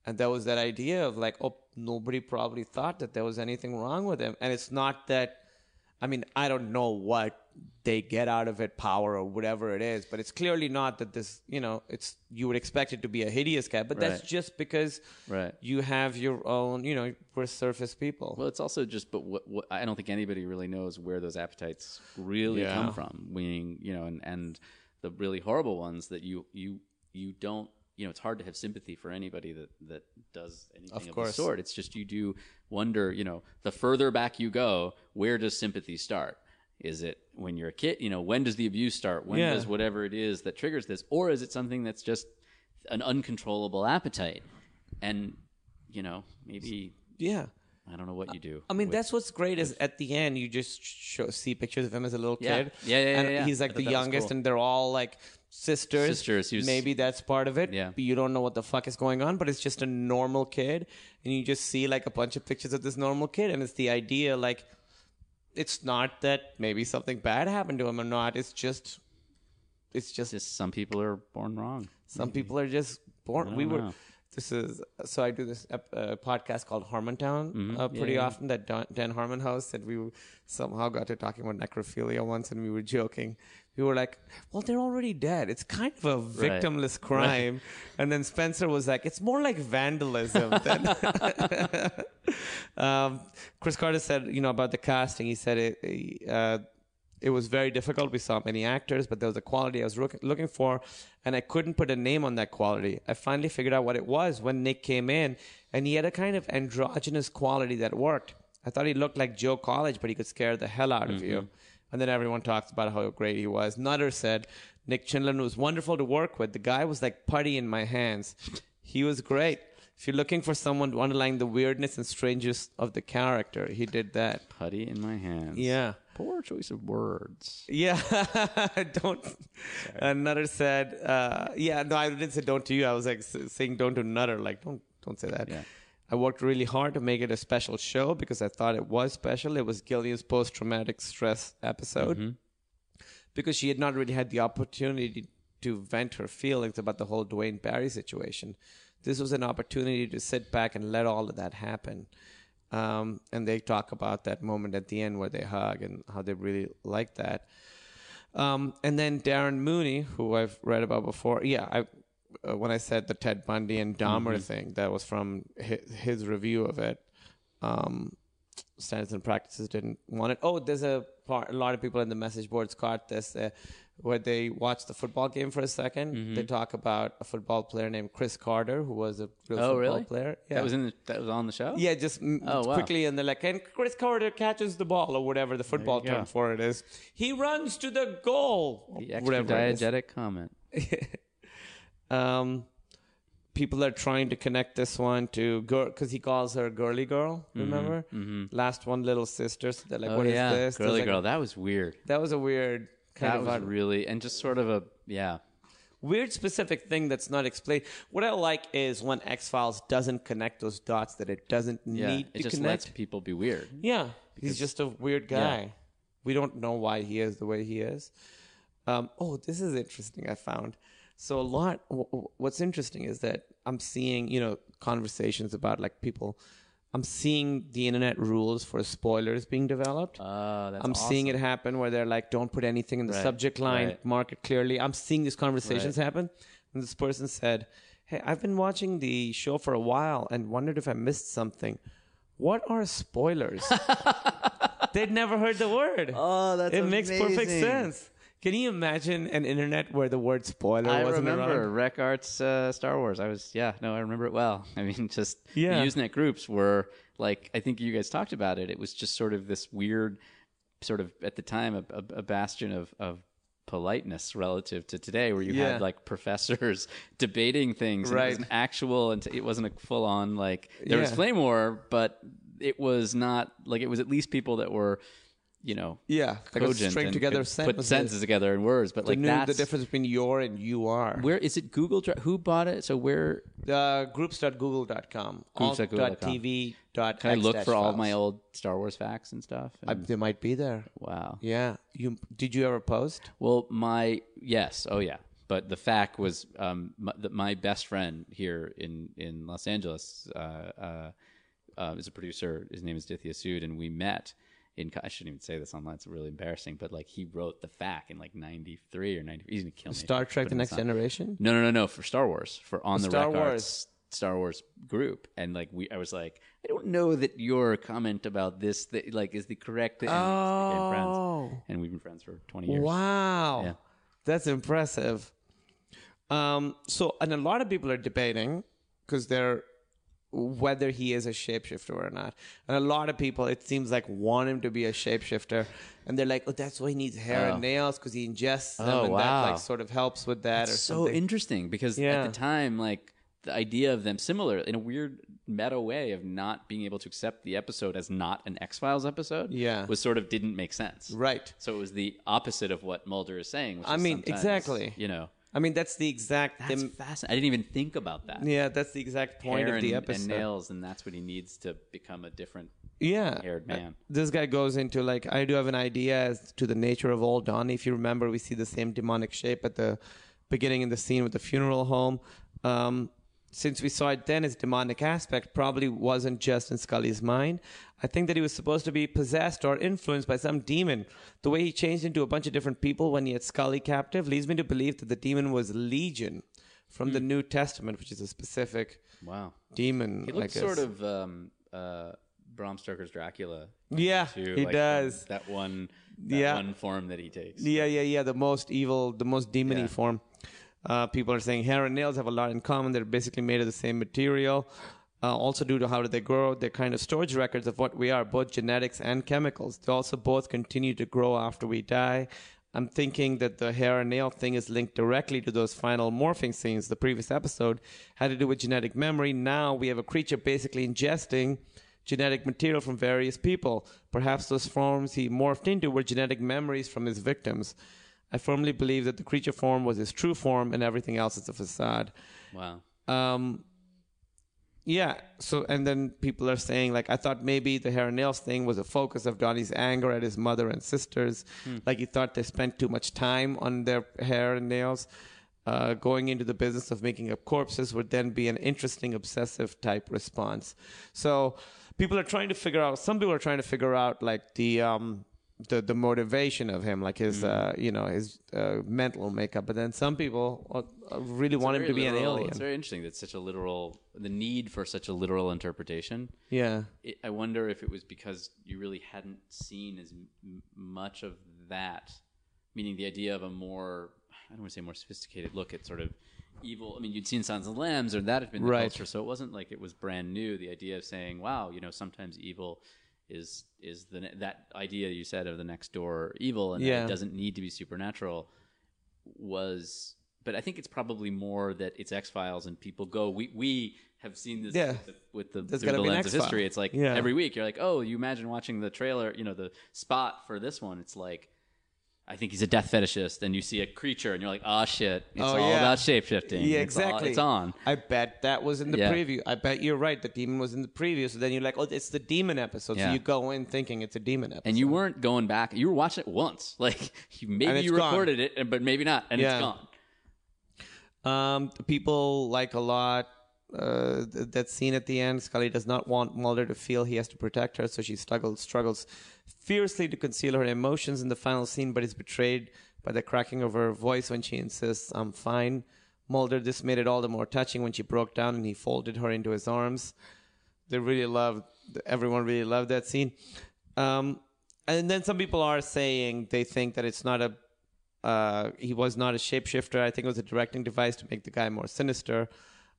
And there was that idea of like, oh, nobody probably thought that there was anything wrong with him. And it's not that, I mean, I don't know what they get out of it, power or whatever it is, but it's clearly not that this, you know, it's, you would expect it to be a hideous guy, but that's Right. just because Right. you have your own, you know, we're surface people. Well, it's also just, but what, what I don't think anybody really knows where those appetites really Yeah. come from. Meaning, you know, and and the really horrible ones that you you you don't. You know, it's hard to have sympathy for anybody that that does anything of, the sort. It's just you do wonder. You know, the further back you go, where does sympathy start? Is it when you're a kid? You know, when does the abuse start? When Yeah. does whatever it is that triggers this, or is it something that's just an uncontrollable appetite? And you know, maybe yeah. I don't know what you do. I mean, with- that's what's great is at the end you just show, see pictures of him as a little Yeah. kid. Yeah, yeah, yeah, And yeah. he's like the youngest, cool. and they're all like sisters. Sisters. Was- Maybe that's part of it. Yeah. But you don't know what the fuck is going on, but it's just a normal kid, and you just see like a bunch of pictures of this normal kid, and it's the idea like it's not that maybe something bad happened to him or not. It's just, it's just just some people are born wrong. some people are just born. We were. know. This is so. I do this uh, podcast called Harmontown Mm-hmm. uh, pretty often. That Don, Dan Harmon hosts, and we somehow got to talking about necrophilia once, and we were joking. We were like, "Well, they're already dead. It's kind of a victimless crime." And then Spencer was like, "It's more like vandalism." than [laughs] um, Chris Carter said, you know, about the casting. He said it. Uh, it was very difficult. We saw many actors, but there was a quality I was look- looking for, and I couldn't put a name on that quality. I finally figured out what it was when Nick came in, and he had a kind of androgynous quality that worked. I thought he looked like Joe College, but he could scare the hell out of you. And then everyone talks about how great he was. Nutter said Nick Chinlund was wonderful to work with. The guy was like putty in my hands. He was great. If you're looking for someone to underline the weirdness and strangeness of the character, he did that. Putty in my hands. Yeah. Poor choice of words. Yeah, [laughs] don't. Uh, Nutter said, uh, "Yeah, no, I didn't say don't to you. I was like saying don't to Nutter. Like don't don't say that." Yeah. I worked really hard to make it a special show because I thought it was special. It was Gillian's post traumatic stress episode because she had not really had the opportunity to vent her feelings about the whole Duane Barry situation. This was an opportunity to sit back and let all of that happen. Um, and they talk about that moment at the end where they hug and how they really like that. Um, and then Darren Mooney, who I've read about before, yeah, I, uh, when I said the Ted Bundy and Dahmer thing, that was from his, his review of it. Um, standards and practices didn't want it. Oh, there's a part, a lot of people in the message boards caught this, uh, where they watch the football game for a 2nd They talk about a football player named Cris Carter, who was a real Oh, football really? player. That was in the, that was on the show. Yeah, just Oh, wow. quickly, and they're like, and Cris Carter catches the ball or whatever the football go. term for it is. He runs to the goal. The extra whatever diegetic comment. [laughs] Um, people are trying to connect this one to girl because he calls her girly girl. Remember, last one, little sister. So they're like, oh "What is yeah, this?" Girly like- girl. That was weird. That was a weird kind That of was really and just sort of a yeah. weird specific thing that's not explained. What I like is when X Files doesn't connect those dots that it doesn't Yeah, need it to just connect. lets people be weird. Yeah, he's just a weird guy. Yeah. We don't know why he is the way he is. Um, oh, this is interesting. I found so a lot. What's interesting is that I'm seeing, you know, conversations about like people. I'm seeing the internet rules for spoilers being developed. Uh, that's I'm seeing it happen where they're like, don't put anything in the Right, subject line, right. mark it clearly. I'm seeing these conversations Right. happen. And this person said, Hey, I've been watching the show for a while and wondered if I missed something. What are spoilers? [laughs] They'd never heard the word. Oh, that's It makes perfect sense. Can you imagine an internet where the word spoiler I wasn't remember around? Rec Arts uh, Star Wars. I was yeah, no, I remember it well. [laughs] I mean, just Yeah. Usenet groups were like I think you guys talked about it. It was just sort of this weird, sort of at the time a, a, a bastion of of politeness relative to today, where you Yeah. had like professors [laughs] debating things. And it was Right. an actual, and it wasn't a full on like there was flame war, but it was not like it was at least people that were. You know, Yeah, like string together could put sentences. sentences together in words, but like that's the difference between your and you are. where is it? Google Drive? Who bought it? So where Uh, groups.google.com. Alt.tv. can I look for all my old Star Wars facts and stuff? I, they might be there. wow. Yeah. You did you ever post? Well, my yes, oh yeah. But the fact was, um, my, the, my best friend here in in Los Angeles uh, uh, uh, is a producer. His name is Aditya Sood, and we met. In, I shouldn't even say this online; it's really embarrassing. But like, he wrote the fact in like '93 or '90. He's gonna kill me. Star Trek: The Next. Generation. No, no, no, no. For Star Wars, for on the Star Rec Wars. Arts Star Wars group, and like we, I was like, I don't know that your comment about this, that, like, is the correct. And we friends, Oh. and we've been friends for twenty years. Wow, Yeah. that's impressive. Um, so, and a lot of people are debating because they're whether he is a shapeshifter or not. And a lot of people, it seems like, want him to be a shapeshifter, and they're like, "Oh, that's why he needs hair Oh. and nails because he ingests them, Oh, and that like sort of helps with that or It's so something." interesting because Yeah. at the time, like the idea of them similar in a weird meta way of not being able to accept the episode as not an X Files episode, Yeah. was sort of didn't make sense. right. So it was the opposite of what Mulder is saying. Which I mean, exactly. You know, I mean, that's the exact. that's them- fascinating. I didn't even think about that. yeah, that's the exact point Hair of the and- episode. and nails, and that's what he needs to become a different. yeah haired man. this guy goes into like i do have an idea as to the nature of old Donnie. if you remember we see the same demonic shape at the beginning in the scene with the funeral home um, since we saw it then his demonic aspect probably wasn't just in scully's mind i think that he was supposed to be possessed or influenced by some demon the way he changed into a bunch of different people when he had scully captive leads me to believe that the demon was legion from Hmm. the new testament which is a specific Wow, demon he looks sort of um, uh, Bram Stoker's Dracula. yeah Too, he like, does that one. That Yeah. one form that he takes. Yeah, yeah, yeah. The most evil, the most demony Yeah. form. Uh, people are saying hair and nails have a lot in common. They're basically made of the same material. Uh, also, due to how they grow, they're kind of storage records of what we are, both genetics and chemicals. They also both continue to grow after we die. I'm thinking that the hair and nail thing is linked directly to those final morphing scenes. The previous episode had to do with genetic memory. Now we have a creature basically ingesting genetic material from various people. Perhaps those forms he morphed into were genetic memories from his victims. I firmly believe that the creature form was his true form and everything else is a facade. Wow. Um, yeah. So, and then people are saying, like, I thought maybe the hair and nails thing was a focus of Donnie's anger at his mother and sisters. Like, he thought they spent too much time on their hair and nails. Uh, going into the business of making up corpses would then be an interesting obsessive type response. So, people are trying to figure out. Some people are trying to figure out like the um, the the motivation of him, like his uh, you know his uh, mental makeup. But then some people uh, really want him to be an alien. It's very interesting that such a literal, the need for such a literal interpretation. Yeah. It, I wonder if it was because you really hadn't seen as m- much of that, meaning the idea of a more, I don't want to say more sophisticated look at sort of evil. I mean, you'd seen Sons of Lambs, or that had been the Right. culture, so it wasn't like it was brand new. The idea of saying, "Wow, you know, sometimes evil." Is is the ne- that idea you said of the next door evil and Yeah. it doesn't need to be supernatural was but I think it's probably more that it's X Files and people go. We we have seen this Yeah. with the, with the, the lens of history. It's like Yeah. every week you're like, oh, you imagine watching the trailer, you know, the spot for this one. It's like, I think he's a death fetishist, and you see a creature, and you're like, oh shit, it's Oh, all yeah. about shapeshifting. Yeah, It's all- exactly. it's on. I bet that was in the Yeah. preview. I bet you're right. The demon was in the preview. So then you're like, oh, it's the demon episode. So you go in thinking it's a demon episode. And you weren't going back. You were watching it once. [laughs] Like maybe you gone. recorded it, but maybe not, and Yeah. it's gone. Um, people like a lot uh, th- that scene at the end. Scully does not want Mulder to feel he has to protect her, so she struggles struggles fiercely to conceal her emotions in the final scene, but is betrayed by the cracking of her voice when she insists, "I'm fine." Mulder, this made it all the more touching when she broke down and he folded her into his arms. They really loved. Everyone really loved that scene. Um, and then some people are saying they think that it's not a uh, he was not a shapeshifter. I think it was a directing device to make the guy more sinister.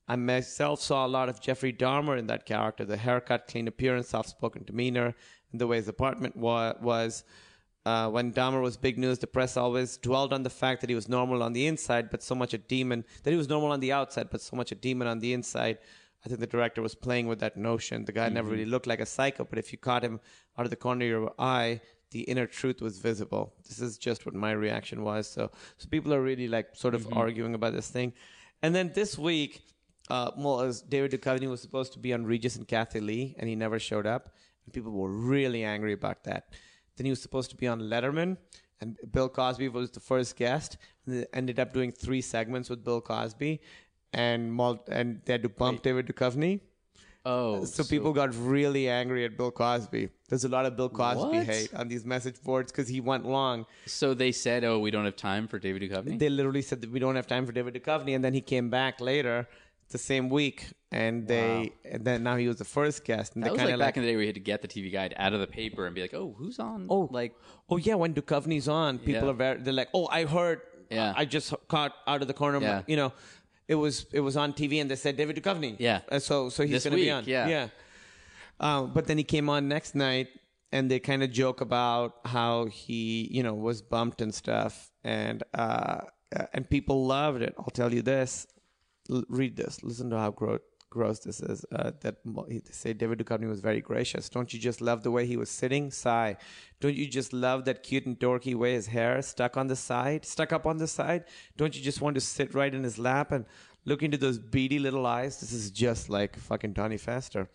I myself saw a lot of Jeffrey Dahmer in that character the haircut, clean appearance, soft spoken demeanor, the way his apartment wa- was. Uh, when Dahmer was big news, the press always dwelled on the fact that he was normal on the inside, but so much a demon, that he was normal on the outside, but so much a demon on the inside. I think the director was playing with that notion. The guy never really looked like a psycho, but if you caught him out of the corner of your eye, the inner truth was visible. This is just what my reaction was. So, so people are really like sort of arguing about this thing. And then this week, uh, well, as David Duchovny was supposed to be on Regis and Kathie Lee, and he never showed up. And people were really angry about that. Then he was supposed to be on Letterman, and Bill Cosby was the first guest. And they ended up doing three segments with Bill Cosby, and Mul- and they had to bump David Duchovny. Oh, So people got really angry at Bill Cosby. There's a lot of Bill Cosby What? hate on these message boards because he went long. So they said, "Oh, we don't have time for David Duchovny." They literally said that we don't have time for David Duchovny, and then he came back later the same week, and they and then now he was the first guest, and that they was kind like of back like, in the day where you had to get the TV guide out of the paper and be like, "Oh, who's on?" oh like oh yeah, when Duchovny's on, people Yeah. are very they're like, oh, I heard, Yeah. I just caught out of the corner, of my, Yeah. you know. It was it was on TV, and they said David Duchovny. Yeah. Uh, so so he's This going to be on. yeah. yeah. Um, but then he came on next night, and they kind of joke about how he, you know, was bumped and stuff, and uh, uh, and people loved it. I'll tell you this. Read this. Listen to how gross gross this is. Uh, that he- they say David Duchovny was very gracious. Don't you just love the way he was sitting? Sigh. Don't you just love that cute and dorky way his hair stuck on the side, stuck up on the side? Don't you just want to sit right in his lap and look into those beady little eyes? This is just like fucking Donnie Pfaster.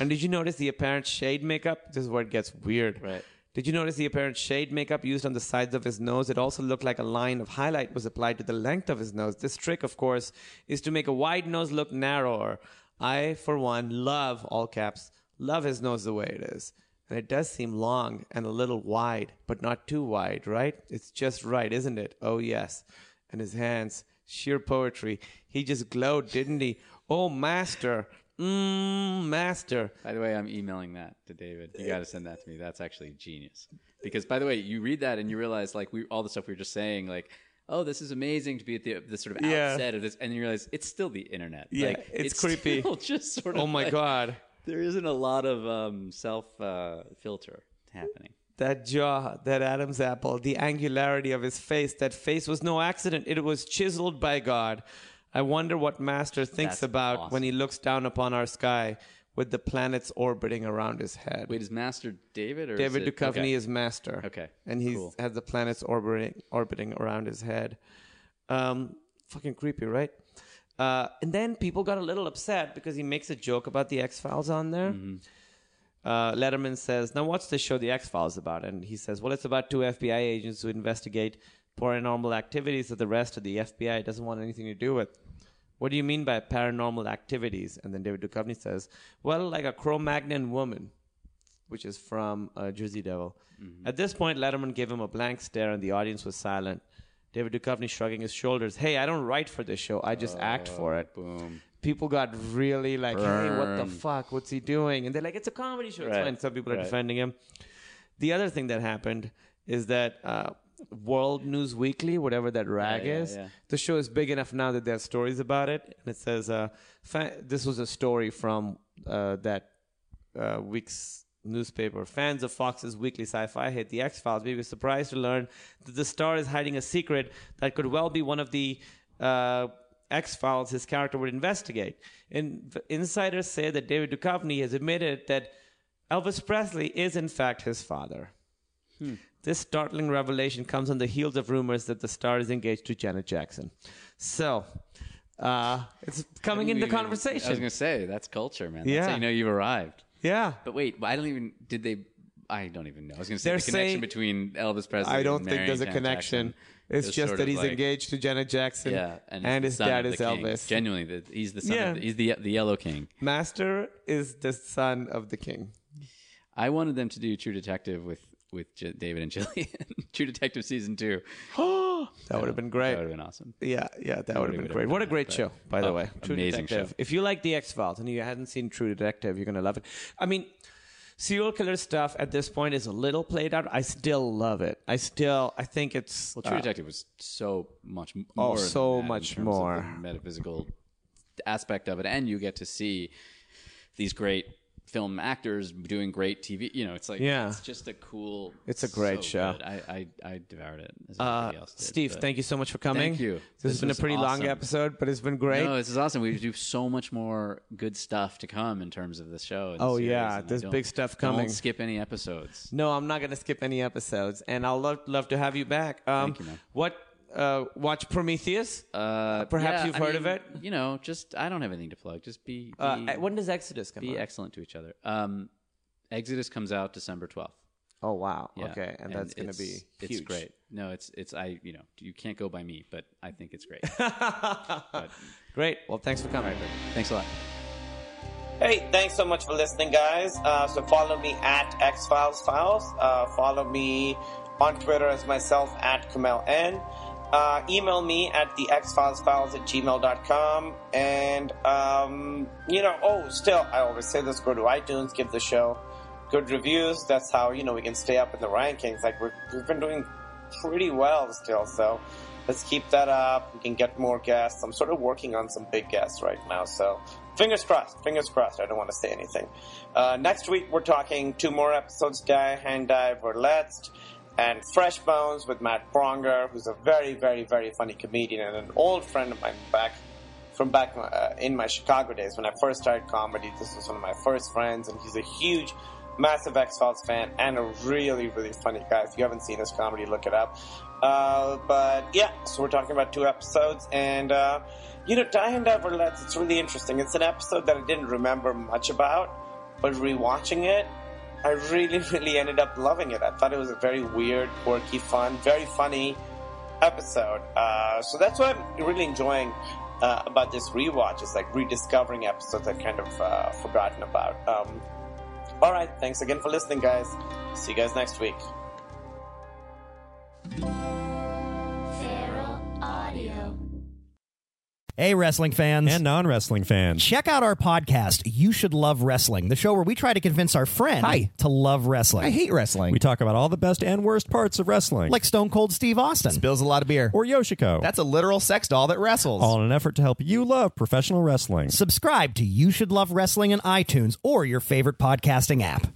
and did you notice the apparent shade makeup? This is where it gets weird. Right. Did you notice the apparent shade makeup used on the sides of his nose? It also looked like a line of highlight was applied to the length of his nose. This trick, of course, is to make a wide nose look narrower. I, for one, love, all caps, love his nose the way it is. And it does seem long and a little wide, but not too wide, right? It's just right, isn't it? Oh, yes. And his hands, sheer poetry. He just glowed, didn't he? Oh, master. Mmm, master. By the way, I'm emailing that to David. You got to send that to me. That's actually genius. Because by the way, you read that and you realize like we all the stuff we were just saying, like, oh, this is amazing to be at the, the sort of Yeah. outset of this, and you realize it's still the internet. Yeah, like, it's creepy. still [laughs] just sort of. Oh, my like- God. There isn't a lot of um, self uh, filter happening. that jaw, that Adam's apple, the angularity of his face. That face was no accident. It was chiseled by God. I wonder what Master thinks That's about awesome. when he looks down upon our sky with the planets orbiting around his head. Wait, is Master David or David it, Duchovny okay. is Master. Okay, And he cool. has the planets orbiting orbiting around his head. Um, fucking creepy, right? Uh, and then people got a little upset because he makes a joke about the X Files on there. Mm-hmm. Uh, Letterman says, "Now, what's this show, The X Files, about?" And he says, "Well, it's about two FBI agents who investigate paranormal activities that the rest of the FBI doesn't want anything to do with." What do you mean by paranormal activities? And then David Duchovny says, "Well, like a Cro-Magnon woman." which is from uh, Jersey Devil. At this point, Letterman gave him a blank stare, and the audience was silent. David Duchovny shrugging his shoulders. Hey, I don't write for this show. I just act for it. Boom. People got really like, hey, what the fuck? What's he doing? And they're like, it's a comedy show. It's fine. Some people are Right. defending him. The other thing that happened is that uh, World News Weekly, whatever that rag yeah, is, yeah. the show is big enough now that there are stories about it. And it says, uh, fa- this was a story from uh, that uh, week's newspaper. Fans of Fox's weekly sci-fi hit The X Files may be surprised to learn that the star is hiding a secret that could well be one of the uh, X Files his character would investigate. And insiders say that David Duchovny has admitted that Elvis Presley is in fact his father. This startling revelation comes on the heels of rumors that the star is engaged to Janet Jackson. So, uh, it's coming into conversation. I was gonna say that's culture, man. That's Yeah. how you know you've arrived. yeah. But wait, I don't even. Did they? I don't even know. I was going to say They're the connection saying- between Elvis Presley. I don't think there's a Janet connection. Jackson It's just sort that he's like- engaged to Janet Jackson. Yeah, and, and, his dad is king. Elvis. Genuinely, the, he's the son. Yeah. Of the, he's the the Yellow King. Master is the son of the king. I wanted them to do True Detective with with J- David and Gillian. [laughs] True Detective season two. [gasps] That would have been great. That would have been awesome. Yeah, yeah, that would have been been great. What a great but- show, by the Oh, way. True amazing Detective. show. If you like the X Files and you hadn't seen True Detective, you're gonna love it. I mean, serial killer stuff at this point is a little played out. I still love it. I still, I think it's Well, True uh, Detective was so much Oh, more. than so that much more. the metaphysical aspect of it, and you get to see these great film actors doing great TV. You know, it's like Yeah. it's just a cool. It's a great so show. good. I, I I devoured it. As Uh, else did, Steve, thank you so much for coming. Thank you. This, This has been a pretty long episode, but it's been great. No, this is awesome. We do so much more good stuff to come in terms of the show. and Oh, series, yeah, there's big stuff coming. Don't skip any episodes. No, I'm not going to skip any episodes, and I'll love love to have you back. Um, Thank you, man. What? Uh, watch Prometheus. Uh, Perhaps yeah, you've I heard of it? You know, just I don't have anything to plug. Just be, be Uh, when does Exodus come be out? excellent to each other. Um, Exodus comes out December twelfth. oh wow. Yeah, okay, and, that's going to be it's- huge. It's great. No, it's it's I you know you can't go by me, but I think it's great. [laughs] but, Great. Well, thanks for coming. thanks a lot. Hey, thanks so much for listening, guys. Uh, so follow me at X Files Files. Uh, follow me on Twitter as myself at Kumail N. Uh, email me at the xfilesfiles at gmail.com. And, um, you know, oh, still, I always say this go to iTunes, give the show good reviews. That's how, you know, we can stay up in the rankings. Like, we're, we've been doing pretty well still, so let's keep that up. We can get more guests. I'm sort of working on some big guests right now, so fingers crossed. Fingers crossed. I don't want to say anything. Uh, next week we're talking two more episodes: Die, Hand Verletzt, and Fresh Bones with Matt Braunger, who's a very, very, very funny comedian and an old friend of mine back from back uh, in my Chicago days when I first started comedy. This was one of my first friends, and he's a huge, massive X Files fan and a really, really funny guy. If you haven't seen his comedy, look it up. Uh, but yeah, so we're talking about two episodes, and uh, you know, Die Hand Die Verletzt, it's really interesting. It's an episode that I didn't remember much about, but rewatching it, I really, [laughs] really ended up loving it. I thought it was a very weird, quirky, fun, very funny episode. Uh, so that's what I'm really enjoying uh, about this rewatch. Is like rediscovering episodes I kind of uh, forgotten about. Um, all right, thanks again for listening, guys. See you guys next week. Feral Audio. Hey, wrestling fans. and non-wrestling fans. Check out our podcast, You Should Love Wrestling, the show where we try to convince our friend Hi. to love wrestling. I hate wrestling. We talk about all the best and worst parts of wrestling, like Stone Cold Steve Austin. spills a lot of beer, or Yoshiko. That's a literal sex doll that wrestles. all in an effort to help you love professional wrestling. Subscribe to You Should Love Wrestling in iTunes or your favorite podcasting app.